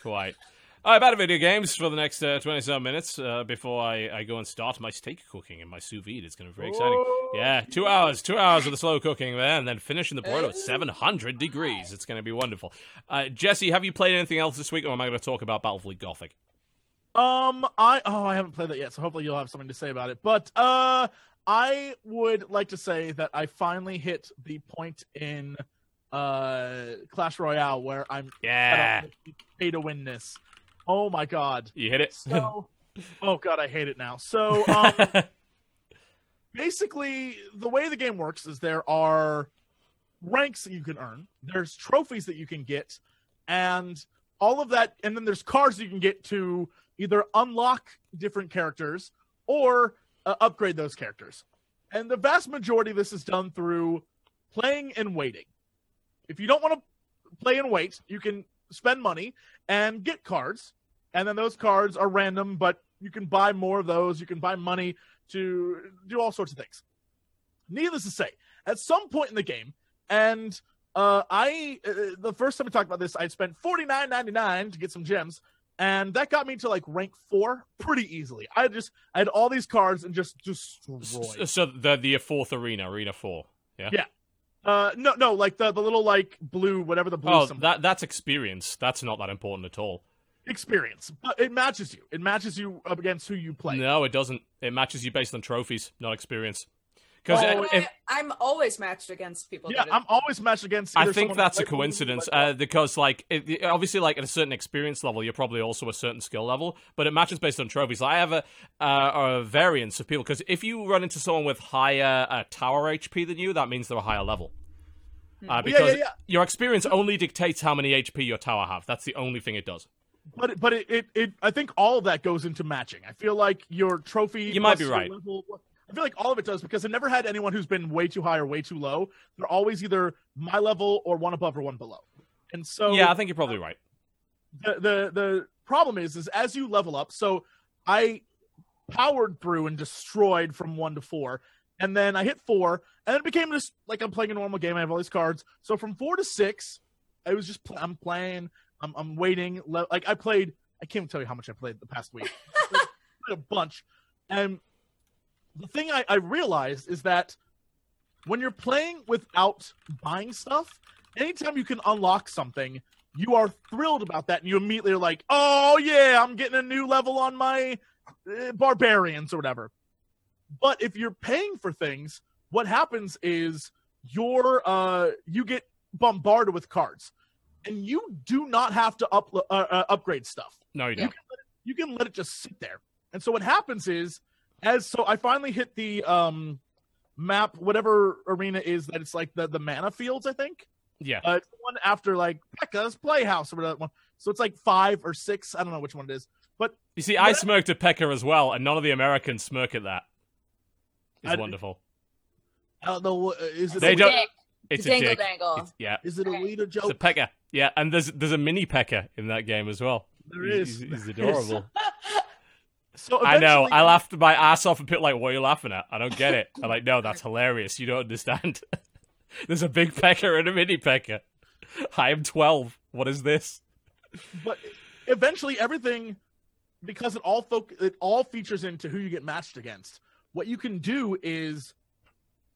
Quite. Uh, about video games for the next uh, 27 minutes uh, before I, I go and start my steak cooking and my sous vide. It's going to be very exciting. Yeah, two hours, two hours of the slow cooking there, and then finishing the broiler at 700 degrees. It's going to be wonderful. Uh, Jesse, have you played anything else this week, or am I going to talk about Battlefleet Gothic? Um, I oh I haven't played that yet, so hopefully you'll have something to say about it. But uh, I would like to say that I finally hit the point in uh Clash Royale where I'm Yeah, pay to win this. Oh my god. you hit it. So, oh god, I hate it now. So, um, basically, the way the game works is there are ranks that you can earn. There's trophies that you can get, and all of that, and then there's cards you can get to either unlock different characters or uh, upgrade those characters. And the vast majority of this is done through playing and waiting. If you don't want to play and wait, you can spend money and get cards, and then those cards are random, but you can buy more of those. You can buy money to do all sorts of things. Needless to say, at some point in the game, and uh, I uh, the first time we talked about this, I spent forty nine ninety nine to get some gems, and that got me to like rank four pretty easily. I just I had all these cards and just destroyed. so the the fourth arena, arena four. Yeah. Yeah. Uh, no, no, like the the little like blue, whatever the blue Oh, symbol- that that's experience. That's not that important at all. experience, but it matches you. It matches you up against who you play. No, it doesn't. It matches you based on trophies, not experience. Because Oh, I'm always matched against people. Yeah, that I'm always matched against. I think that's a like me or coincidence uh, because, like, it, it- obviously, like at a certain experience level, you're probably also a certain skill level, but it matches based on trophies. I have a, uh, a variance of people because if you run into someone with higher uh, tower HP than you, that means they're a higher level. Uh, Yeah, because yeah, yeah. your experience only dictates how many HP your tower have. That's the only thing it does. But it- but it, it, it I think all of that goes into matching. I feel like your trophy. You might be right. level- I feel like all of it does because I've never had anyone who's been way too high or way too low. They're always either my level or one above or one below. And so yeah, I think you're probably right. the the the problem is is as you level up. So I powered through and destroyed from one to four, and then I hit four, and it became just like I'm playing a normal game. I have all these cards. So from four to six, I was just pl- I'm playing. I'm I'm waiting. Le- like I played. I can't even tell you how much I played the past week. Played a bunch, and the thing I, I realized is that when you're playing without buying stuff, anytime you can unlock something, you are thrilled about that, and you immediately are like, "Oh yeah, I'm getting a new level on my uh, barbarians or whatever." But if you're paying for things, what happens is you're uh you get bombarded with cards, and you do not have to up uh, uh, upgrade stuff No, you you don't. can, it, you can let it just sit there. And so what happens is, as so I finally hit the um map, whatever arena is that it's like the the mana fields, I think. Yeah. Uh, it's the one after like Pekka's Playhouse or whatever one. So it's like five or six. I don't know which one it is. But You see, I smirked at Pekka as well, and none of the Americans smirk at that. It's I- wonderful. I don't know. uh, Is it They a, don't- Dick. It's a Dangle dick. dangle. It's- yeah, Is it a leader joke? it's a joke? Pekka. Yeah, and there's there's a mini Pekka in that game as well. There is. He's, he's There is. adorable. So I know. I laughed my ass off and people like, "What are you laughing at?" I don't get it. I'm like, "No, that's hilarious. You don't understand." There's a big Pekka and a mini Pekka. I am 12. What is this? but eventually everything because it all foc- it all features into who you get matched against what you can do is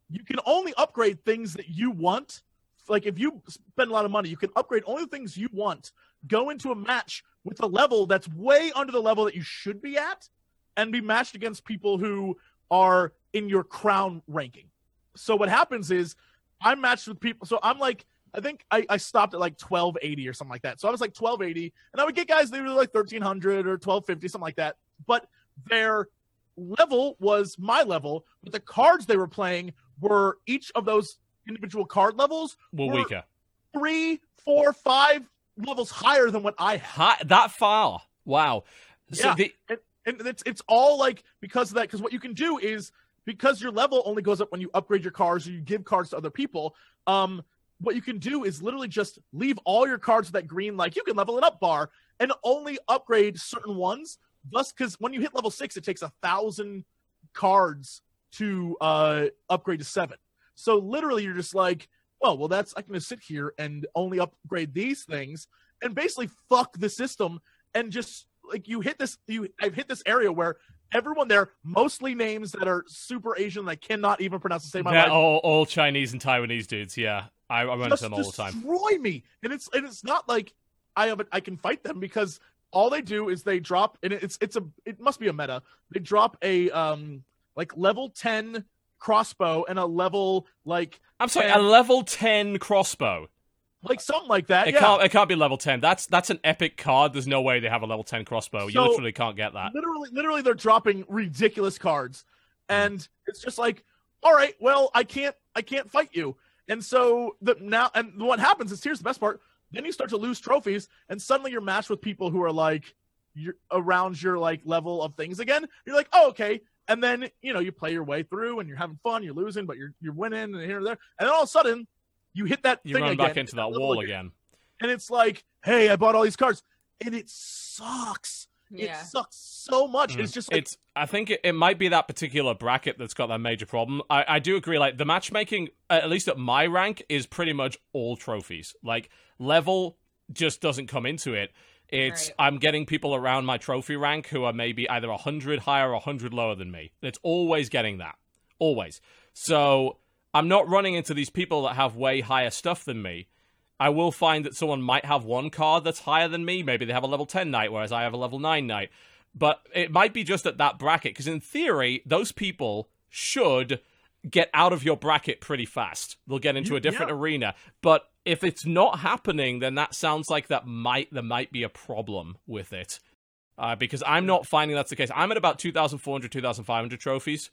you can only upgrade things that you want like if you spend a lot of money you can upgrade only the things you want go into a match with a level that's way under the level that you should be at and be matched against people who are in your crown ranking so what happens is i'm matched with people so i'm like I think I, I stopped at like 1280 or something like that. So I was like 1280, and I would get guys they were like 1300 or 1250, something like that. But their level was my level, but the cards they were playing were each of those individual card levels We're We're- weaker. three, four, five levels higher than what I had. Hi, that far. Wow. So Yeah. the, and, and it's it's all like because of that because what you can do is because your level only goes up when you upgrade your cards or you give cards to other people um what you can do is literally just leave all your cards with that green like you can level it up bar and only upgrade certain ones thus because when you hit level six it takes a thousand cards to uh upgrade to seven so literally you're just like oh well that's i can just sit here and only upgrade these things and basically fuck the system and just like you hit this you I've hit this area where everyone there mostly names that are super Asian that I cannot even pronounce the same my life. all, all Chinese and Taiwanese dudes. Yeah, I, I run into them all the time. destroy me. And it's and it's not like I have a, I can fight them because all they do is they drop and it's it's a it must be a meta. They drop a um like level 10 crossbow and a level like I'm sorry, 10 a level ten crossbow. like something like that. It yeah. can't. It can't be level ten. That's that's an epic card. There's no way they have a level ten crossbow. you literally can't get that. literally literally they're dropping ridiculous cards hmm. and it's just like all right well i can't i can't fight you and so the now and what happens is here's the best part then you start to lose trophies and suddenly you're matched with people who are like you're around your like level of things again you're like oh okay and then you know you play your way through and you're having fun you're losing but you're you're winning and here and there. And then all of a sudden you hit that You thing run again, back into that level wall again. and it's like hey i bought all these cards. And it sucks. Yeah. it sucks so much. Mm. it's just like it's i think it, it might be that particular bracket that's got that major problem. I, I do agree like the matchmaking at least at my rank is pretty much all trophies. Like level just doesn't come into it it's Right. i'm getting people around my trophy rank who are maybe either 100 higher or 100 lower than me it's always getting that always so i'm not running into these people that have way higher stuff than me I will find that someone might have one card that's higher than me. Maybe they have a level 10 knight, whereas I have a level 9 knight. But it might be just at that bracket, because in theory, those people should get out of your bracket pretty fast. They'll get into You- a different yeah. arena. But if it's not happening, then that sounds like that might there might be a problem with it. Uh, because I'm not finding that's the case. I'm at about 2,400, 2,500 trophies,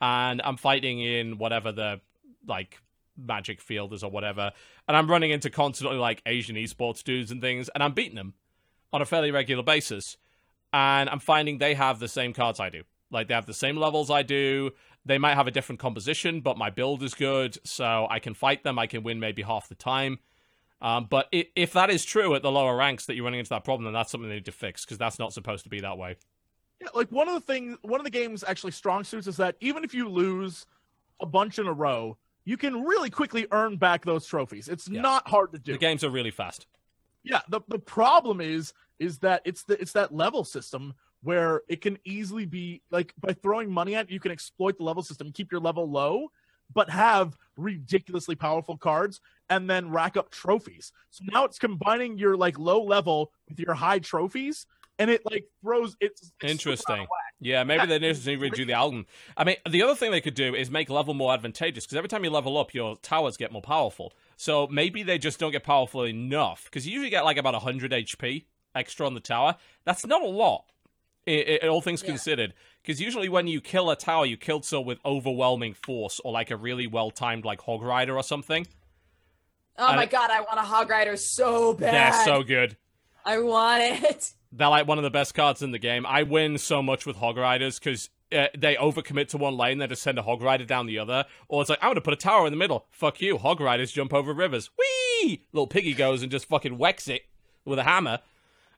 and I'm fighting in whatever the like magic field is or whatever, and I'm running into constantly like Asian esports dudes and things, and I'm beating them on a fairly regular basis, and I'm finding they have the same cards I do. Like they have the same levels I do. They might have a different composition, but my build is good, so I can fight them. I can win maybe half the time. Um, but i if that is true at the lower ranks that you're running into that problem, then that's something they need to fix because that's not supposed to be that way. Yeah, like one of the things, one of the game's actually strong suits is that even if you lose a bunch in a row, you can really quickly earn back those trophies. It's Yeah. not hard to do. The games are really fast. Yeah, the the problem is is that it's the it's that level system where it can easily be like by throwing money at it, you can exploit the level system, keep your level low, but have ridiculously powerful cards and then rack up trophies. So now it's combining your like low level with your high trophies, and it like throws it's, it's super out of Interesting. Yeah, maybe Yeah, they need to redo the album. I mean, the other thing they could do is make level more advantageous because every time you level up, your towers get more powerful. So maybe they just don't get powerful enough because you usually get like about 100 HP extra on the tower. That's not a lot, i i all things Yeah. considered. Because usually when you kill a tower, you killed so with overwhelming force or like a really well timed like Hog Rider or something. Oh I- my god, I want a hog rider so bad. They're so good. I want it. They're like one of the best cards in the game. I win so much with Hog Riders because uh, they overcommit to one lane, they just send a Hog Rider down the other. Or it's like, I'm going to put a tower in the middle. Fuck you. Hog Riders jump over rivers. Whee! Little piggy goes and just fucking whacks it with a hammer.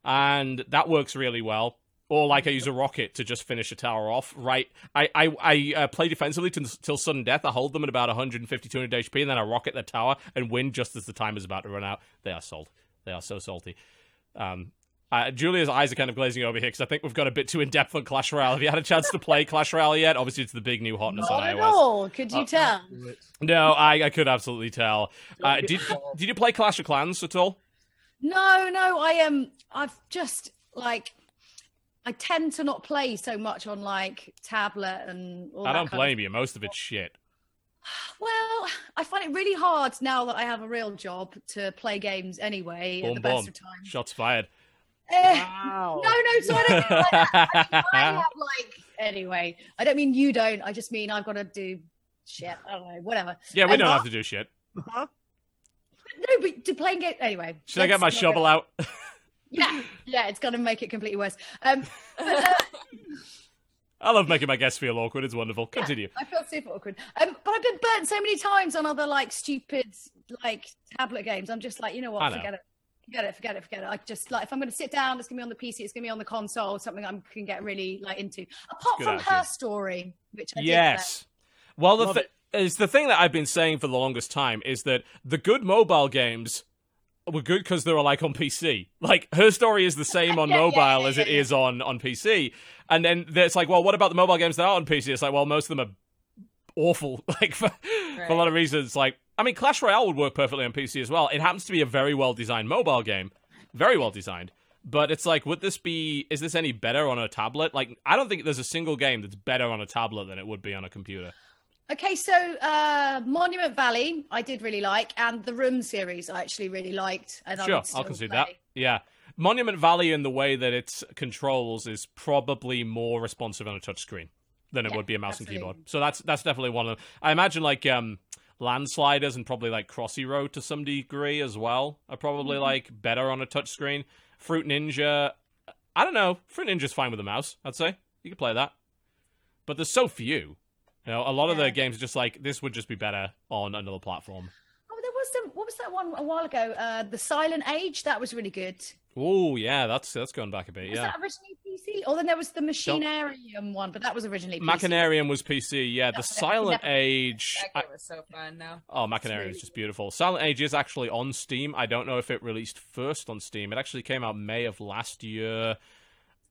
And that works really well. Or like I use a rocket to just finish a tower off. Right, I I, I uh, play defensively till, till sudden death. I hold them at about 150, 200 HP, and then I rocket the tower and win just as the time is about to run out. They are salt. They are so salty. Um, uh, Julia's eyes are kind of glazing over here because I think we've got a bit too in depth on Clash Royale. Have you had a chance to play Clash Royale yet? Obviously, it's the big new hotness Not on at iOS. all. Could you Uh, tell? No, I, I could absolutely tell. Uh, did did you play Clash of Clans at all? No, no. I am. Um, I've just like. I tend to not play so much on like tablet and. All I that don't kind blame you. Most of it's shit. Well, I find it really hard now that I have a real job to play games anyway at Boom, the best of times. Shots fired. Eh, Wow. No, no, so I don't mean like that. I, mean, I have like anyway. I don't mean you don't. I just mean I've got to do shit. I don't know, whatever. Yeah, we Um, don't have to do shit. Huh? No, but to playing game anyway. Should I get my shovel go- out? Yeah, yeah, it's gonna make it completely worse. Um, but, uh, I love making my guests feel awkward. It's wonderful. Continue. I feel super awkward. Um, but I've been burnt so many times on other like stupid like tablet games. I'm just like, you know what? I know. Forget it. Forget it. Forget it. Forget it. I just like if I'm going to sit down, it's going to be on the PC. It's going to be on the console. Something I can get really like into. Apart Good from attitude. her story, which I did Yes. Well, the Love thi- is the thing that I've been saying for the longest time is that the good mobile games were good because they were like on PC. Like her story is the same on Yeah, yeah, mobile yeah, as it yeah, is on on PC. And then it's like, well, what about the mobile games that are on PC? It's like, well, most of them are awful. Like for, for a lot of reasons. Like, I mean, Clash Royale would work perfectly on PC as well. It happens to be a very well designed mobile game, very well designed. But it's like, would this be? Is this any better on a tablet? Like, I don't think there's a single game that's better on a tablet than it would be on a computer. Okay, so uh, Monument Valley, I did really like, and the Room series, I actually really liked. And I Sure, I'll concede play. that. Yeah. Monument Valley in the way that it controls is probably more responsive on a touchscreen than it Yeah, would be a mouse and keyboard. So that's that's definitely one of them. I imagine like um landsliders and probably like Crossy Road to some degree as well are probably Mm-hmm. like better on a touchscreen. Fruit Ninja I don't know. Fruit Ninja's fine with a mouse, I'd say. You could play that. But there's so few. You know, a lot of the games are just like this would just be better on another platform. Oh, there was some. What was that one a while ago? Uh, the Silent Age. That was really good. Oh yeah, that's that's going back a bit, Was yeah. that originally PC? Or then there was the Machinarium one, but that was originally PC. Machinarium was PC, yeah. The Silent never- Age. That I- game was so fun. No. oh, Machinarium is just beautiful. Silent Age is actually on Steam. I don't know if it released first on Steam. It actually came out May of last year.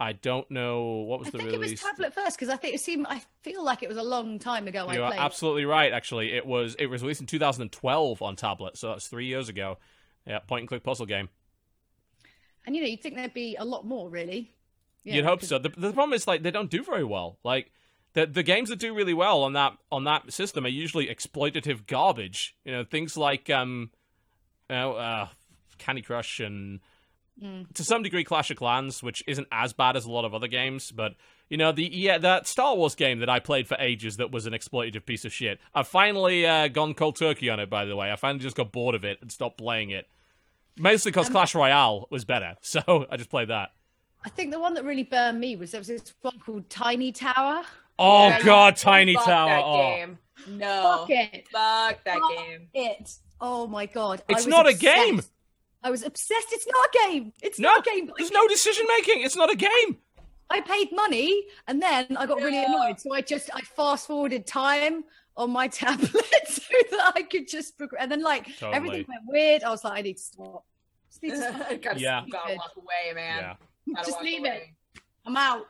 I don't know what was I the think release. it was tablet first because I think it seemed. I feel like it was a long time ago. I You are played. absolutely right. Actually, it was it was released in 2012 on tablet, so that's three years ago. Yeah, point and click puzzle game. And you know, you'd think there'd be a lot more, really. Yeah, You'd hope 'cause- so. The, the problem is like they don't do very well. Like the the games that do really well on that on that system are usually exploitative garbage. You know, things like um, you know, uh, Candy Crush and to some degree Clash of Clans, which isn't as bad as a lot of other games, but you know the yeah that Star Wars game that I played for ages that was an exploitative piece of shit. I've finally uh, gone cold turkey on it. By the way, I finally just got bored of it and stopped playing it. Mostly because Clash Royale was better, so I just played that. I think the one that really burned me was there was this one called Tiny Tower. Oh Yeah, God, fuck Tiny that Tower! Oh. game. No. Fuck it. Fuck that Fuck game. It. Oh my god. I It's was not a game. I was obsessed. It's not a game. It's No, not a game. there's no decision making. It's not a game. I paid money and then I got really annoyed. So I just I fast forwarded time on my tablet so that I could just progress. And then like Totally. everything went weird. I was like, I need to stop. Just need to stop. gotta, Yeah. gotta walk away, man. Yeah. Just leave away. it. I'm out.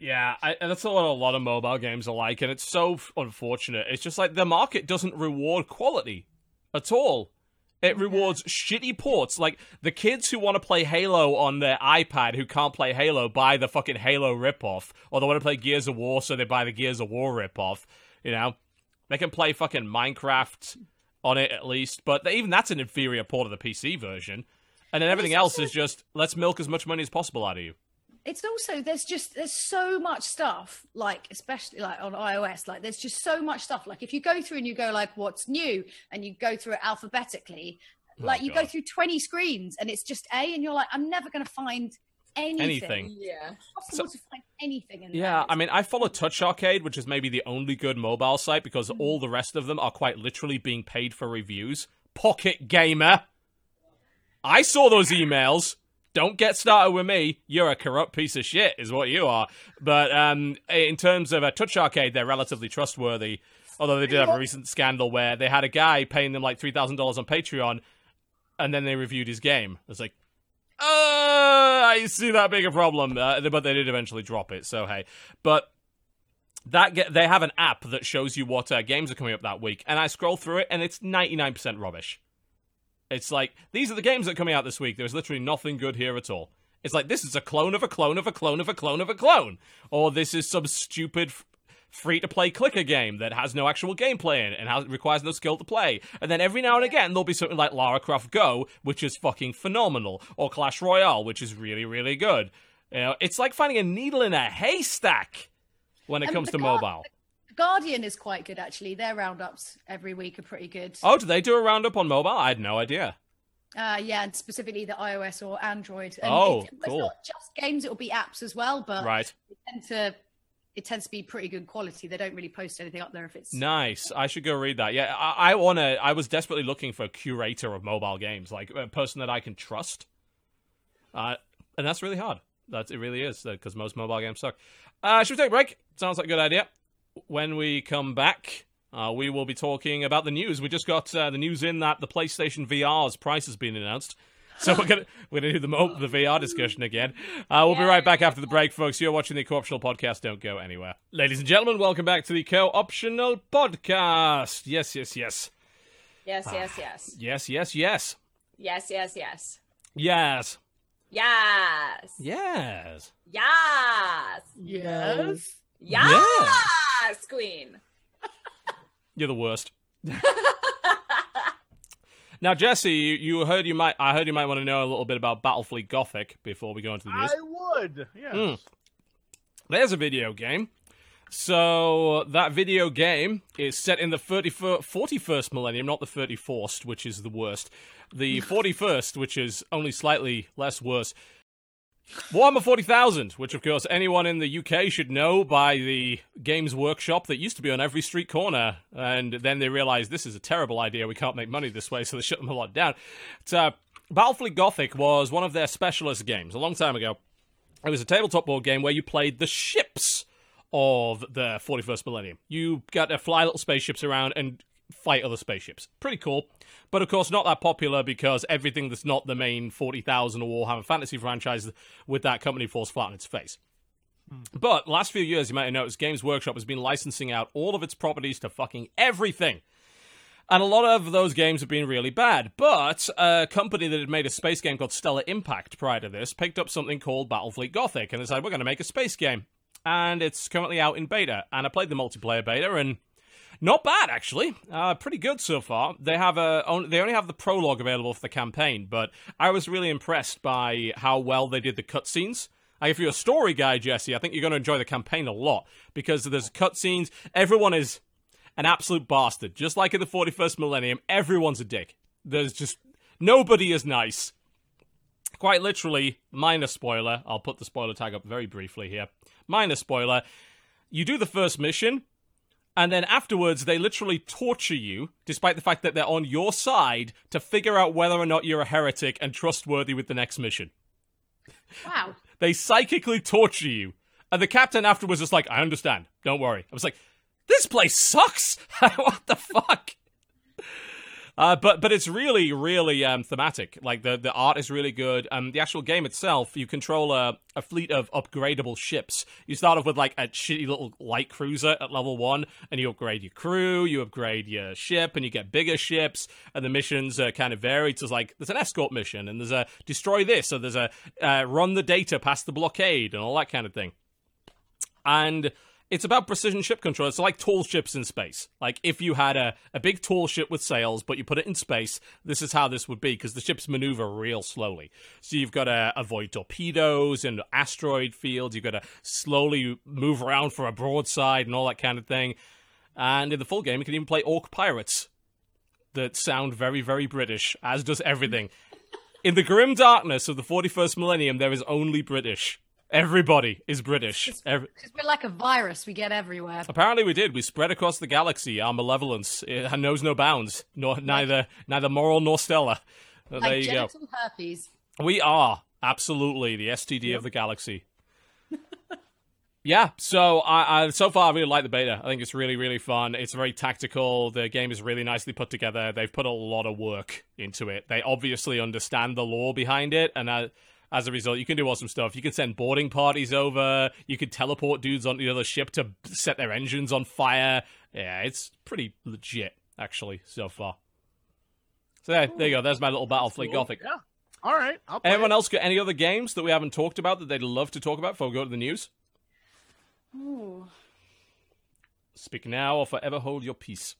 Yeah, I, and that's what a lot of mobile games are like, and it's so f- unfortunate. It's just like the market doesn't reward quality at all. It rewards shitty ports. Like the kids who want to play Halo on their iPad who can't play Halo buy the fucking Halo ripoff, or they want to play Gears of War so they buy the Gears of War ripoff. You know, they can play fucking Minecraft on it at least, but even that's an inferior port of the PC version. And then everything else is just let's milk as much money as possible out of you. It's also there's just there's so much stuff like especially like on iOS like there's just so much stuff like if you go through and you go like what's new and you go through it alphabetically like you go Oh, through 20 screens and it's just A and you're like I'm never going to find anything. Anything. Yeah. Possible to find anything in Yeah, there. I mean, I follow Touch Arcade, which is maybe the only good mobile site because Mm-hmm. all the rest of them are quite literally being paid for reviews. Pocket Gamer. I saw those emails. Don't get started with me. You're a corrupt piece of shit, is what you are. But um, in terms of a Touch Arcade, they're relatively trustworthy. Although they did have a recent scandal where they had a guy paying them like three thousand dollars on Patreon, and then they reviewed his game. It's like, uh, I see that being a problem. Uh, but they did eventually drop it. So hey, but that get, they have an app that shows you what uh, games are coming up that week, and I scroll through it, and it's ninety nine percent rubbish. It's like these are the games that are coming out this week. There's literally nothing good here at all. It's like this is a clone of a clone of a clone of a clone of a clone, or this is some stupid. F- Free to play clicker game that has no actual gameplay in it and has, requires no skill to play. And then every now and again, there'll be something like Lara Croft Go, which is fucking phenomenal, or Clash Royale, which is really, really good. You know, it's like finding a needle in a haystack when it And comes to mobile. Guardian is quite good actually. Their roundups every week are pretty good. Oh, do they do a roundup on mobile? I had no idea. Uh, yeah, and specifically the iOS or Android. And Oh, it's, cool. It's not just games; it'll be apps as well. But Right. it tend to it tends to be pretty good quality. They don't really post anything up there if it's Nice. I should go read that. Yeah, I, I want to. I was desperately looking for a curator of mobile games, like a person that I can trust. Uh, and that's really hard. That's it really is because most mobile games suck. Uh, should we take a break? Sounds like a good idea. When we come back, uh, we will be talking about the news. We just got uh, the news in that the PlayStation VR's price has been announced. So we're gonna we're gonna do the the VR discussion again. Uh, we'll be right back after the break, folks. You're watching the Co-optional podcast. Don't go anywhere, ladies and gentlemen. Welcome back to the Co-optional podcast. Yes, yes, yes, Yes, yes, yes. yes, yes, yes, Yes, yes, yes. yes, Yes. yes. Yes. Yes. Yes, Queen. You're the worst. now, Jesse, you, you heard you might. I heard you might want to know a little bit about Battlefleet Gothic before we go into the news. I would. Yes. Mm. There's a video game. So that video game is set in the 31st, 41st millennium, not the 34st, which is the worst. The 41st, which is only slightly less worse. Warhammer 40,000, which of course anyone in the UK should know by the Games Workshop that used to be on every street corner. And then they realized this is a terrible idea, we can't make money this way, so they shut them a lot down. But, uh, Battlefleet Gothic was one of their specialist games a long time ago. It was a tabletop board game where you played the ships of the 41st millennium. You got to fly little spaceships around and fight other spaceships. Pretty cool. But of course, not that popular because everything that's not the main 40,000 or Warhammer Fantasy franchise with that company falls flat on its face. Hmm. But last few years, you might have noticed Games Workshop has been licensing out all of its properties to fucking everything. And a lot of those games have been really bad. But a company that had made a space game called Stellar Impact prior to this picked up something called Battlefleet Gothic and decided we're going to make a space game. And it's currently out in beta. And I played the multiplayer beta and not bad actually. Uh, pretty good so far. They have a on, they only have the prologue available for the campaign, but I was really impressed by how well they did the cutscenes. Like if you're a story guy, Jesse, I think you're going to enjoy the campaign a lot because there's cutscenes. Everyone is an absolute bastard. Just like in the 41st millennium, everyone's a dick. There's just nobody is nice. Quite literally, minor spoiler. I'll put the spoiler tag up very briefly here. Minor spoiler. You do the first mission, and then afterwards they literally torture you, despite the fact that they're on your side, to figure out whether or not you're a heretic and trustworthy with the next mission. Wow. They psychically torture you. And the captain afterwards is like, I understand. Don't worry. I was like, this place sucks. what the fuck? Uh, but but it's really really um, thematic. Like the, the art is really good. Um, the actual game itself, you control a, a fleet of upgradable ships. You start off with like a shitty little light cruiser at level one, and you upgrade your crew, you upgrade your ship, and you get bigger ships. And the missions are kind of varied. So like there's an escort mission, and there's a destroy this, or there's a uh, run the data past the blockade, and all that kind of thing. And it's about precision ship control. It's like tall ships in space. Like if you had a, a big tall ship with sails, but you put it in space, this is how this would be because the ships maneuver real slowly. So you've got to avoid torpedoes and asteroid fields. You've got to slowly move around for a broadside and all that kind of thing. And in the full game, you can even play orc pirates that sound very, very British, as does everything. in the grim darkness of the 41st millennium, there is only British. Everybody is British. Every- Because we're like a virus, we get everywhere. Apparently, we did. We spread across the galaxy. Our malevolence it knows no bounds, nor neither neither moral nor stellar. Uh, there like you go. genital herpes. We are absolutely the STD of the galaxy. yeah. So I, I so far I really like the beta. I think it's really really fun. It's very tactical. The game is really nicely put together. They've put a lot of work into it. They obviously understand the lore behind it, and. Uh, as a result, you can do awesome stuff. You can send boarding parties over. You can teleport dudes onto the other ship to set their engines on fire. Yeah, it's pretty legit, actually, so far. So there, there you go. There's my little Battlefleet Cool. Gothic. Yeah. All right. I'll play Anyone it. else got any other games that we haven't talked about that they'd love to talk about before we go to the news? Ooh. Speak now or forever hold your peace.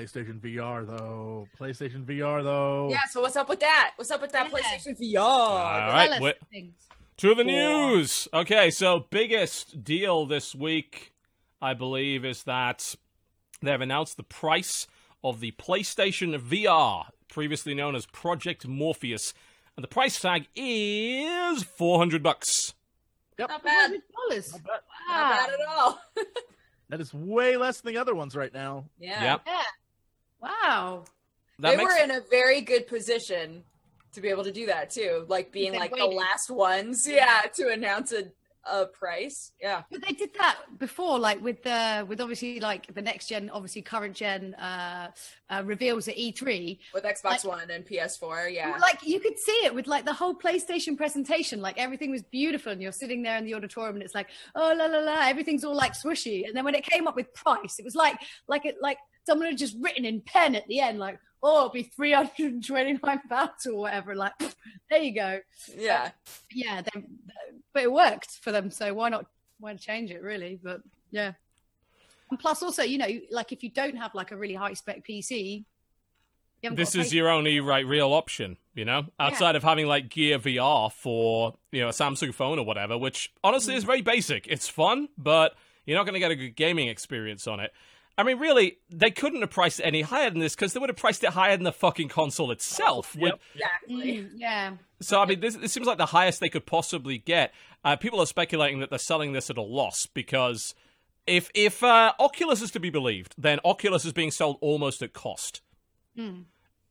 PlayStation VR though. PlayStation VR though. Yeah, so what's up with that? What's up with that Yeah. PlayStation VR? All right, Tell wait- To the news. Okay, so biggest deal this week, I believe, is that they've announced the price of the PlayStation VR, previously known as Project Morpheus, and the price tag is four hundred bucks. Yep. Not bad. Dollars. Not bad. Not bad at all. That is way less than the other ones right now. yeah. Yep. Yeah. Wow. That they makes were in a very good position to be able to do that too, like being They like the last ones, yeah, to announce a a price. Yeah. But they did that before, like with the with obviously like the next gen, obviously current gen uh, uh reveals at E3 with Xbox Like- One and PS4. Yeah. Like you could see it with like the whole PlayStation presentation, like everything was beautiful, and you're sitting there in the auditorium, and it's like, oh la la la, everything's all like swishy. And then when it came up with price, it was like like it like someone had just written in pen at the end, like, oh, it'll be three hundred and twenty nine pounds or whatever. Like, there you go. yeah. Yeah, they, but it worked for them, so why not? Why change it really? But yeah. And plus, also, you know, like if you don't have like a really high spec PC, This is your only right real option, you know, outside of having like Gear VR for you know a Samsung phone or whatever, which honestly hmm. is very basic. It's fun, but you're not going to get a good gaming experience on it. I mean, really, they couldn't have priced it any higher than this because they would have priced it higher than the fucking console itself. Yep. With- Exactly. Mm, yeah. So I mean, this, this seems like the highest they could possibly get. Uh, people are speculating that they're selling this at a loss because if if uh, Oculus is to be believed, then Oculus is being sold almost at cost.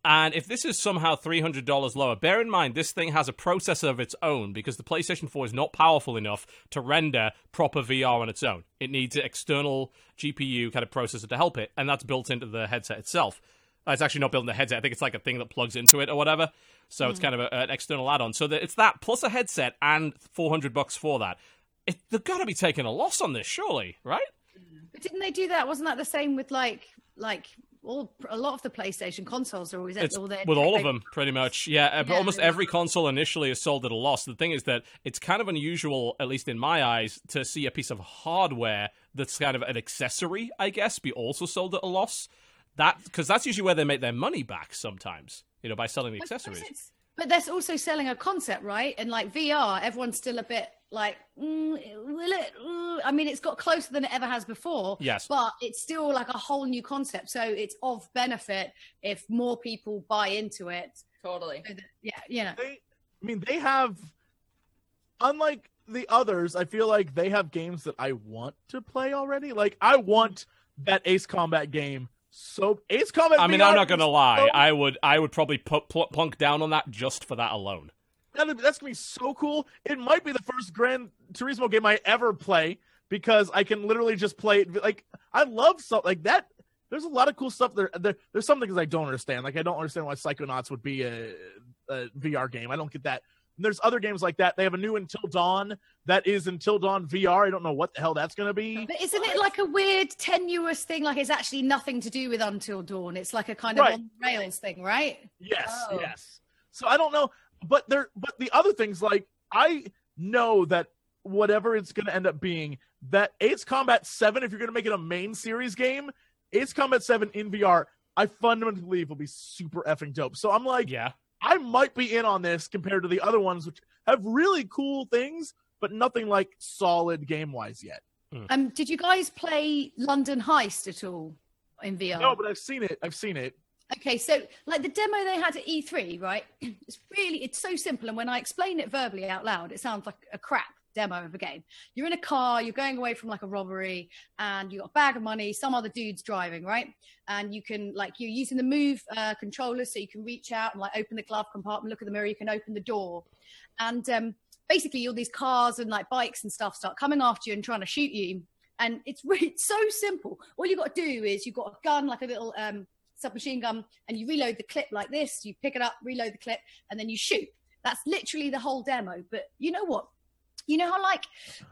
And if this is somehow three hundred dollars lower, bear in mind this thing has a processor of its own because the PlayStation Four is not powerful enough to render proper VR on its own. It needs an external GPU kind of processor to help it, and that's built into the headset itself. Uh, It's actually not built in the headset. I think it's like a thing that plugs into it or whatever. So it's kind of a, an external add-on. So that it's that plus a headset and four hundred bucks for that. It, they've got to be taking a loss on this, surely, right? But didn't they do that? Wasn't that the same with like like all a lot of the PlayStation consoles are always It's all their with all of them, pretty much. Yeah, uh, Yeah. almost every console initially is sold at a loss. The thing is that it's kind of unusual, at least in my eyes, to see a piece of hardware that's kind of an accessory, I guess, be also sold at a loss. That because that's usually where they make their money back sometimes, you know, by selling the accessories. But they're also selling a concept, right? And like VR, everyone's still a bit like, mm, will it? mm. I mean, it's got closer than it ever has before. Yes. But it's still like a whole new concept. So it's of benefit if more people buy into it. Totally. So that, yeah, you. They, I mean, they have, unlike the others, I feel like they have games that I want to play already. Like I want that Ace Combat game. So Ace Combat. I mean, VR I'm not gonna lie. so- I would, I would probably put pl- plunk down on that just for that alone. That'd- that's gonna be so cool. It might be the first Gran Turismo game I ever play because I can literally just play it. Like I love stuff like that. There's a lot of cool stuff there. there there's some things I don't understand. Like I don't understand why Psychonauts would be a, a VR game. I don't get that. And there's other games like that. They have a new Until Dawn that is Until Dawn VR. I don't know what the hell that's gonna be. But isn't it like a weird, tenuous thing? Like it's actually nothing to do with Until Dawn. It's like a kind of Right. on rails thing, right? Yes, Oh. yes. So I don't know, but there, but the other things like I know that whatever it's going to end up being, that Ace Combat Seven, if you're going to make it a main series game, Ace Combat Seven in VR, I fundamentally believe will be super effing dope. So I'm like, Yeah. I might be in on this compared to the other ones, which have really cool things, but nothing like solid game wise yet. Um, did you guys play London Heist at all in VR? No, but I've seen it. I've seen it. Okay, so like the demo they had at E3, right? It's really it's so simple, and when I explain it verbally out loud, it sounds like a crap demo of a game. You're in a car, you're going away from like a robbery, and you got a bag of money. Some other dude's driving, right? And you can like you're using the move uh, controller, so you can reach out and like open the glove compartment, look at the mirror, you can open the door, and um, basically all these cars and like bikes and stuff start coming after you and trying to shoot you. And it's really it's so simple. All you got to do is you've got a gun, like a little um, submachine gun and you reload the clip like this you pick it up reload the clip and then you shoot. That's literally the whole demo. But you know what? You know how like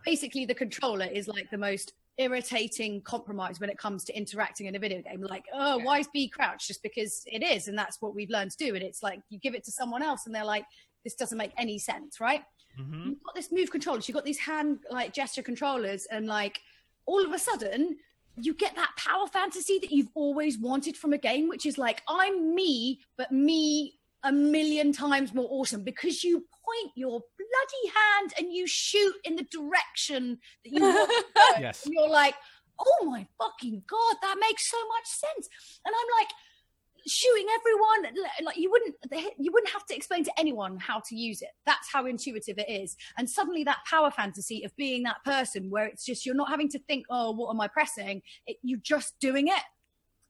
basically the controller is like the most irritating compromise when it comes to interacting in a video game. Like oh Yeah. why is b crouch just because it is and that's what we've learned to do. And it's like you give it to someone else and they're like this doesn't make any sense right? Mhm. you've got this move controllers, you've got these hand like gesture controllers, and like all of a sudden you get that power fantasy that you've always wanted from a game, which is like I'm me, but me a million times more awesome because you point your bloody hand and you shoot in the direction that you want to go. Yes. And you're like, oh my fucking god, that makes so much sense. And I'm like, shooting everyone like you wouldn't you wouldn't have to explain to anyone how to use it. That's how intuitive it is. And suddenly that power fantasy of being that person where it's just you're not having to think oh what am i pressing? It, you're just doing it.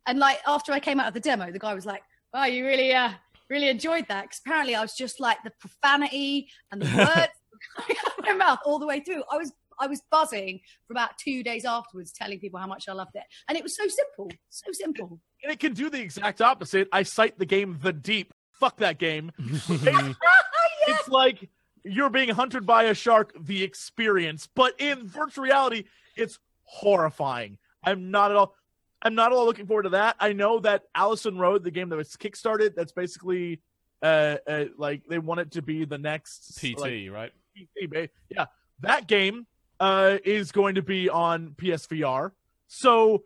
And like after i came out of the demo the guy was like wow you really uh really enjoyed that. Because apparently i was just like the profanity and the words coming out of my mouth all the way through. I was I was buzzing for about two days afterwards, telling people how much I loved it, and it was so simple, so simple. And it can do the exact opposite. I cite the game The Deep. Fuck that game. It's like you're being hunted by a shark, the experience. But in virtual reality, it's horrifying. I'm not at all I'm not at all looking forward to that. I know that Allison Road, the game that was kickstarted, that's basically uh, uh like they want it to be the next PT, like, right? PT, yeah. That game uh is going to be on PSVR. So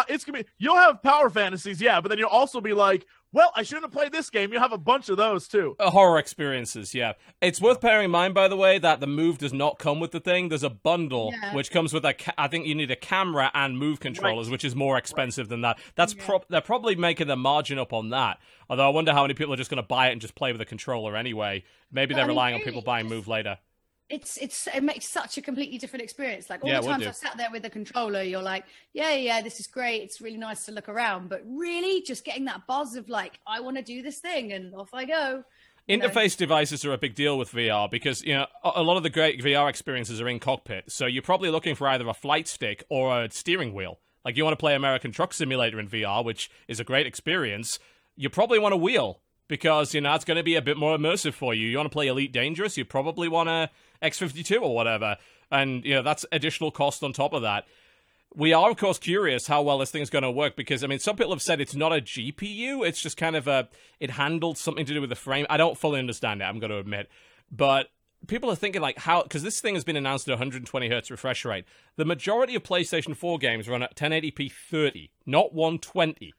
uh, it's gonna be you'll have power fantasies, yeah, but then you'll also be like, well, I shouldn't have played this game. You'll have a bunch of those too. Uh, horror experiences, yeah. It's worth bearing in mind, by the way, that the move does not come with the thing. There's a bundle Yeah. which comes with a. Ca- I think you need a camera and move controllers, which is more expensive than that. That's pro- they're probably making the margin up on that. Although I wonder how many people are just going to buy it and just play with a controller anyway. Maybe But they're I mean, relying on people buying just- move later. It's it's it makes such a completely different experience. Like all Yeah, the times. I've sat there with the controller, you're like, yeah, yeah, this is great. It's really nice to look around, but really, just getting that buzz of like, I want to do this thing, and off I go. You know? Interface devices are a big deal with VR because you know a a lot of the great VR experiences are in cockpit. So you're probably looking for either a flight stick or a steering wheel. Like you want to play American Truck Simulator in VR, which is a great experience. You probably want a wheel because you know it's going to be a bit more immersive for you. You want to play Elite Dangerous, you probably want a X52 or whatever, and you know that's additional cost on top of that. We are, of course, curious how well this thing's going to work because, I mean, some people have said it's not a GPU. It's just kind of a, it handled something to do with the frame. I don't fully understand it, I'm going to admit. But people are thinking, like, how, because this thing has been announced at 120 hertz refresh rate. The majority of PlayStation 4 games run at 1080p 30, not 120.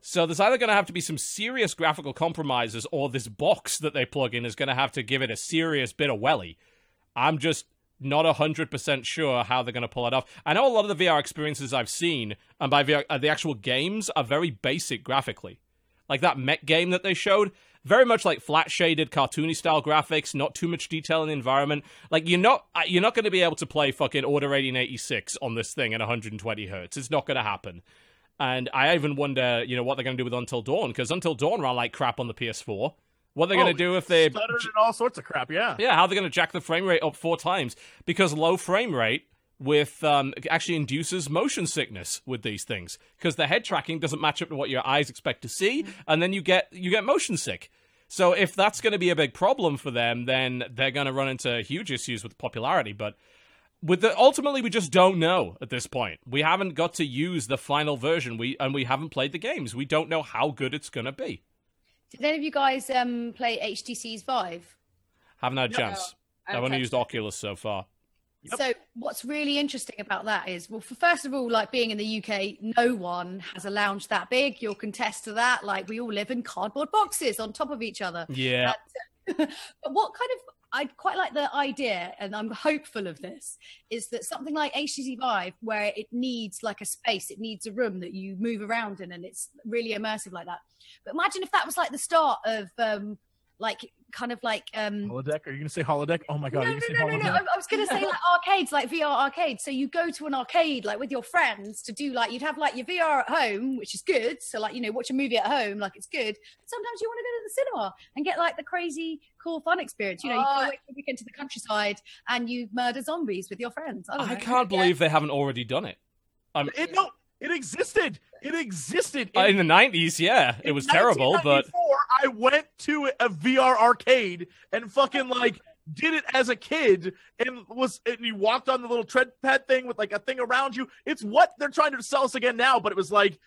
So there's either going to have to be some serious graphical compromises or this box that they plug in is going to have to give it a serious bit of welly. I'm just not 100% sure how they're going to pull it off. I know a lot of the VR experiences I've seen, and by VR, uh, the actual games are very basic graphically. Like that mech game that they showed, very much like flat shaded, cartoony style graphics, not too much detail in the environment. Like you're not uh, you're not going to be able to play fucking Order 1886 on this thing at 120 hertz. It's not going to happen. And I even wonder, you know, what they're going to do with Until Dawn because Until Dawn ran like crap on the PS4. What they're going Oh, to do if they stuttered and all sorts of crap, yeah. yeah, how they're going to jack the frame rate up four times because low frame rate with um, actually induces motion sickness with these things because the head tracking doesn't match up to what your eyes expect to see, and then you get you get motion sick. So if that's going to be a big problem for them, then they're going to run into huge issues with popularity. But with the ultimately, we just don't know at this point. We haven't got to use the final version. We and we haven't played the games. We don't know how good it's going to be. Did any of you guys um, play HTC's Vive? Haven't had a No, chance. I I've only used. Oculus so far. So what's really interesting about that is, well, for first of all, like being in the UK, no one has a lounge that big. You'll contest to that. Like we all live in cardboard boxes on top of each other. Yeah. but what kind of I quite like the idea, and I'm hopeful of this, is that something like HTC Vive, where it needs like a space, it needs a room that you move around in, and it's really immersive like that. But imagine if that was like the start of um, like kind of like um, Holodeck? Are you gonna say holodeck? Oh my god, no, no, no, no, no. I I was going to say like arcades, like VR arcades. So you go to an arcade like with your friends to do like you'd have like your VR at home, which is good. So like you know watch a movie at home, like it's good. Sometimes you want to go to the cinema and get like the crazy cool fun experience. You know, you Oh. go away for a weekend to the countryside and you murder zombies with your friends. I, don't I know. can't believe they haven't already done it. Um, It no, it existed. It existed. uh, in the nineties, yeah, it was terrible, but I went to a VR arcade and fucking like did it as a kid and was and you walked on the little tread pad thing with like a thing around you. It's what they're trying to sell us again now, but it was like,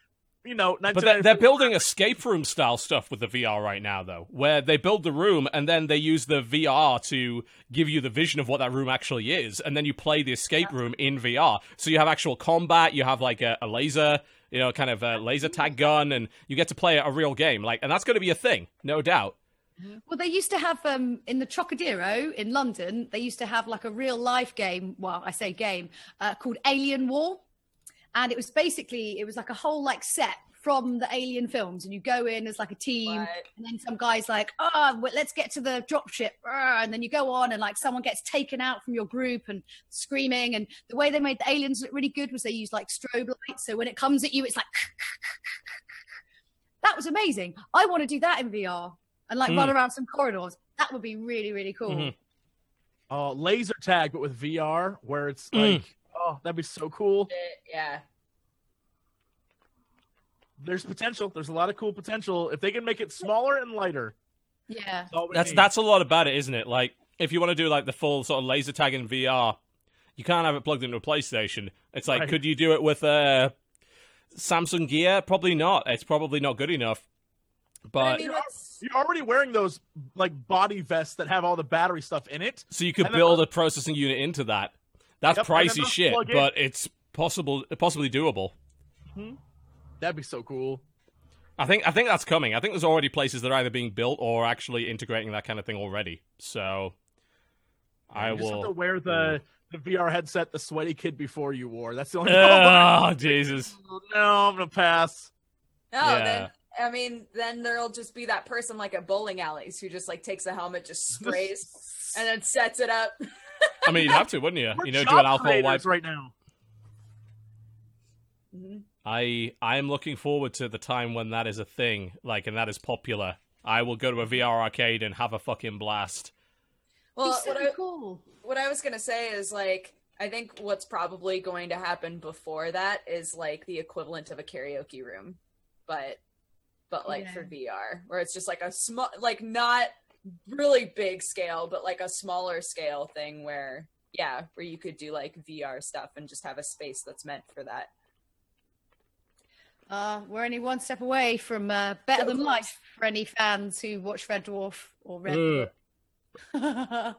you know, but they're, they're building escape room style stuff with the VR right now, though, where they build the room and then they use the VR to give you the vision of what that room actually is, and then you play the escape room in VR. So you have actual combat, you have like a, a laser, you know, kind of a laser tag gun, and you get to play a real game. Like, and that's going to be a thing, no doubt. Well, they used to have um, in the Trocadero in London. They used to have like a real life game. Well, I say game uh, called Alien War, and it was basically it was like a whole like set from the Alien films, and you go in as like a team, Right. and then some guys like, oh, well, let's get to the dropship, ah, and then you go on, and like someone gets taken out from your group and screaming, and the way they made the aliens look really good was they used like strobe lights, so when it comes at you, it's like. That was amazing. I want to do that in VR and like Mm. run around some corridors. That would be really, really cool. Mhm. Oh, laser tag, but with VR, where it's Mm. Like, oh, that'd be so cool. Yeah. There's potential. There's a lot of cool potential if they can make it smaller and lighter. Yeah. that's That's need. that's a lot about it, isn't it? Like if you want to do like the full sort of laser tag in VR, you can't have it plugged into a PlayStation. It's like, Right. could you do it with a Samsung Gear? Probably not. It's probably not good enough. But, But I mean, You're, you're already wearing those like body vests that have all the battery stuff in it. so you could and then- build a processing unit into that. That's Yep, pricey shit, but it's possible, possibly doable. Hmm. That'd be so cool. I think I think that's coming. I think there's already places that are either being built or actually integrating that kind of thing already. So I you just have will. to wear the the VR headset the sweaty kid before you wore. That's the only. Oh Jesus! no, I'm gonna pass. Oh, no, Yeah. then I mean, then there'll just be that person like at bowling alleys who just like takes a helmet, just sprays, and then sets it up. I mean, you'd have to, wouldn't you? We're You know, job do an alcohol creators wipe. right now. Mhm. I I am looking forward to the time when that is a thing, like, and that is popular. I will go to a VR arcade and have a fucking blast. Well, so what I, cool. what I was gonna say is like I think what's probably going to happen before that is like the equivalent of a karaoke room, but but like Yeah. for VR, where it's just like a small, like not really big scale, but like a smaller scale thing where yeah, where you could do like VR stuff and just have a space that's meant for that. Uh, we're only one step away from uh, Better So Than close. Life for any fans who watch Red Dwarf or Red Ugh. Dwarf. a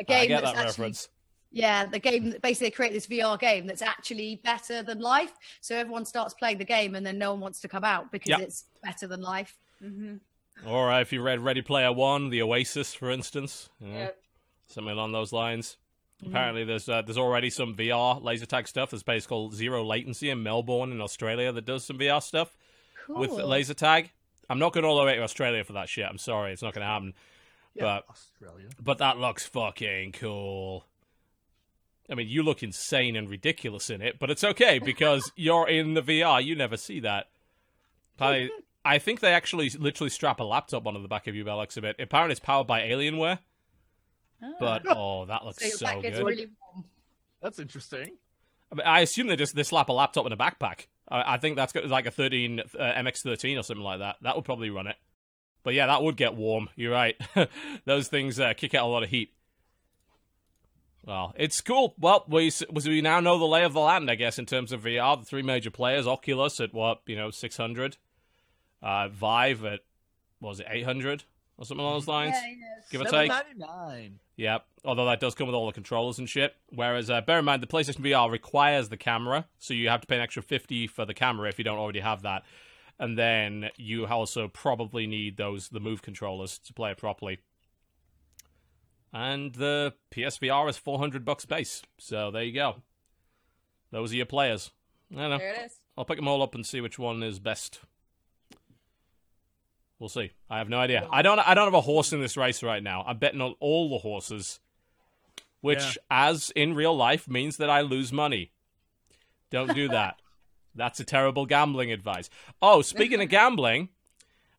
I game get that's that actually, reference. yeah, the game basically they create this VR game that's actually better than life. So everyone starts playing the game and then no one wants to come out because Yep. it's better than life. Mm-hmm. Or uh, if you read Ready Player One, The Oasis, for instance, you know, Yep. something along those lines. Mm-hmm. Apparently, there's uh, there's already some VR laser tag stuff. There's a place called Zero Latency in Melbourne, in Australia, that does some VR stuff Cool. with laser tag. I'm not going all the way to Australia for that shit. I'm sorry, it's not going to happen. Yeah, But Australia. but that looks fucking cool. I mean, you look insane and ridiculous in it, but it's okay because you're in the VR. You never see that. I I think they actually literally strap a laptop onto the back of your Bell Exhibit. Apparently, it's powered by Alienware, Ah. but oh, that looks so so good. really. That's interesting. I, mean, I assume they just they slap a laptop in a backpack. I, I think that's got like a 13 uh, MX13 or something like that. That would probably run it. But yeah, that would get warm. You're right. Those things uh, kick out a lot of heat. Well, it's cool. Well, we we now know the lay of the land, I guess, in terms of VR. The three major players: Oculus at what you know, 600, uh, Vive at what was it, 800 or something along those lines. Yeah, yes. Give or take. Seven ninety nine. Yep. Although that does come with all the controllers and shit. Whereas, uh, bear in mind, the PlayStation VR requires the camera, so you have to pay an extra fifty for the camera if you don't already have that. And then you also probably need those the Move controllers to play it properly. And the PSVR is four hundred bucks base. So there you go. Those are your players. I don't know. There it is. I'll pick them all up and see which one is best. We'll see. I have no idea. I don't. I don't have a horse in this race right now. I'm betting on all the horses, which, as in real life, means that I lose money. Don't do that. That's a terrible gambling advice. Oh, speaking of gambling,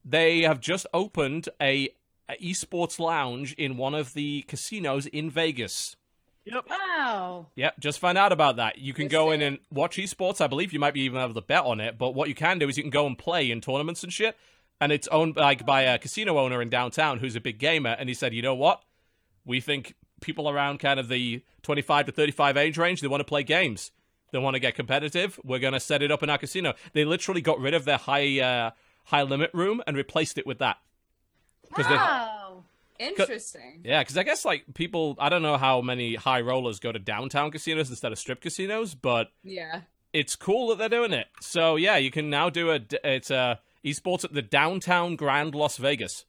they have just opened a, a esports lounge in one of the casinos in Vegas. Yep. Wow. Yep, just find out about that. You can Yes, go in sir. and watch esports. I believe you might be even able to bet on it. But what you can do is you can go and play in tournaments and shit. And it's owned like by a casino owner in downtown who's a big gamer. And he said, you know what? We think people around kind of the 25 to 35 age range they want to play games. They want to get competitive. We're going to set it up in our casino. They literally got rid of their high uh, high limit room and replaced it with that. Wow. Interesting. Yeah, because I guess like people, I don't know how many high rollers go to downtown casinos instead of strip casinos, but Yeah. it's cool that they're doing it. So yeah, you can now do a it's a esports at the downtown Grand Las Vegas.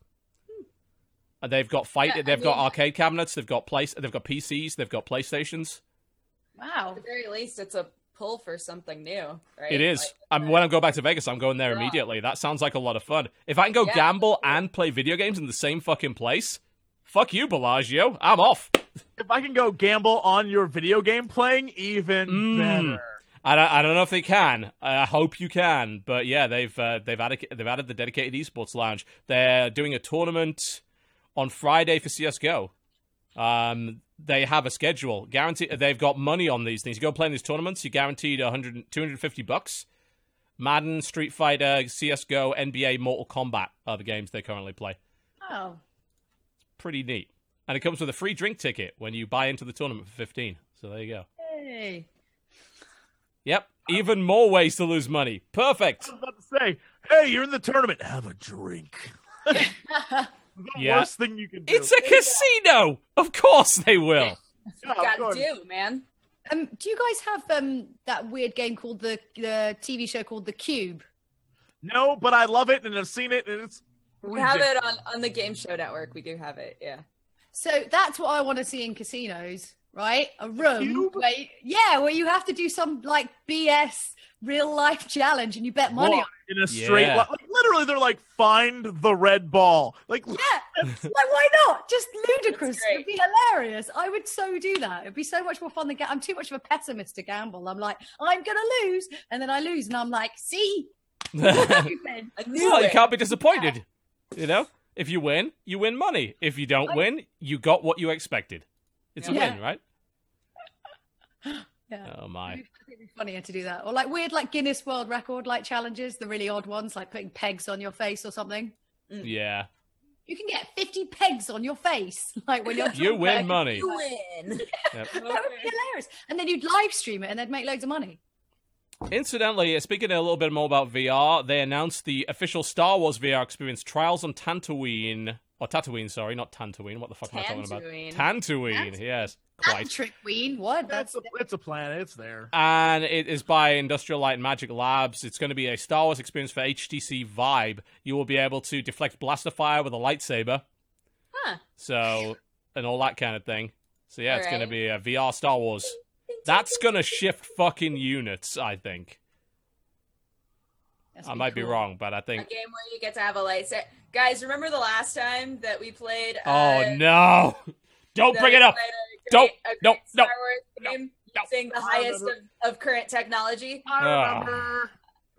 And they've got fight. Yeah, they've got mean- arcade cabinets. They've got place. They've got PCs. They've got PlayStations. Wow. At the very least, it's a pull for something new, right? It is. Like, I'm, when I go back to Vegas, I'm going there Yeah. immediately. That sounds like a lot of fun. If I can go Yeah. gamble and play video games in the same fucking place, fuck you, Bellagio. I'm off. If I can go gamble on your video game playing, even Mm. better. I don't, I don't know if they can. I hope you can, but yeah, they've uh, they've added they've added the dedicated esports lounge. They're doing a tournament on Friday for CS:GO. Um, they have a schedule. Guarantee they've got money on these things. You go play in these tournaments, you're guaranteed 100, 250 bucks. Madden, Street Fighter, CS:GO, NBA, Mortal Kombat are the games they currently play. Oh, Pretty neat. And it comes with a free drink ticket when you buy into the tournament for 15. So there you go. hey. Yep, even more ways to lose money. Perfect. I was about to say, hey, you're in the tournament. Have a drink. the Yeah. worst thing you can do. It's a casino. Of course they will. Yeah, Gotta do, man. Um, do you guys have um that weird game called the the TV show called The Cube? No, but I love it and I've seen it and it's We have it on on the Game Show Network. We do have it. Yeah. So that's what I want to see in casinos, right? A room Cube? where, yeah, where you have to do some like BS real life challenge and you bet money on Walk in a straight Yeah. line. Like, literally, they're like, find the red ball. Like. Yeah, like why not? Just ludicrous. It'd be hilarious. I would so do that. It'd be so much more fun than ga- I'm too much of a pessimist to gamble. I'm like, I'm gonna lose, and then I lose, and I'm like, see, well, stupid. I knew you can't be disappointed. You know, if you win, you win money. If you don't I- win, you got what you expected. It's a win, right? Yeah. Oh my. It'd be funnier to do that, or like weird, like Guinness World Record like challenges, the really odd ones, like putting pegs on your face or something. Yeah. You can get 50 pegs on your face, like when you're You win like- money. You win. Yep. That would be hilarious. And then you'd live stream it and they'd make loads of money. Incidentally, uh, speaking a little bit more about VR, they announced the official Star Wars VR experience Trials on Tatooine. Or Tatooine, sorry, not Tatooine. What the fuck am I talking about? Tatooine. Tatooine, yes. Quite. Trick Queen. What? that's That's a, it's a planet, It's there. and it is by Industrial Light and Magic Labs. It's going to be a Star Wars experience for HTC Vive. You will be able to deflect blaster fire with a lightsaber, Huh. so and all that kind of thing. So yeah, it's going to be a VR Star Wars. That's going to shift fucking units, I think. that's I pretty might be wrong, but I think. a game where you get to have a lightsaber. Guys, remember the last time that we played? Oh uh, no! Don't bring it up. played a Don't. great- a great No, no, Star Wars no, game no. using the highest of, of current technology. I Ah. remember.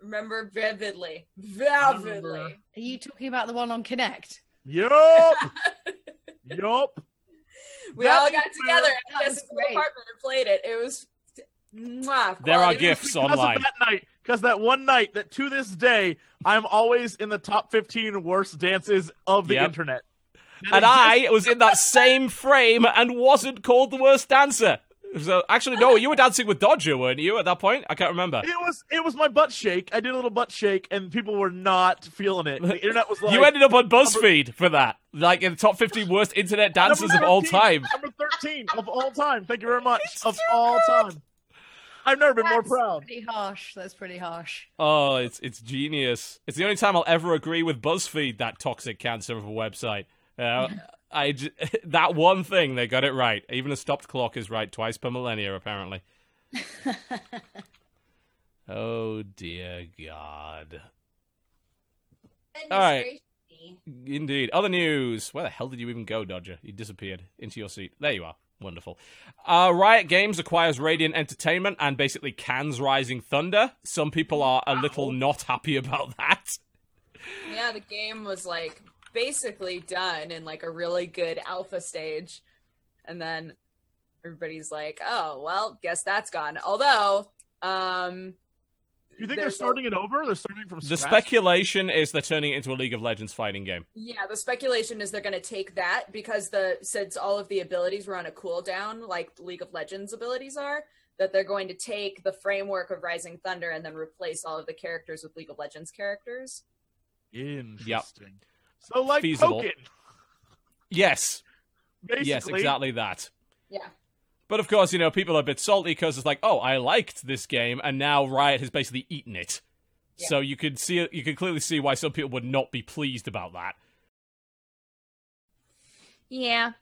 Remember vividly, vividly. remember. Are you talking about the one on Kinect? Yup. Yup. We That all got together in that this was apartment and played it. It was. Mwah, There are gifts Because online. that night, because that one night that to this day I'm always in the top 15 worst dances of the Yep. internet. And exists- I was in that same frame and wasn't called the worst dancer. So actually, no, you were dancing with Dodger, weren't you? At that point, I can't remember. It was it was my butt shake. I did a little butt shake, and people were not feeling it. The internet was like, you ended up on BuzzFeed for that, like in the top 50 worst internet dancers of all time. Number 13 of all time. Thank you very much. of all time. I've never been more That's proud. Pretty harsh. That's pretty harsh. Oh, it's it's genius. It's the only time I'll ever agree with BuzzFeed, that toxic cancer of a website. Uh, I j- that one thing they got it right. Even a stopped clock is right twice per millennia, apparently. oh dear God. All right. Indeed. Other news. Where the hell did you even go, Dodger? You disappeared into your seat. There you are. Wonderful. Uh, Riot Games acquires Radiant Entertainment and basically cans Rising Thunder. Some people are a little not happy about that. Yeah, the game was like basically done in like a really good alpha stage. And then everybody's like, oh, well, guess that's gone. Although, um, You think they're There's a- starting it over? They're starting from scratch? The speculation is they're turning it into a League of Legends fighting game. yeah, the speculation is they're going to take that because the since all of the abilities were on a cooldown, like League of Legends abilities are, that they're going to take the framework of Rising Thunder and then replace all of the characters with League of Legends characters. Interesting. So like Feasible. Pokken, Yes. basically. Yes, exactly that. Yeah. But of course, you know, people are a bit salty because it's like, oh, I liked this game, and now Riot has basically eaten it. Yeah. So you could see, you could clearly see why some people would not be pleased about that. Yeah.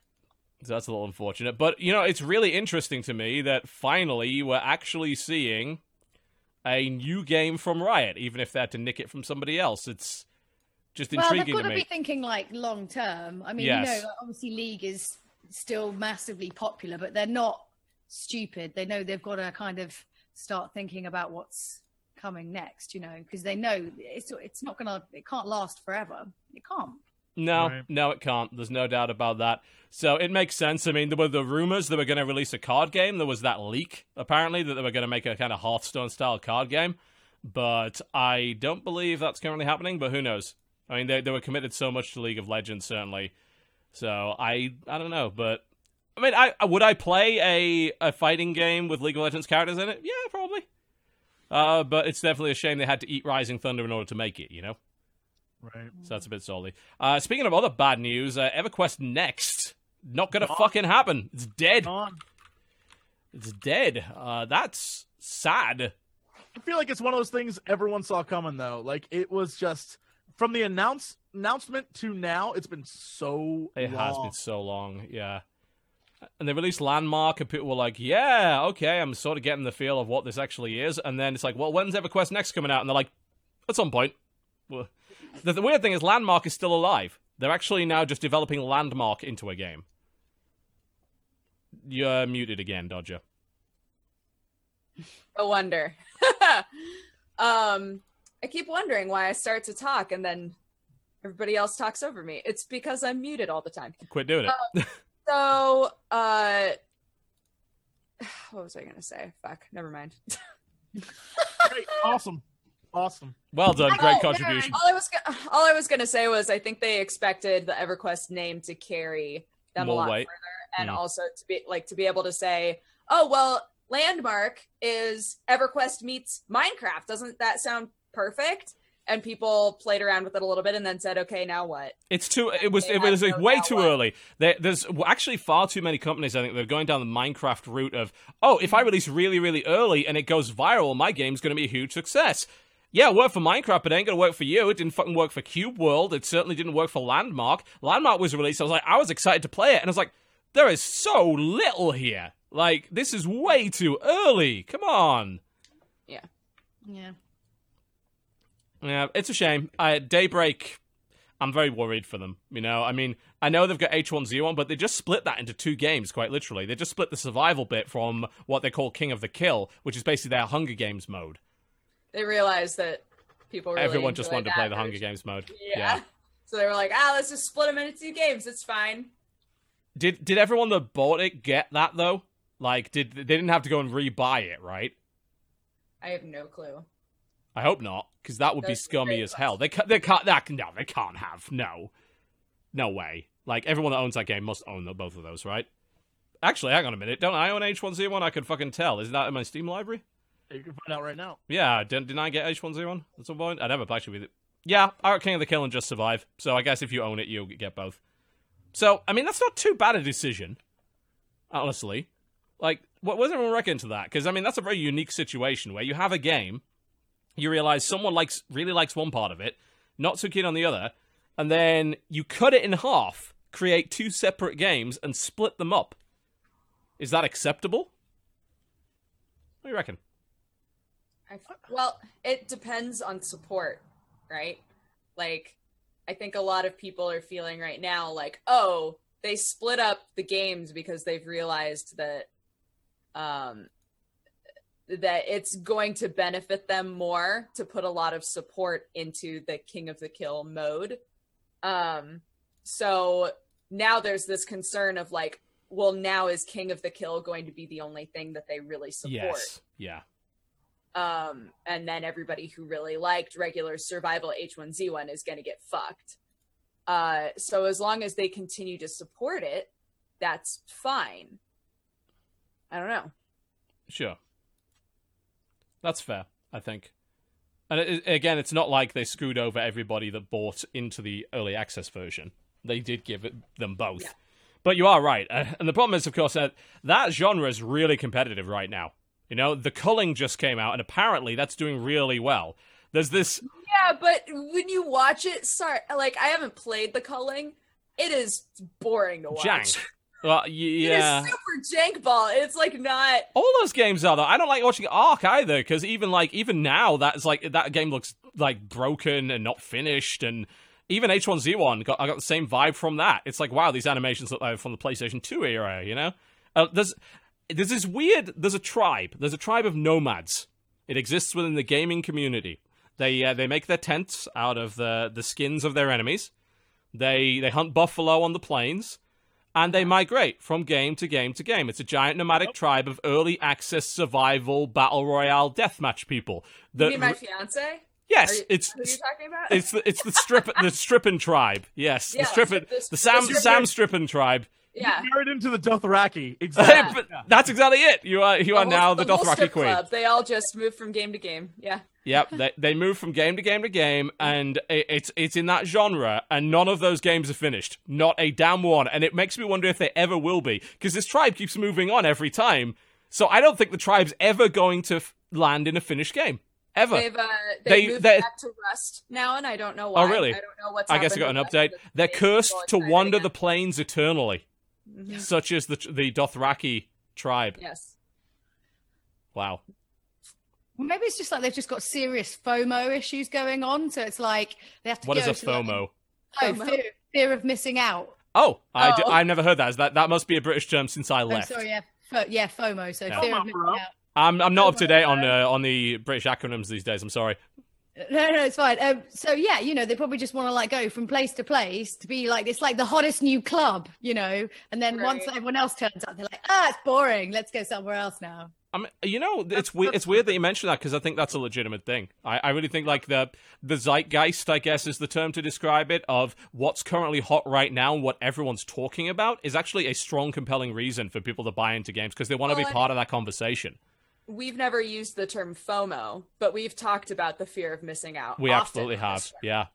So that's a little unfortunate. But, you know, it's really interesting to me that finally we're actually seeing a new game from Riot, even if they had to nick it from somebody else. It's just Well, they've intriguing got to to me. be thinking like long term. I mean, Yes. you know, obviously League is still massively popular, but they're not stupid. They know they've got to kind of start thinking about what's coming next. You know, because they know it's it's not gonna, it can't last forever. It can't. No, Right. no, it can't. There's no doubt about that. So it makes sense. I mean, there were the rumors they were going to release a card game. There was that leak, apparently, that they were going to make a kind of Hearthstone style card game. But I don't believe that's currently happening, but who knows? I mean, they, they were committed so much to League of Legends, certainly. So I I don't know, but I mean, I would I play a, a fighting game with League of Legends characters in it? Yeah, probably. Uh, but it's definitely a shame they had to eat Rising Thunder in order to make it, you know? Right. So that's a bit salty. Uh, speaking of other bad news, uh, EverQuest Next not gonna Gone. fucking happen. It's dead. On. It's dead. Uh, that's sad. I feel like it's one of those things everyone saw coming though. Like it was just from the announce announcement to now, it's been so It has been so long. Yeah. And they released Landmark, and people were like, "Yeah, okay, I'm sort of getting the feel of what this actually is." And then it's like, "Well, when's EverQuest Next coming out?" And they're like, "At some point." Well, the, the weird thing is, Landmark is still alive. They're actually now just developing Landmark into a game. You're muted again, Dodger. No wonder. um, I keep wondering why I start to talk and then everybody else talks over me. It's because I'm muted all the time. Quit doing it. So, uh, what was I gonna say? Fuck, never mind. Great. awesome. Awesome. well done, great contribution. All I was go- all I was gonna say was I think they expected the EverQuest name to carry them More a lot weight. further, and Mm. also to be like to be able to say, oh well, Landmark is EverQuest meets Minecraft. Doesn't that sound perfect? And people played around with it a little bit and then said, okay, now what? It's too. It was. It was like way too what- early. There, there's actually far too many companies. I think they're going down the Minecraft route of, oh, if I mm-hmm. release really, really early and it goes viral, my game's going to be a huge success. Yeah, it worked for Minecraft, but it ain't gonna work for you. It didn't fucking work for Cube World. It certainly didn't work for Landmark. Landmark was released. I was like, I was excited to play it, and I was like, there is so little here. Like, this is way too early. Come on. Yeah. Yeah. Yeah, it's a shame. I, Daybreak, I'm very worried for them. You know, I mean, I know they've got H1Z1, but they just split that into two games, quite literally. They just split the survival bit from what they call King of the Kill, which is basically their Hunger Games mode. They realized that people really Everyone just wanted to play the Hunger. Games mode. Yeah. So they were like, ah, let's just split them into two games. It's fine. Did did everyone that bought it get that though? Like, did they didn't have to go and rebuy it, right? I have no clue. I hope not, because that would be That's a scummy as hell. They ca- they can't that no they can't have no, no way. Like everyone that owns that game must own the, both of those, right? Actually, hang on a minute. Don't I own H1Z1? I could fucking tell. Isn't that in my Steam library? You can find out right now. Yeah, didn't, didn't I get H1Z1 at some point? I never actually with it. Yeah, I got King of the Kill and Just Survive. So I guess if you own it, you'll get both. So, I mean, that's not too bad a decision, honestly. Like, what was everyone reckon to that? Because, I mean, that's a very unique situation where you have a game, you realize someone likes really likes one part of it, not so keen on the other, and then you cut it in half, create two separate games, and split them up. Is that acceptable? What do you reckon? I, well, it depends on support, right? Like, I think a lot of people are feeling right now like, oh, they split up the games because they've realized that, um, that it's going to benefit them more to put a lot of support into the King of the Kill mode. Um, so now there's this concern of like, well, now is King of the Kill going to be the only thing that they really support? Yes. Yeah. um, and then everybody who really liked regular survival H1Z1 is going to get fucked. Uh, so as long as they continue to support it, that's fine. I don't know. Sure. That's fair, I think. And it, again, it's not like they screwed over everybody that bought into the early access version. They did give it, them both. Yeah. But you are right. Uh, and the problem is, of course, that that genre is really competitive right now. You know, The Culling just came out, and apparently that's doing really well. There's this. Yeah, but when you watch it, sorry, like I haven't played the culling. It is boring to watch. Jank. Well, yeah. It is super jank ball. It's like not. All those games are though. I don't like watching Ark either because even like even now that's like that game looks like broken and not finished and even H1Z1 got I got the same vibe from that. It's like wow, these animations look like from the PlayStation 2 era, you know? Uh, there's there's this weird there's a tribe. There's a tribe of nomads. It exists within the gaming community. They uh, they make their tents out of the the skins of their enemies. They they hunt buffalo on the plains, and they migrate from game to game to game. It's a giant nomadic tribe of early access survival battle royale deathmatch people. You mean my fiance? yes, Are you- it's Who are you talking about? it's the it's the strip the strippin tribe. Yes, Yeah, the strippin the- the Sam the Sam strippin tribe. yeah. Married into the Dothraki. Exactly. But that's exactly it. You are you are whole- now the, whole Dothraki queen. club. They all just move from game to game. Yeah. Yep, they they move from game to game to game, and it, it's it's in that genre, and none of those games are finished, not a damn one, and it makes me wonder if they ever will be, because this tribe keeps moving on every time. So I don't think the tribe's ever going to f- land in a finished game, ever. They've uh, They- they, moved back to Rust now, and I don't know why. Oh, really? I don't know what's. I guess I got an update. the rest of the They're cursed to wander again. the plains eternally, Mhm. such as the the Dothraki tribe. Yes. Wow. Well, maybe it's just like they've just got serious FOMO issues going on. So it's like they have to What go is a to, like, FOMO? oh, FOMO? fear, fear of missing out. Oh, I Oh. have never heard that. Is that that must be a British term since I Oh, left. sorry, yeah, Fo- yeah, FOMO. So Yeah. fear of missing out. I'm I'm not up to date on uh, on the British acronyms these days. I'm sorry. No, no, it's fine. Um, so yeah, you know, they probably just want to like go from place to place to be like it's like the hottest new club, you know. And then once everyone else turns up, they're like, ah, it's boring. Let's go somewhere else now. I mean, you know, it's weird. It's weird that you mention that because I think that's a legitimate thing. I, I really think like the the zeitgeist, I guess, is the term to describe it of what's currently hot right now and what everyone's talking about is actually a strong, compelling reason for people to buy into games because they want to Well, be part of that conversation. We've never used the term FOMO, but we've talked about the fear of missing out. We absolutely have, yeah.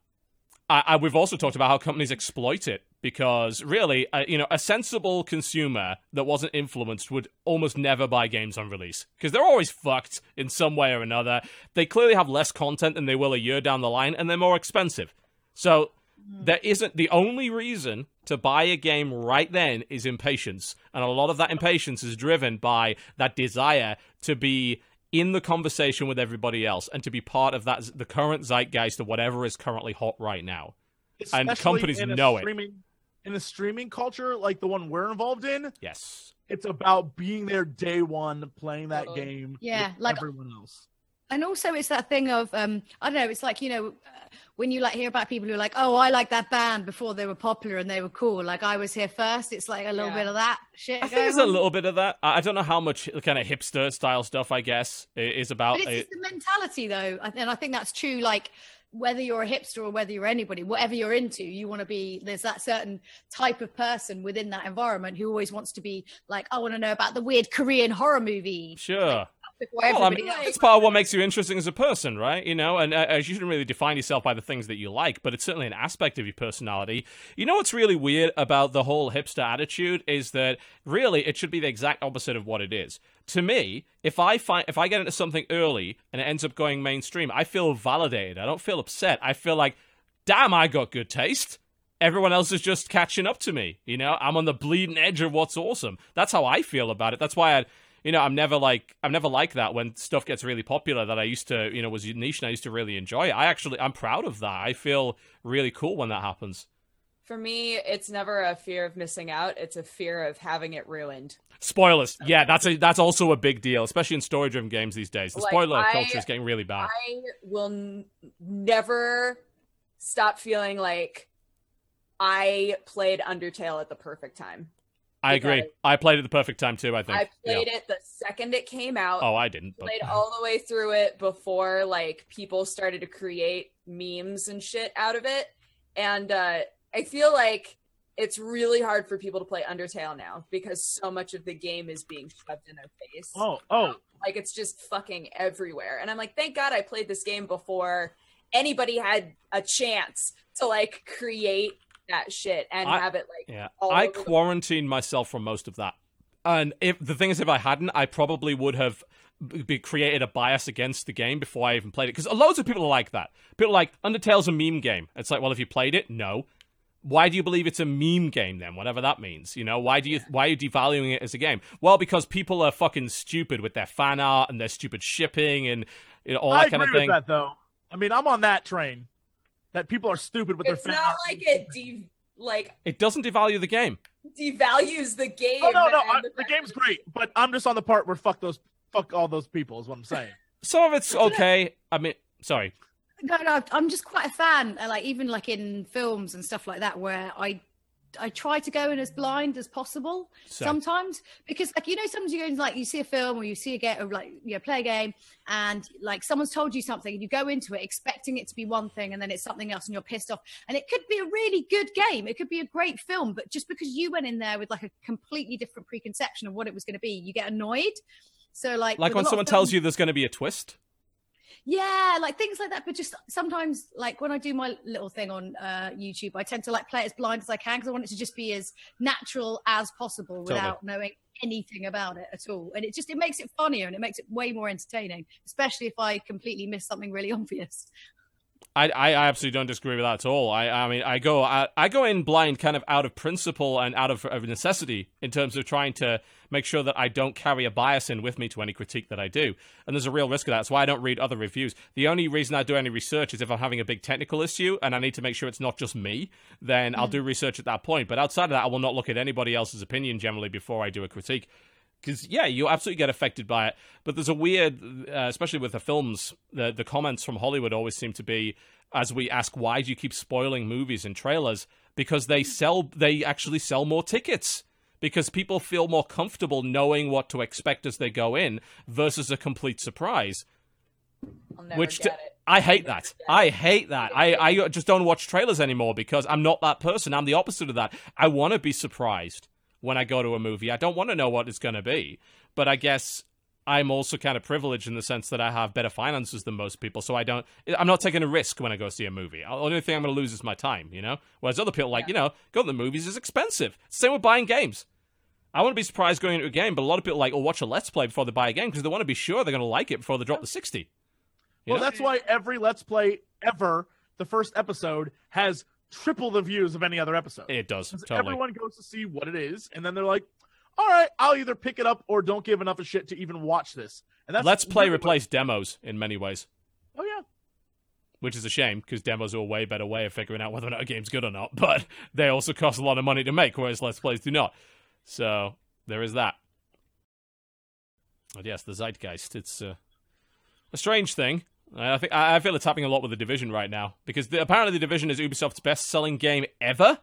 I, I, we've also talked about how companies exploit it because really, uh, you know, a sensible consumer that wasn't influenced would almost never buy games on release because they're always fucked in some way or another. They clearly have less content than they will a year down the line, and they're more expensive. So there isn't the only reason to buy a game right then is impatience, and a lot of that impatience is driven by that desire to be in the conversation with everybody else and to be part of that the current zeitgeist of whatever is currently hot right now. And companies know it. Streaming, In a streaming culture like the one we're involved in, Yes. it's about being there day one, playing that game. Yeah, with like- everyone else. And also, it's that thing of um, I don't know. It's like you know, uh, when you like hear about people who are like, "Oh, I like that band before they were popular and they were cool." Like I was here first. It's like a little Yeah. bit of that shit. I think going there's a little bit of that. I I don't know how much kind of hipster style stuff, I guess, i- is about. But it's it. just the mentality, though, and I think that's true. Like whether you're a hipster or whether you're anybody, whatever you're into, you want to be. There's that certain type of person within that environment who always wants to be like, I want to know about the weird Korean horror movie Sure. Before Well, I mean, else. it's part of what makes you interesting as a person, right? You know, and uh, uh, you shouldn't really define yourself by the things that you like, but it's certainly an aspect of your personality. You know what's really weird about the whole hipster attitude is that really it should be the exact opposite of what it is. To me, if I find if I get into something early and it ends up going mainstream, I feel validated. I don't feel upset. I feel like, damn, I got good taste. Everyone else is just catching up to me. You know, I'm on the bleeding edge of what's awesome. That's how I feel about it. That's why I you know, I'm never like I'm never like that when stuff gets really popular that I used to, you know, was niche and I used to really enjoy. I actually I'm proud of that. I feel really cool when that happens. For me, it's never a fear of missing out. It's a fear of having it ruined. Spoilers. Yeah, that's a that's also a big deal, especially in story driven games these days. The Like, spoiler I- culture is getting really bad. I will n- never stop feeling like I played Undertale at the perfect time. I, agree. I played at the perfect time too, I think. I Yeah. played it the second it came out. Oh, I didn't. But... played all the way through it before like people started to create memes and shit out of it and uh i feel like it's really hard for people to play undertale now because so much of the game is being shoved in their face Oh, oh, like it's just fucking everywhere and i'm like thank god i played this game before anybody had a chance to like create that shit and I- have it like Yeah, all I over the- quarantined myself from most of that, and if the thing is, if I hadn't, I probably would have be created a bias against the game before I even played it. Because loads of people are like that. People are like Undertale's a meme game. It's like, well, if you played it, no. Why do you believe it's a meme game then? Whatever that means, you know. Why do you why are you devaluing it as a game? Well, because people are fucking stupid with their fan art and their stupid shipping and you know, all I that kind agree of with thing. that though. I mean, I'm on that train. That people are stupid with it's their fan not art. like it de- like It doesn't devalue the game. devalues the game Oh no, no, and I, the the game's great, but I'm just on the part where fuck those, fuck all those people is what I'm saying. Some of it's okay. I mean, sorry. No, no, I'm just quite a fan. uh, Like even like in films and stuff like that, where I I try to go in as blind as possible Same. sometimes because like you know sometimes you go in like you see a film or you see a game or like you know play a game and like someone's told you something and you go into it expecting it to be one thing and then it's something else and you're pissed off and it could be a really good game it could be a great film but just because you went in there with like a completely different preconception of what it was going to be you get annoyed so like Like when someone tells you there's going to be a twist. Yeah, like things like that. But just sometimes, like when I do my little thing on uh, YouTube, I tend to like play it as blind as I can because I want it to just be as natural as possible without knowing anything about it at all. And it just it makes it funnier and it makes it way more entertaining, especially if I completely miss something really obvious. I, I absolutely don't disagree with that at all. I, I mean, I go, I, I go in blind, kind of out of principle and out of, of necessity, in terms of trying to make sure that I don't carry a bias in with me to any critique that I do. And there's a real risk of that. That's why I don't read other reviews. The only reason I do any research is if I'm having a big technical issue and I need to make sure it's not just me. Then I'll do research at that point. But outside of that, I will not look at anybody else's opinion generally before I do a critique because yeah, you absolutely get affected by it. But there's a weird, uh, especially with the films, the the comments from Hollywood always seem to be as we ask why do you keep spoiling movies and trailers because they sell they actually sell more tickets because people feel more comfortable knowing what to expect as they go in versus a complete surprise. Which get t- it. I hate that. I hate that. I, I just don't watch trailers anymore because I'm not that person. I'm the opposite of that. I want to be surprised when I go to a movie. I don't want to know what it's going to be. But I guess I'm also kind of privileged in the sense that I have better finances than most people. So I don't, I'm not taking a risk when I go see a movie. The only thing I'm going to lose is my time, you know? Whereas other people, like, you know, go to the movies is expensive. Same with buying games. I wouldn't be surprised going into a game, but a lot of people like, will watch a Let's Play before they buy a game because they want to be sure they're going to like it before they drop the 60. You Well, know? that's why every Let's Play ever, the first episode, has triple the views of any other episode. It does. Totally. Everyone goes to see what it is, and then they're like, "All right, I'll either pick it up or don't give enough of shit to even watch this." And that's Let's play really what- replace demos in many ways, Oh yeah, which is a shame because demos are a way better way of figuring out whether or not a game's good or not. But they also cost a lot of money to make, whereas Let's Plays do not. So there is that. But yes, the zeitgeist. It's uh, a strange thing. I think I I feel it's happening a lot with the division right now because the, apparently the division is Ubisoft's best-selling game ever,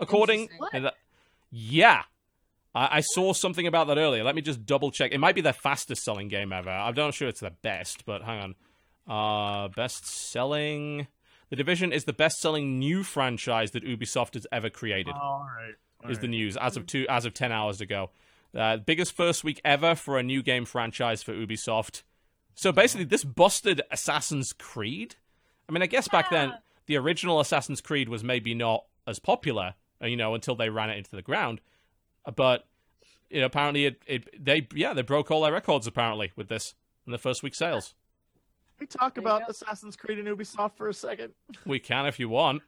according. Interesting. and that- yeah, I, I saw something about that earlier. Let me just double check. It might be their fastest-selling game ever. I'm not sure it's the best, but hang on. Uh, best-selling. The division is the best-selling new franchise that Ubisoft has ever created all right. all is the news as of two as of ten hours ago. Uh, biggest first week ever for a new game franchise for Ubisoft. So basically, this busted Assassin's Creed. I mean, I guess back then the original Assassin's Creed was maybe not as popular, uh, you know, until they ran it into the ground. But you know, apparently, it, it they yeah they broke all their records apparently with this in the first week sales. Can we talk There about go. Assassin's Creed and Ubisoft for a second? We can if you want.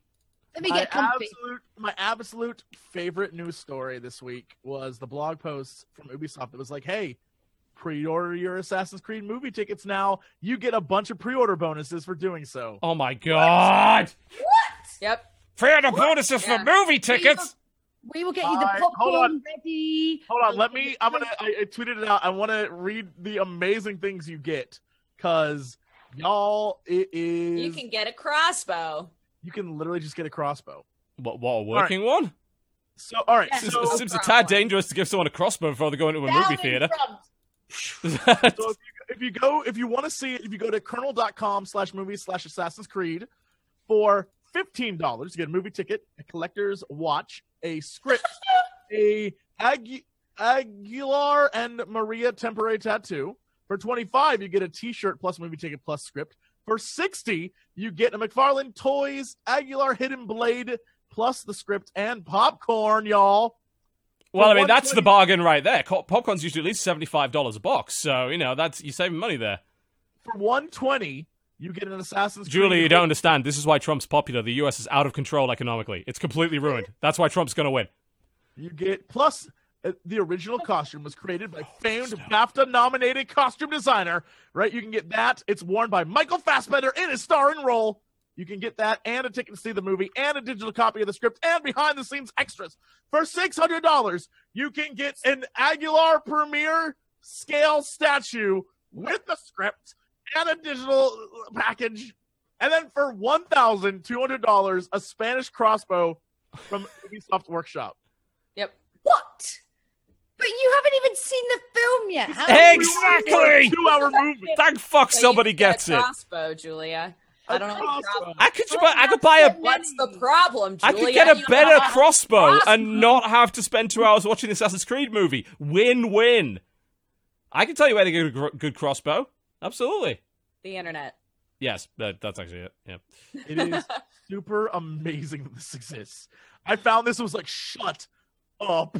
Let me my get comfy. absolute my absolute favorite news story this week was the blog post from Ubisoft that was like, "Hey, pre-order your Assassin's Creed movie tickets now. You get a bunch of pre-order bonuses for doing so." Oh my god! What? Yep. Pre-order bonuses Yeah. for movie tickets. We will get you the Alright, hold on. ready. Hold on, let me. I'm gonna. I, I tweeted it out. I want to read the amazing things you get because y'all, it is. You can get a crossbow. you can literally just get a crossbow. What? What? A working one? So, all right. Yeah. Seems, So, seems a tad dangerous to give someone a crossbow before they go into a Down movie theater. so if, you, if you go, if you want to see it, if you go to kernel.com slash movies slash Assassin's Creed for fifteen dollars, you get a movie ticket, a collector's watch, a script, a Agu- Aguilar and Maria temporary tattoo. For twenty five, you get a T-shirt plus movie ticket plus script. For sixty, you get a McFarlane Toys Aguilar Hidden Blade plus the script and popcorn, y'all. Well, I mean, that's the bargain right there. Popcorn's usually at least seventy-five dollars a box, so you know that's you're saving money there. For one twenty, you get an Assassin's Julie, Creed you don't understand. This is why Trump's popular. The U.S. is out of control economically. It's completely ruined. That's why Trump's going to win. You get plus uh, the original costume was created by famed BAFTA-nominated costume designer. Right, you can get that. It's worn by Michael Fassbender in his starring role. You can get that and a ticket to see the movie and a digital copy of the script and behind-the-scenes extras for six hundred dollars. You can get an Aguilar Premiere scale statue with the script and a digital package And then for one thousand two hundred dollars, a Spanish crossbow from Ubisoft Workshop. Yep. What? But you haven't even seen the film yet. How Exactly. Two hour movie. Thank fuck So somebody can get a gets it. Crossbow, Julia. I A don't know. crossbow. I could, I could buy a What's the problem, Julia. I could get a You better have a crossbow crossbow. and not have to spend two hours watching the Assassin's Creed movie. Win win. I can tell you where to get a gr- good crossbow. Absolutely. The internet. Yes, that, that's actually it. Yeah. It is super amazing that this exists. I found this was like, shut up.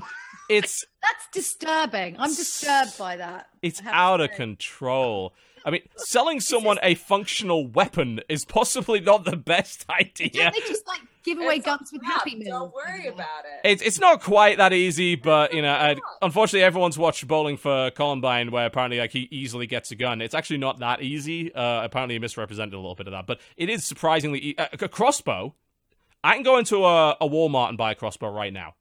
It's That's disturbing. I'm disturbed by that. it's I have to out of control. I mean, selling someone a functional weapon is possibly not the best idea. Can't they just like give away It's guns with. Happy Meals? Don't worry about it. It's it's not quite that easy, but you know, I, unfortunately, everyone's watched Bowling for Columbine, where apparently like he easily gets a gun. It's actually not that easy. Uh, apparently, he misrepresented a little bit of that, but it is surprisingly e- a, a crossbow. I can go into a, a Walmart and buy a crossbow right now,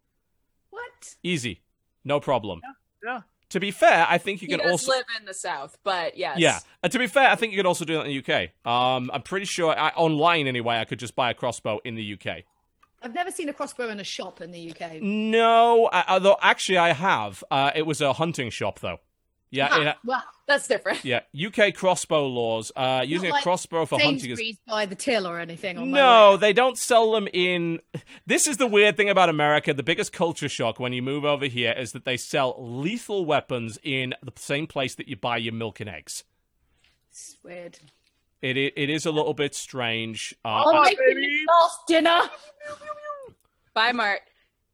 What? easy, no problem. Yeah. To be fair, I think you he can does also live in the South, but yes. yeah. And to be fair, I think you could also do that in the UK. Um, I'm pretty sure I, online anyway. I could just buy a crossbow in the UK. I've never seen a crossbow in a shop in the UK. No, I, although actually I have. Uh, it was a hunting shop though. Yeah, Ah, it- well, That's different. Yeah, UK crossbow laws. Uh, using a crossbow for hunting is. Sainsbury's by the till or anything. On No, they don't sell them in. This is the weird thing about America. The biggest culture shock when you move over here is that they sell lethal weapons in the same place that you buy your milk and eggs. It's weird. It i- it is a little bit strange. Uh, Oh, uh, making last dinner. Buy Mart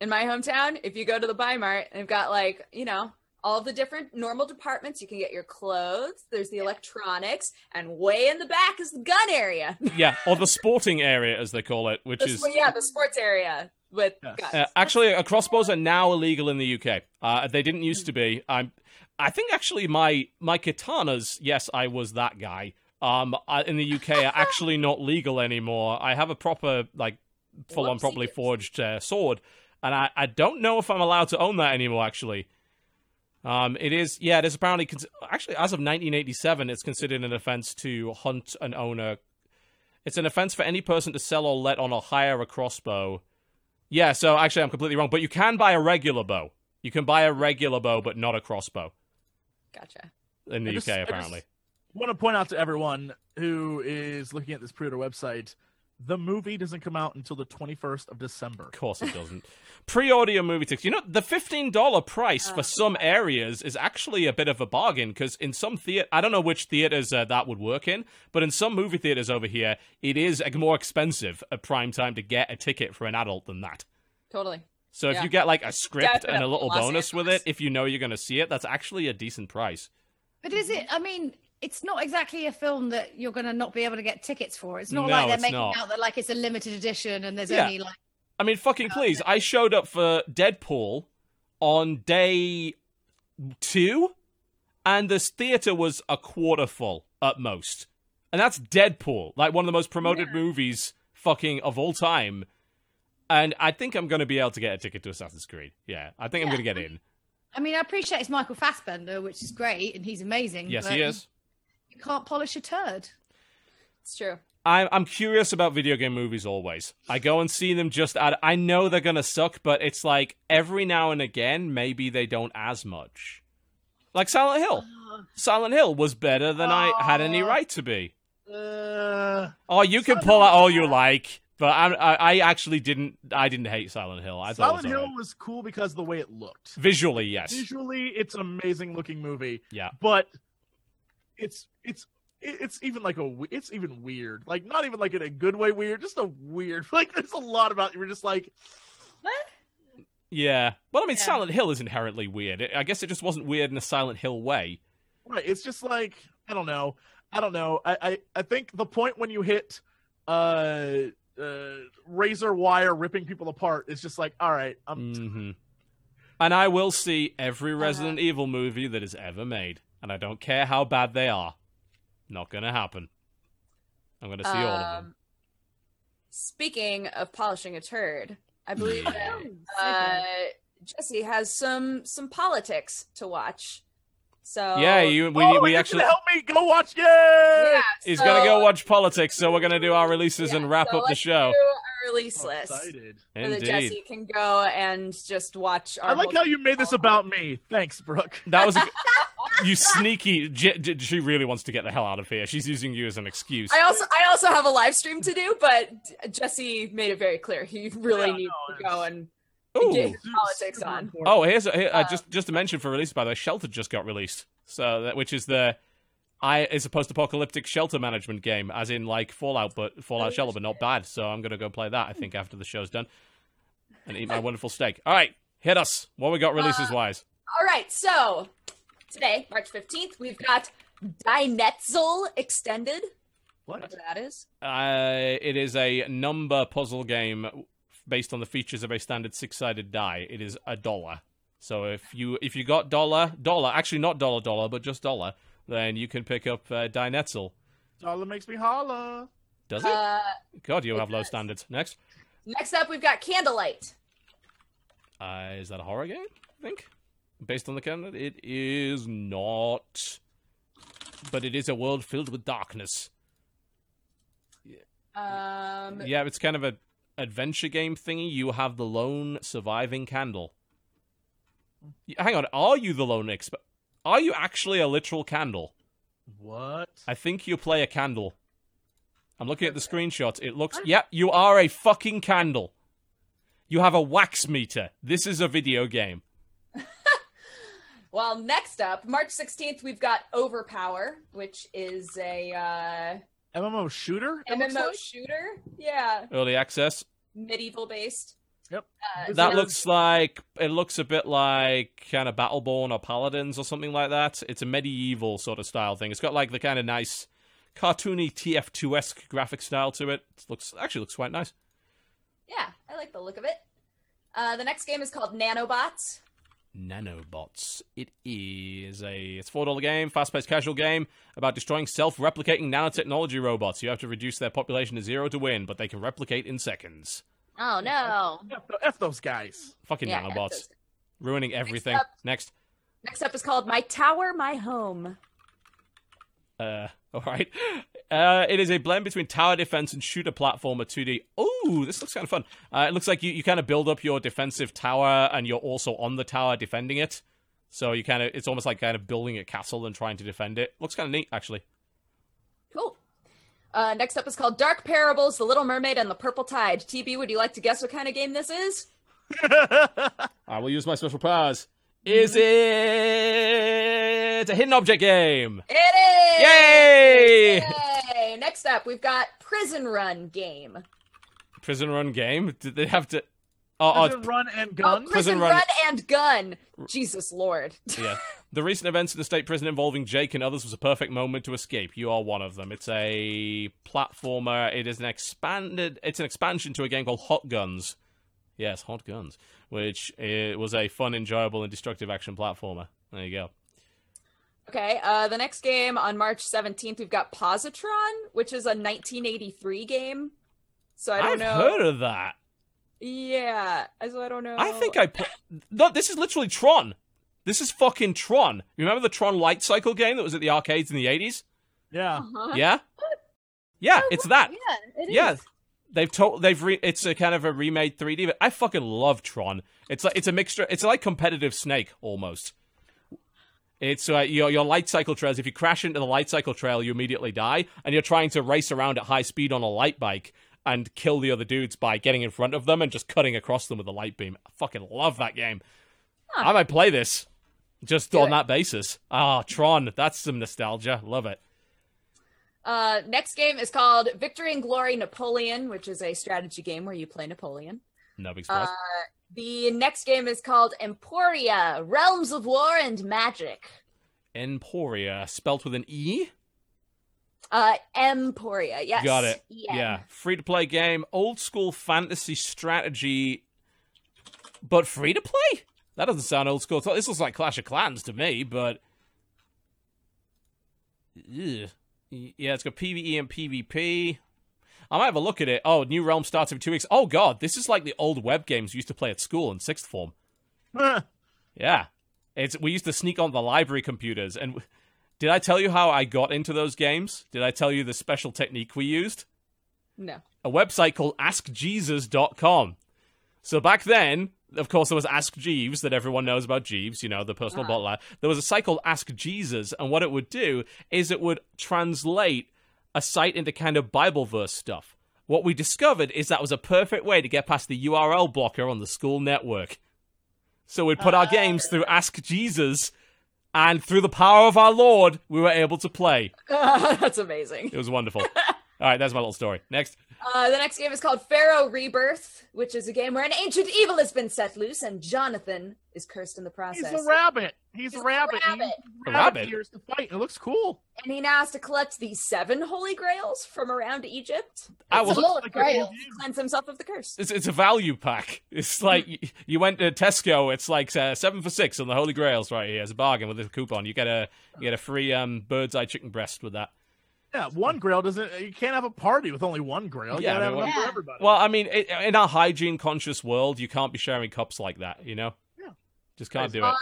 in my hometown. If you go to the Buy Mart, they've got like you know all the different normal departments. You can get your clothes. There's the electronics, and way in the back is the gun area. yeah, or the sporting area as they call it, which The is yeah, the sports area with Yes. guns. Uh, actually, uh, crossbows are now illegal in the UK. Uh, they didn't used to be. I'm, I think actually my my katanas. Yes, I was that guy. Um, I, in the UK, are actually not legal anymore. I have a proper like full on properly forged uh, sword, and I, I don't know if I'm allowed to own that anymore. Actually, um, it is yeah, it is apparently cons- actually as of 1987, it's considered an offense to hunt and own a. It's an offense for any person to sell or let on or hire a crossbow. Yeah, so actually I'm completely wrong, but you can buy a regular bow. You can buy a regular bow, but not a crossbow Gotcha. in the I UK just- I apparently. just want to point out to everyone who is looking at this pre-order website, the movie doesn't come out until the 21st of December. Of course it doesn't. Pre-order your movie tickets. You know, the fifteen dollar price for some areas is actually a bit of a bargain because in some theater, I don't know which theaters uh, that would work in, but in some movie theaters over here, it is more expensive at prime time to get a ticket for an adult than that. Totally. So if you get like a script and a little bonus with it, if you know you're going to see it, that's actually a decent price. But is it? I mean, it's not exactly a film that you're going to not be able to get tickets for. It's not No, like they're making not. out that like it's a limited edition and there's Yeah. only like. I mean, fucking oh, please. I showed up for Deadpool on day two, and this theater was a quarter full at most. And that's Deadpool, like one of the most promoted movies fucking of all time. And I think I'm going to be able to get a ticket to Assassin's Creed. Yeah, I think I'm going to get in. I mean, I appreciate it's Michael Fassbender, which is great, and he's amazing. Yes, he is. You can't polish a turd. It's true. I'm I'm curious about video game movies always. I go and see them just at. I know they're gonna suck, but it's like every now and again, maybe they don't as much. Like Silent Hill. Silent Hill was better than I had any right to be. Uh, Oh, you can pull out all you like, but I, I, I actually didn't. I didn't hate Silent Hill. I thought Silent it was Hill alright. was cool because of the way it looked. visually, yes, Visually, it's an amazing looking movie, yeah. but it's it's it's even like a it's even weird. Like not even like in a good way weird, just a weird. Like there's a lot about you're just like what Yeah. Well, I mean, Yeah. Silent Hill is inherently weird. I guess it just wasn't weird in a Silent Hill way. Right. It's just like I don't know. I don't know. I I, I think the point when you hit uh uh razor wire ripping people apart is just like all right. I'm hmm And I will see every Resident Evil movie that is ever made, and I don't care how bad they are. Not gonna happen. I'm gonna see all of them. Um, Speaking of polishing a turd, I believe that uh, Jesse has some some politics to watch. So Yeah, you we, oh, we you're actually help me go watch. Yay! Yeah, he's so- gonna go watch politics, so we're gonna do our releases yeah, and wrap so up the let's show. do our release So list. excited. So that Indeed. Jesse can go and just watch. Our I like how you made this about me. Thanks, Brooke. That was a, you sneaky. J- J- she really wants to get the hell out of here. She's using you as an excuse. I also I also have a live stream to do, but Jesse made it very clear he really Yeah, needs no, to go and Ooh. get his politics on. Oh, here's a, here, uh, Uh, just just to mention for release by the way, Shelter just got released. So that which is the I is a post-apocalyptic shelter management game, as in like Fallout, but Fallout Oh, Shelter, but not bad. So I'm gonna go play that. I think after the show's done, and eat my wonderful steak. All right, hit us. What we got releases wise? All right, so today, March fifteenth, we've got Dynetzel Extended. What? Whatever that is. Uh, it is a number puzzle game based on the features of a standard six-sided die. It is a dollar. So if you if you got dollar dollar, actually not dollar dollar, but just dollar, then you can pick up uh, Dynetzel. Dollar makes me holla. Does it? Uh, God, you it have low standards. Next, next up, we've got Candlelight. uh, is that a horror game? I think based on the canon, it is not. But it is a world filled with darkness. Um, Yeah, it's kind of a adventure game thingy. You have the lone surviving candle. Hang on, are you the lone exp? Are you actually a literal candle? What? I think you play a candle. I'm looking at the screenshots. It looks. Yeah, you are a fucking candle. You have a wax meter. This is a video game. Well, next up, March 16th, we've got Overpower, which is a uh, MMO shooter? MMO like? shooter. Yeah, Early access. medieval based. Yep. Uh, That so- looks like it looks a bit like kind of Battleborn or Paladins or something like that. It's a medieval sort of style thing. It's got like the kind of nice cartoony TF2 esque graphic style to it. It looks actually looks quite nice. Yeah, I like the look of it. Uh, the next game is called Nanobots. Nanobots. It is a it's four dollar game, fast paced casual game about destroying self replicating nanotechnology robots. You have to reduce their population to zero to win, but they can replicate in seconds. Oh no! F, th- F those guys. Fucking Yeah, nanobots. Ruining everything. up- Next. Next up is called My Tower, My Home. Uh, all right. Uh, it is a blend between tower defense and shooter platformer 2D. Oh, this looks kind of fun. Uh, it looks like you, you kind of build up your defensive tower and you're also on the tower defending it. So you kind of it's almost like kind of building a castle and trying to defend it. Looks kind of neat, actually. Cool. Uh, next up is called Dark Parables, The Little Mermaid, and the Purple Tide. TB, would you like to guess what kind of game this is? I will use my special powers. Is it a hidden object game? It is! Yay! Yay! Next up, we've got Prison Run game. Prison run game? Did they have to? Oh, oh, Prison run and Oh, gun. Prison, Prison Run. Run- and Gun. Jesus Lord. yeah. The recent events in the state prison involving Jake and others was a perfect moment to escape. You are one of them. It's a platformer. It is an expanded. It's an expansion to a game called Hot Guns. Yes, Hot Guns, which was a fun, enjoyable, and destructive action platformer. There you go. Okay, uh, the next game on March 17th, we've got Positron, which is a 1983 game. So I don't I've know. heard of that. Yeah, so I don't know. I think I. Pl- no, this is literally Tron. This is fucking Tron. You remember the Tron Light Cycle game that was at the arcades in the eighties? Yeah. Uh-huh. Yeah. Yeah, it's that. Yeah, it is. Yeah, they've told they've re- it's a kind of a remade 3D. But I fucking love Tron. It's like it's a mixture. It's like competitive Snake almost. It's uh, your your light cycle trails. If you crash into the light cycle trail, you immediately die, and you're trying to race around at high speed on a light bike and kill the other dudes by getting in front of them and just cutting across them with a light beam. I fucking love that game. I might play this just Do on it. that basis. Ah, Tron. That's some nostalgia. Love it. Uh, next game is called Victory and Glory Napoleon, which is a strategy game where you play Napoleon. No big surprise. Uh, the next game is called Emporia Realms of War and Magic. Emporia, spelt with an E. Uh, Emporia, yes. Got it. Yeah. Yeah. Free to play game, old school fantasy strategy, but free to play? That doesn't sound old school. This looks like Clash of Clans to me, but. Ugh. Yeah, it's got PvE and PvP. I might have a look at it. Oh, New Realm starts in two weeks. Oh, God. This is like the old web games we used to play at school in sixth form. Yeah. It's we used to sneak on the library computers, and did I tell you how I got into those games? Did I tell you the special technique we used? No. A website called AskJesus.com. So back then, of course, there was Ask Jeeves that everyone knows about Jeeves, you know, the personal Uh-huh. bottler. There was a site called Ask Jesus, and what it would do is it would translate a site into kind of Bible verse stuff. What we discovered is that was a perfect way to get past the URL blocker on the school network. So we'd put our games through Ask Jesus, and through the power of our Lord, we were able to play. That's amazing. It was wonderful. All right, that's my little story. Next. Uh, the next game is called Pharaoh Rebirth, which is a game where an ancient evil has been set loose and Jonathan is cursed in the process. He's a rabbit. He's, He's a a rabbit. He rabbit. uses A rabbit? ears to fight. It looks cool. And he now has to collect the seven holy grails from around Egypt I It's was- Holy like a Grail cool game. to cleanse himself of the curse. It's, it's a value pack. It's like y- you went to Tesco. It's like uh, seven for six on the Holy Grails right here. It's a bargain with a coupon. You get a you get a free um, bird's eye chicken breast with that. Yeah, one grail doesn't. You can't have a party with only one grail. You Yeah, gotta I have mean, enough for everybody. Well, I mean, it, in our hygiene conscious world, you can't be sharing cups like that. You know, Yeah. just can't do it. On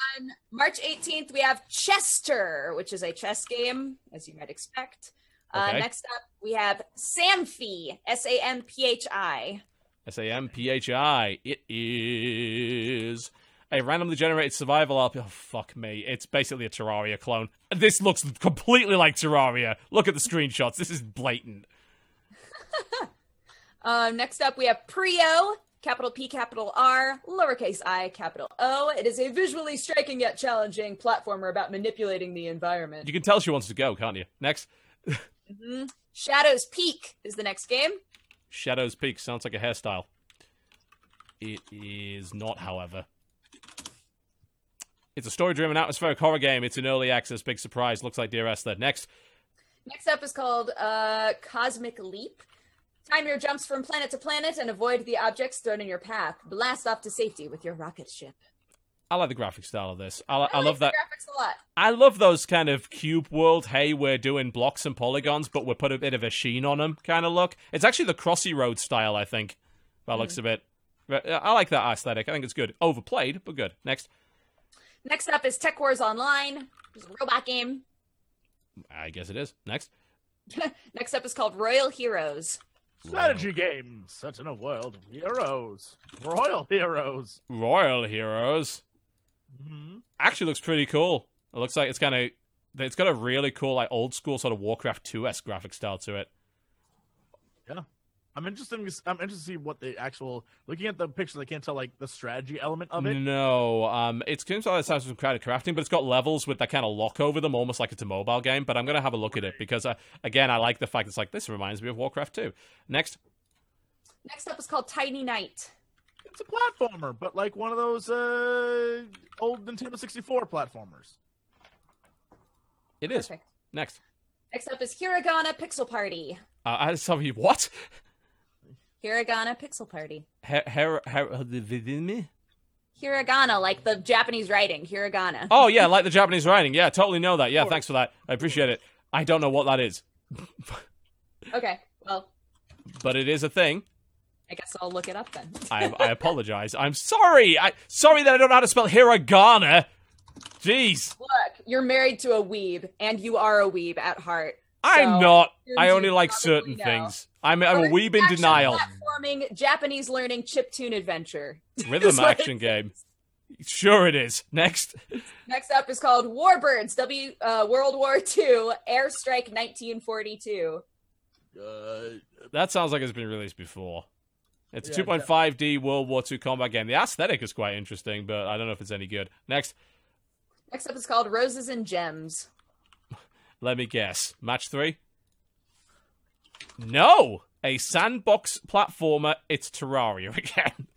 March 18th, we have Chester, which is a chess game, as you might expect. Uh, next up, we have Samphi, S A M P H I. S A M P H I. It is a randomly generated survival RP. Oh fuck me! It's basically a Terraria clone. This looks completely like Terraria. Look at the screenshots. This is blatant. Um, next up, we have PRiO, capital P, capital R, lowercase i, capital O. It is a visually striking yet challenging platformer about manipulating the environment. You can tell she wants to go, can't you? Next. Mhm. Shadows Peak is the next game. Shadows Peak sounds like a hairstyle. It is not, however. It's a story-driven atmospheric horror game. It's an early access, big surprise. Looks like Dear Esther. Next, Next up is called uh, Cosmic Leap. Time your jumps from planet to planet and avoid the objects thrown in your path. Blast off to safety with your rocket ship. I like the graphic style of this. I, I, like love that. graphics a lot. I love those kind of cube world. Hey, we're doing blocks and polygons, but we put a bit of a sheen on them kind of look. It's actually the Crossy Road style, I think. That looks of it, But, uh, I like that aesthetic. I think it's good. Overplayed, but good. Next, Next up is Tech Wars Online. It's a robot game. I guess it is. Next, Next up is called Royal Heroes. strategy game set in a world of heroes, royal heroes. Royal Heroes. hmm actually looks pretty cool. It looks like it's kind of it's got a really cool like old school sort of Warcraft 2 s graphic style to it. Yeah, I'm interested. In, I'm interested to see what the actual. Looking at the pictures, I can't tell like the strategy element of it. No, um, it's seems like it sounds some crowded crafting, but it's got levels with that kind of lock over them, almost like it's a mobile game. But I'm gonna have a look at it because uh, again, I like the fact it's like this reminds me of Warcraft 2. Next, Next up is called Tiny Knight. It's a platformer, but like one of those uh, old Nintendo 64 platformers. it is Perfect. next. Next up is Hiragana Pixel Party. Uh, I you what? Hiragana Pixel Party. Her, her, her, uh, the- Hiragana, like the Japanese writing. Hiragana. oh yeah, like the Japanese writing. Yeah, totally know that. Yeah, thanks for that. I appreciate it. I don't know what that is, Okay, well, but it is a thing. I guess I'll look it up then. I, I apologize. I'm sorry. I sorry that I don't know how to spell hiragana. Jeez, Look, you're married to a weeb, and you are a weeb at heart. I'm So, not. I only like certain know. things. I'm, I'm a First weeb in denial. Platforming Japanese learning chiptune adventure. Rhythm action game. Sure, it is. Next, Next up is called Warbirds, W uh, World War II, Airstrike 1942. Uh, that sounds like it's been released before. It's a Yeah, 2.5D World War II combat game. The aesthetic is quite interesting, but I don't know if it's any good. Next, Next up is called Roses and Gems. Let me guess. Match three. No, a sandbox platformer. It's Terraria again.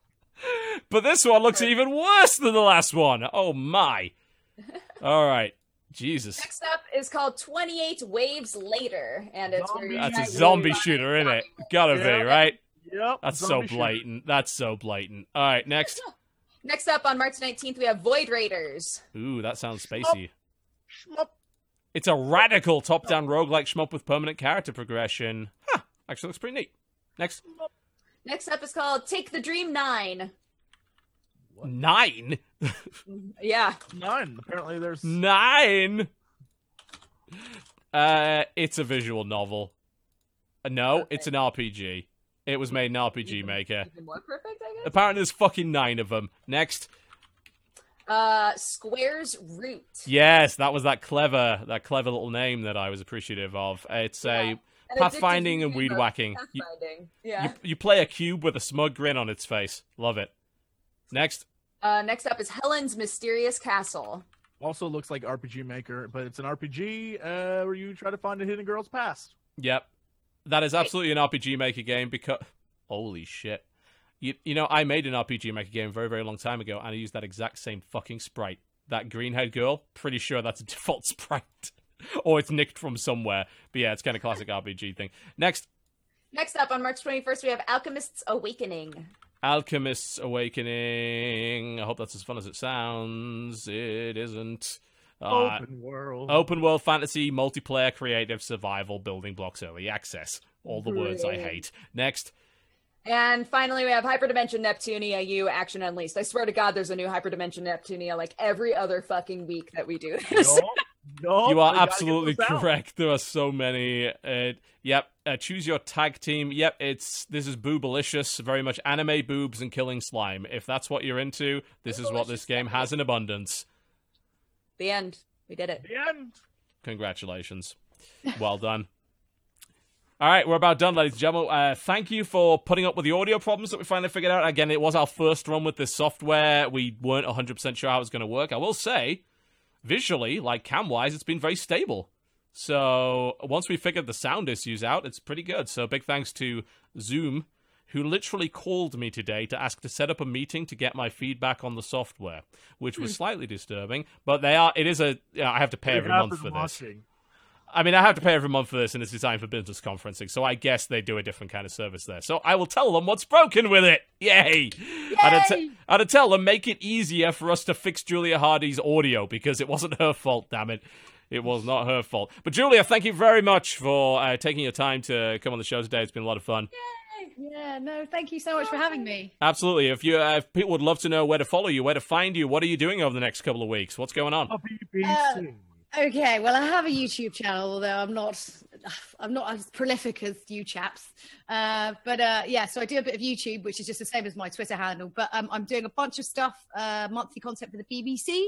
but this one looks even worse than the last one. Oh my! All right, Jesus. Next up is called 28 Waves Later, and it's where Zombie you That's a zombie shooter, isn't it? Gotta be right. yep. That's so zombie shooter. blatant. That's so blatant. All right, next. Next up on March 19th, we have Void Raiders. Ooh, that sounds spacey. Shmup. It's a radical top-down roguelike shmup with permanent character progression. Huh, actually looks pretty neat. Next. Next up is called Take the Dream 9. Nine? Yeah. Nine. Apparently, there's Nine? Uh, it's a visual novel. Uh, no, it's an RPG. It was made in RPG Maker. Even more perfect, I guess. Apparently, there's fucking nine of them. Next. Uh, Square's Route. Yes, that was that clever, that clever little name that I was appreciative of. It's Yeah. a An pathfinding and weed whacking. You, Pathfinding. Yeah. you, you play a cube with a smug grin on its face. Love it. Next. Uh, next up is Helen's Mysterious Castle. also looks like RPG Maker, but it's an RPG uh, where you try to find a hidden girl's past. Yep. That is absolutely an RPG Maker game because. Holy shit. You, you know, I made an RPG Maker game a very, very long time ago, and I used that exact same fucking sprite. That green haired girl, pretty sure that's a default sprite. or it's nicked from somewhere. But yeah, it's kind of classic RPG thing. Next, Next up on March 21st, we have Alchemist's Awakening. Alchemist's Awakening. I hope that's as fun as it sounds. It isn't. Uh, Open world. Open world fantasy, multiplayer, creative, survival, building blocks, early access. All the words I hate. Next. And finally, we have Hyperdimension Neptunia U Action Unleashed. I swear to God, there's a new Hyperdimension Neptunia like every other fucking week that we do this. No, no, you are absolutely correct. There are so many. Uh, yep. Uh, choose your tag team. Yep. It's this is boobalicious. Very much anime boobs and killing slime. If that's what you're into, this is what this game has in abundance. the end. We did it. The end. Congratulations. Well done. All right, we're about done, ladies and gentlemen. Uh, thank you for putting up with the audio problems that we finally figured out. Again, it was our first run with this software. We weren't 100% sure how it was going to work. I will say, visually, like cam wise, it's been very stable. So once we figured the sound issues out, it's pretty good. So big thanks to Zoom, who literally called me today to ask to set up a meeting to get my feedback on the software, which was slightly disturbing. But they are. It is a. I have to pay every month for this. Watching. I mean, I have to pay every month for this, and it's designed for business conferencing, so I guess they do a different kind of service there. So I will tell them what's broken with it. Yay! I'd, t- I'd tell them make it easier for us to fix Julia Hardy's audio because it wasn't her fault. Damn it, it was not her fault. But Julia, thank you very much for uh, taking your time to come on the show today. It's been a lot of fun. Yeah, no, thank you so much for having me. Absolutely. If you, uh, if people would love to know where to follow you, where to find you, what are you doing over the next couple of weeks? What's going on? Okay, well, I have a YouTube channel, although I'm not, I'm not as prolific as you chaps. Uh, but uh, yeah, so I do a bit of YouTube, which is just the same as my Twitter handle. But um, I'm doing a bunch of stuff, uh, monthly content for the BBC.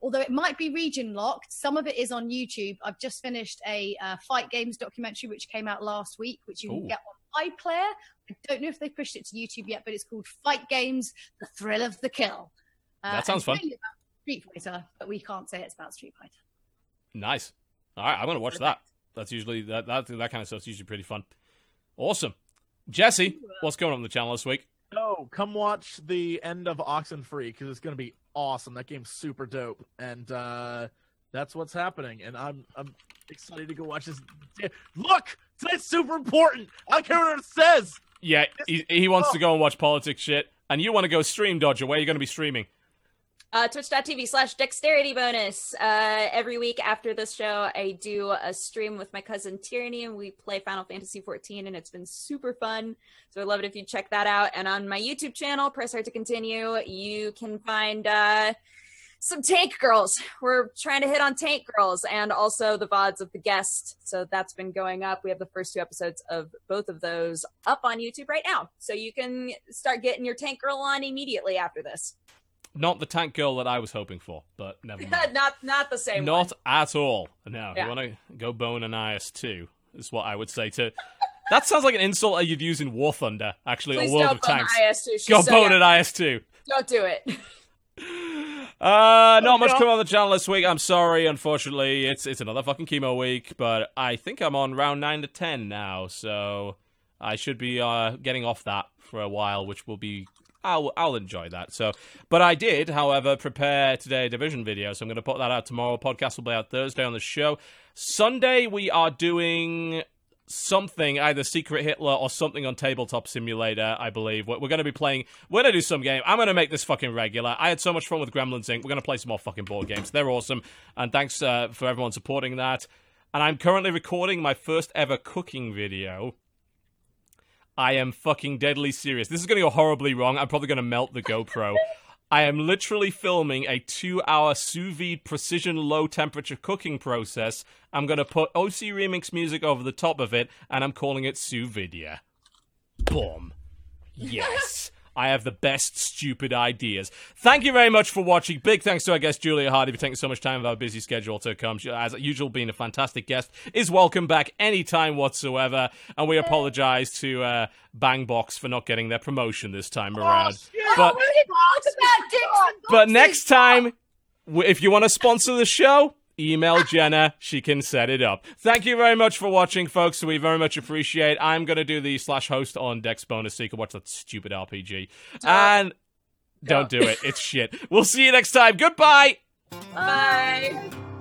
Although it might be region locked, some of it is on YouTube. I've just finished a uh, fight games documentary, which came out last week, which you Ooh. can get on iPlayer. I don't know if they pushed it to YouTube yet, but it's called Fight Games: The Thrill of the Kill. Uh, That sounds fun. Street Fighter, but we can't say it's about Street Fighter. Nice. All right, I'm gonna watch that. That's usually that that that kind of stuff's usually pretty fun. Awesome, Jesse. What's going on the channel this week? Oh, come watch the end of Oxenfree because it's gonna be awesome. That game's super dope, and uh, that's what's happening. And I'm I'm excited to go watch this. Look, today's super important. I don't care what it says. Yeah, he, he wants to go and watch politics shit, and you want to go stream Dodger. Where are you going to be streaming? Uh, Twitch.tv slash dexterity bonus. Uh, every week after this show, I do a stream with my cousin Tyranny, and we play Final Fantasy 14, and it's been super fun. So I'd love it if you check that out. And on my YouTube channel, Press Heart to Continue, you can find uh, some Tank Girls. We're trying to hit on Tank Girls, and also the VODs of the guest. So that's been going up. We have the first two episodes of both of those up on YouTube right now. So you can start getting your Tank Girl on immediately after this. Not the tank girl that I was hoping for, but never mind. not not the same Not one. at all. No, Yeah. you want to go bone and IS too, is what I would say to. That sounds like an insult that you'd use in War Thunder, actually, Please or World of Tanks. IS2. She's Go so bone young. at IS2. Don't do it. Uh, not much coming on the channel this week. I'm sorry, unfortunately. It's it's another fucking chemo week, but I think I'm on round nine to ten now, so I should be uh getting off that for a while, which will be I'll I'll enjoy that. So, but I did, however, prepare today division video, so I'm going to put that out tomorrow. Podcast will be out Thursday on the show. Sunday we are doing something, either Secret Hitler or something on Tabletop Simulator, I believe. We're, we're going to be playing. We're going to do some game. I'm going to make this fucking regular. I had so much fun with Gremlins Inc. We're going to play some more fucking board games. They're awesome. And thanks uh, for everyone supporting that. And I'm currently recording my first ever cooking video. I am fucking deadly serious. This is going to go horribly wrong. I'm probably going to melt the GoPro. I am literally filming a two hour sous vide precision low temperature cooking process. I'm going to put OC Remix music over the top of it, and I'm calling it sous vide. Boom. Yes. I have the best stupid ideas. Thank you very much for watching. Big thanks to our guest Julia Hardy for taking so much time of our busy schedule to come. She, as usual, being a fantastic guest, is welcome back anytime whatsoever. And we apologize to uh, Bangbox for not getting their promotion this time around. But but next time, if you want to sponsor the show, email Jenna. She can set it up. Thank you very much for watching, folks. We very much appreciate. I'm going to do the slash host on Dex bonus so you can watch that stupid RPG. And don't do it. It's shit. We'll see you next time. Goodbye. Bye.